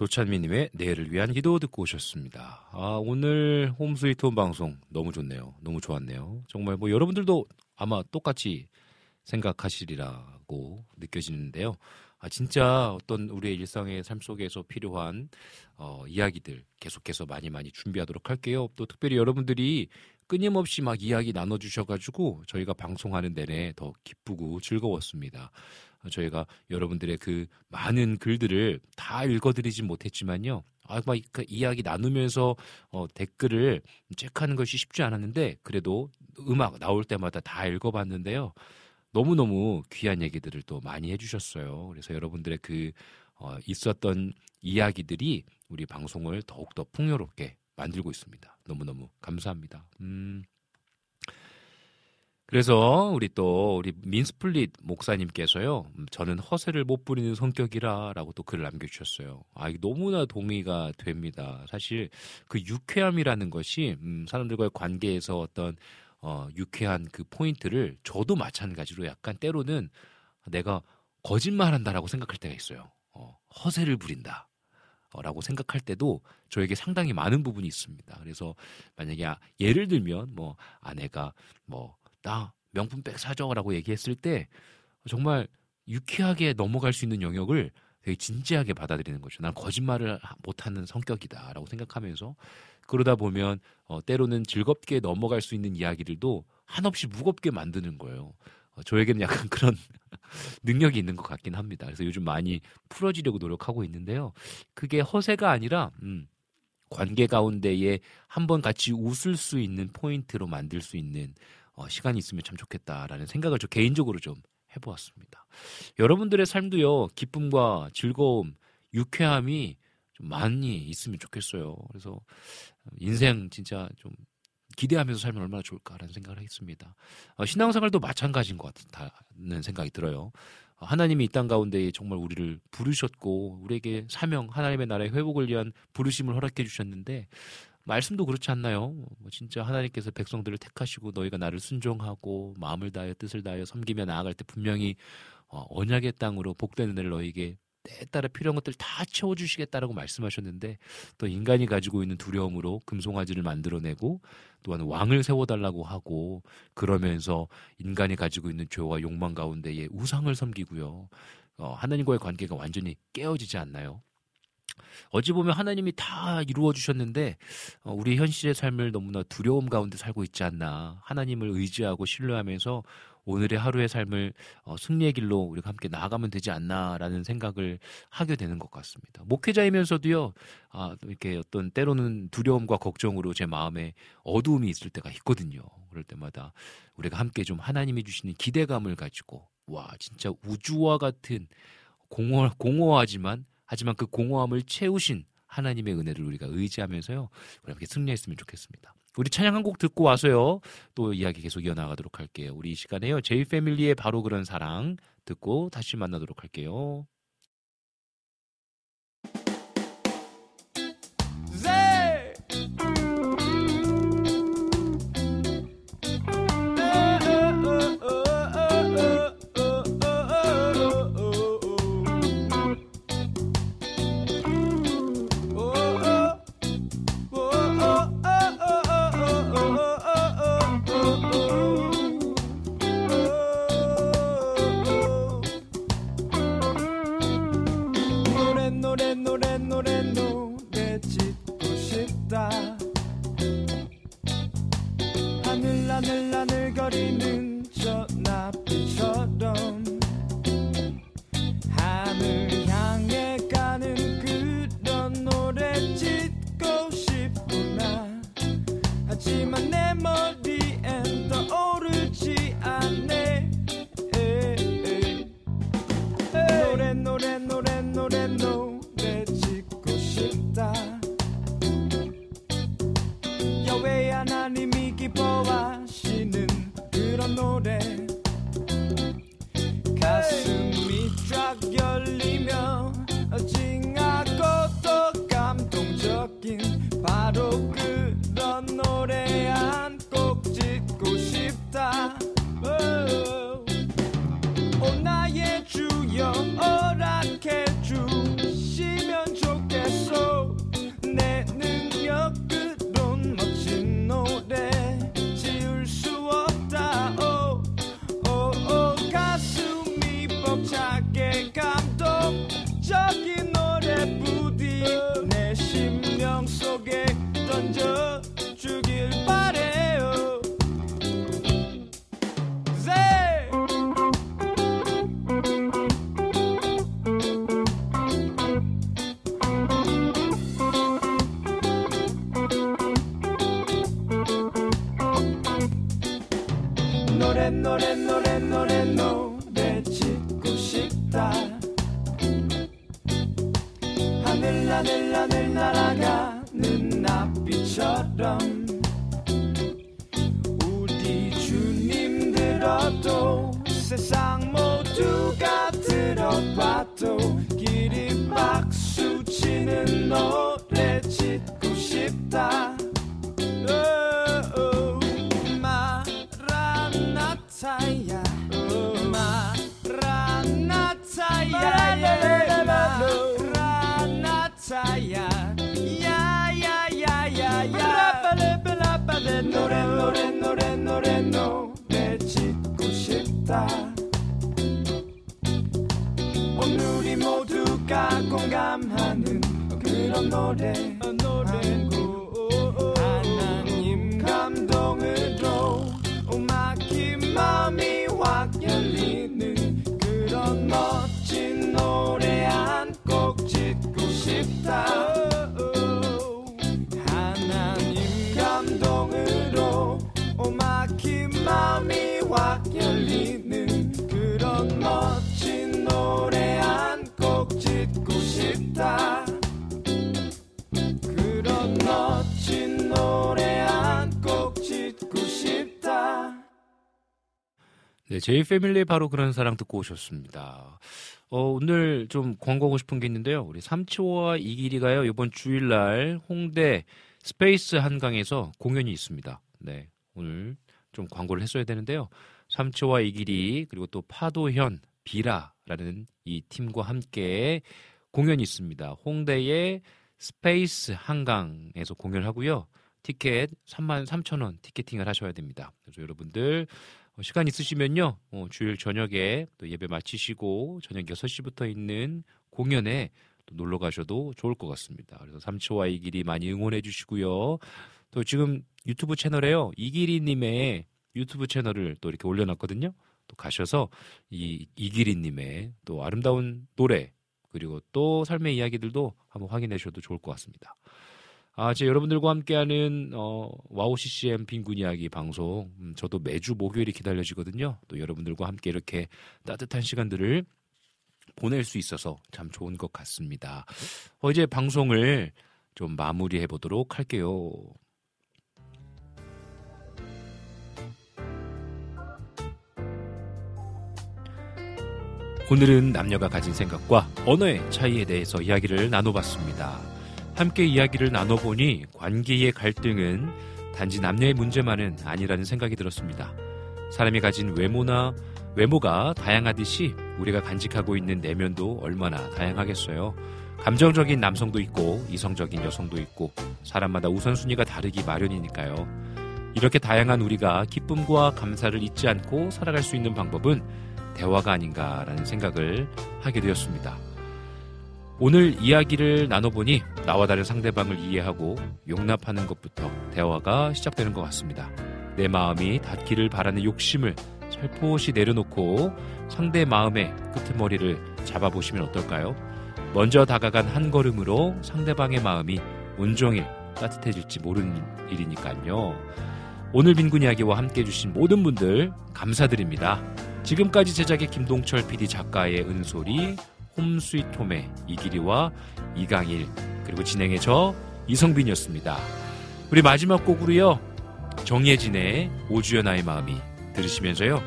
조찬미님의 내일을 위한 기도 듣고 오셨습니다. 아, 오늘 홈스위트홈 방송 너무 좋네요. 너무 좋았네요. 정말 뭐 여러분들도 아마 똑같이 생각하시리라고 느껴지는데요. 아, 진짜 어떤 우리의 일상의 삶 속에서 필요한 어, 이야기들 계속해서 많이 많이 준비하도록 할게요. 또 특별히 여러분들이 끊임없이 막 이야기 나눠주셔가지고 저희가 방송하는 내내 더 기쁘고 즐거웠습니다. 저희가 여러분들의 그 많은 글들을 다 읽어드리진 못했지만요. 아, 막 그 이야기 나누면서 어, 댓글을 체크하는 것이 쉽지 않았는데 그래도 음악 나올 때마다 다 읽어봤는데요. 너무너무 귀한 얘기들을 또 많이 해주셨어요. 그래서 여러분들의 그 어, 있었던 이야기들이 우리 방송을 더욱더 풍요롭게 만들고 있습니다. 너무너무 감사합니다. 음. 그래서 우리 또 우리 민스플릿 목사님께서요. 음, 저는 허세를 못 부리는 성격이라라고 또 글을 남겨주셨어요. 아, 너무나 동의가 됩니다. 사실 그 유쾌함이라는 것이 음, 사람들과의 관계에서 어떤 어, 유쾌한 그 포인트를 저도 마찬가지로 약간 때로는 내가 거짓말한다라고 생각할 때가 있어요. 어, 허세를 부린다. 라고 생각할 때도 저에게 상당히 많은 부분이 있습니다. 그래서 만약에 아, 예를 들면 뭐 아내가 뭐 나 명품백 사줘라고 얘기했을 때 정말 유쾌하게 넘어갈 수 있는 영역을 되게 진지하게 받아들이는 거죠. 난 거짓말을 못하는 성격이다라고 생각하면서 그러다 보면 어, 때로는 즐겁게 넘어갈 수 있는 이야기들도 한없이 무겁게 만드는 거예요. 어, 저에게는 약간 그런 능력이 있는 것 같긴 합니다. 그래서 요즘 많이 풀어지려고 노력하고 있는데요. 그게 허세가 아니라 음, 관계 가운데에 한번 같이 웃을 수 있는 포인트로 만들 수 있는 어, 시간이 있으면 참 좋겠다라는 생각을 저 개인적으로 좀 해보았습니다. 여러분들의 삶도요, 기쁨과 즐거움, 유쾌함이 좀 많이 있으면 좋겠어요. 그래서 인생 진짜 좀 기대하면서 살면 얼마나 좋을까라는 생각을 했습니다. 어, 신앙생활도 마찬가지인 것 같다는 생각이 들어요. 어, 하나님이 이 땅 가운데 정말 우리를 부르셨고 우리에게 사명 하나님의 나라의 회복을 위한 부르심을 허락해 주셨는데 말씀도 그렇지 않나요? 뭐 진짜 하나님께서 백성들을 택하시고 너희가 나를 순종하고 마음을 다하여 뜻을 다하여 섬기며 나아갈 때 분명히 어, 언약의 땅으로 복되는 애를 너희에게 때에 따라 필요한 것들 다 채워주시겠다라고 말씀하셨는데 또 인간이 가지고 있는 두려움으로 금송아지를 만들어내고 또한 왕을 세워달라고 하고 그러면서 인간이 가지고 있는 죄와 욕망 가운데에 우상을 섬기고요. 어, 하나님과의 관계가 완전히 깨어지지 않나요? 어찌 보면 하나님이 다 이루어 주셨는데 어, 우리 현실의 삶을 너무나 두려움 가운데 살고 있지 않나 하나님을 의지하고 신뢰하면서 오늘의 하루의 삶을 어, 승리의 길로 우리가 함께 나아가면 되지 않나라는 생각을 하게 되는 것 같습니다. 목회자이면서도요, 아, 이렇게 어떤 때로는 두려움과 걱정으로 제 마음에 어두움이 있을 때가 있거든요. 그럴 때마다 우리가 함께 좀 하나님이 주시는 기대감을 가지고 와 진짜 우주와 같은 공허 공허하지만 하지만 그 공허함을 채우신 하나님의 은혜를 우리가 의지하면서요. 함께 승리했으면 좋겠습니다. 우리 찬양 한 곡 듣고 와서요. 또 이야기 계속 이어나가도록 할게요. 우리 이 시간에요. 제이 패밀리의 바로 그런 사랑 듣고 다시 만나도록 할게요. out in 오늘이 모두가 공감하는 그런 노래. 노래 네, 제이 패밀리 바로 그런 사랑 듣고 오셨습니다. 어, 오늘 좀 광고하고 싶은 게 있는데요. 우리 삼치호와 이기리가요, 이번 주일날 홍대 스페이스 한강에서 공연이 있습니다. 네, 오늘 좀 광고를 했어야 되는데요. 삼치호와 이기리, 그리고 또 파도현, 비라라는 이 팀과 함께 공연이 있습니다. 홍대의 스페이스 한강에서 공연을 하고요. 티켓 3만 3천 원 티켓팅을 하셔야 됩니다. 그래서 여러분들 어, 시간 있으시면요. 어, 주일 저녁에 또 예배 마치시고 저녁 6시부터 있는 공연에 또 놀러 가셔도 좋을 것 같습니다. 그래서 삼초와 이기리 많이 응원해 주시고요. 또 지금 유튜브 채널에요. 이기리 님의 유튜브 채널을 또 이렇게 올려놨거든요. 또 가셔서 이 이기리 님의 또 아름다운 노래 그리고 또 삶의 이야기들도 한번 확인해 주셔도 좋을 것 같습니다. 아, 제 여러분들과 함께하는 어, 와우 CCM 빈군 이야기 방송 음, 저도 매주 목요일이 기다려지거든요. 또 여러분들과 함께 이렇게 따뜻한 시간들을 보낼 수 있어서 참 좋은 것 같습니다. 어, 이제 방송을 좀 마무리해 보도록 할게요. 오늘은 남녀가 가진 생각과 언어의 차이에 대해서 이야기를 나눠봤습니다. 함께 이야기를 나눠보니 관계의 갈등은 단지 남녀의 문제만은 아니라는 생각이 들었습니다. 사람이 가진 외모나 외모가 다양하듯이 우리가 간직하고 있는 내면도 얼마나 다양하겠어요. 감정적인 남성도 있고 이성적인 여성도 있고 사람마다 우선순위가 다르기 마련이니까요. 이렇게 다양한 우리가 기쁨과 감사를 잊지 않고 살아갈 수 있는 방법은 대화가 아닌가라는 생각을 하게 되었습니다. 오늘 이야기를 나눠보니 나와 다른 상대방을 이해하고 용납하는 것부터 대화가 시작되는 것 같습니다. 내 마음이 닿기를 바라는 욕심을 살포시 내려놓고 상대 마음의 끄트머리를 잡아보시면 어떨까요? 먼저 다가간 한 걸음으로 상대방의 마음이 온종일 따뜻해질지 모르는 일이니까요. 오늘 빈군 이야기와 함께 해주신 모든 분들 감사드립니다. 지금까지 제작의 김동철 PD 작가의 은솔이 홈스위트홈의 이기리와 이강일 그리고 진행의 저 이성빈이었습니다. 우리 마지막 곡으로요. 정예진의 오주연아의 마음이 들으시면서요.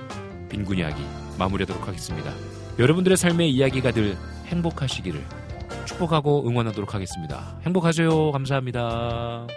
빈군 이야기 마무리하도록 하겠습니다. 여러분들의 삶의 이야기가 늘 행복하시기를 축복하고 응원하도록 하겠습니다. 행복하세요. 감사합니다.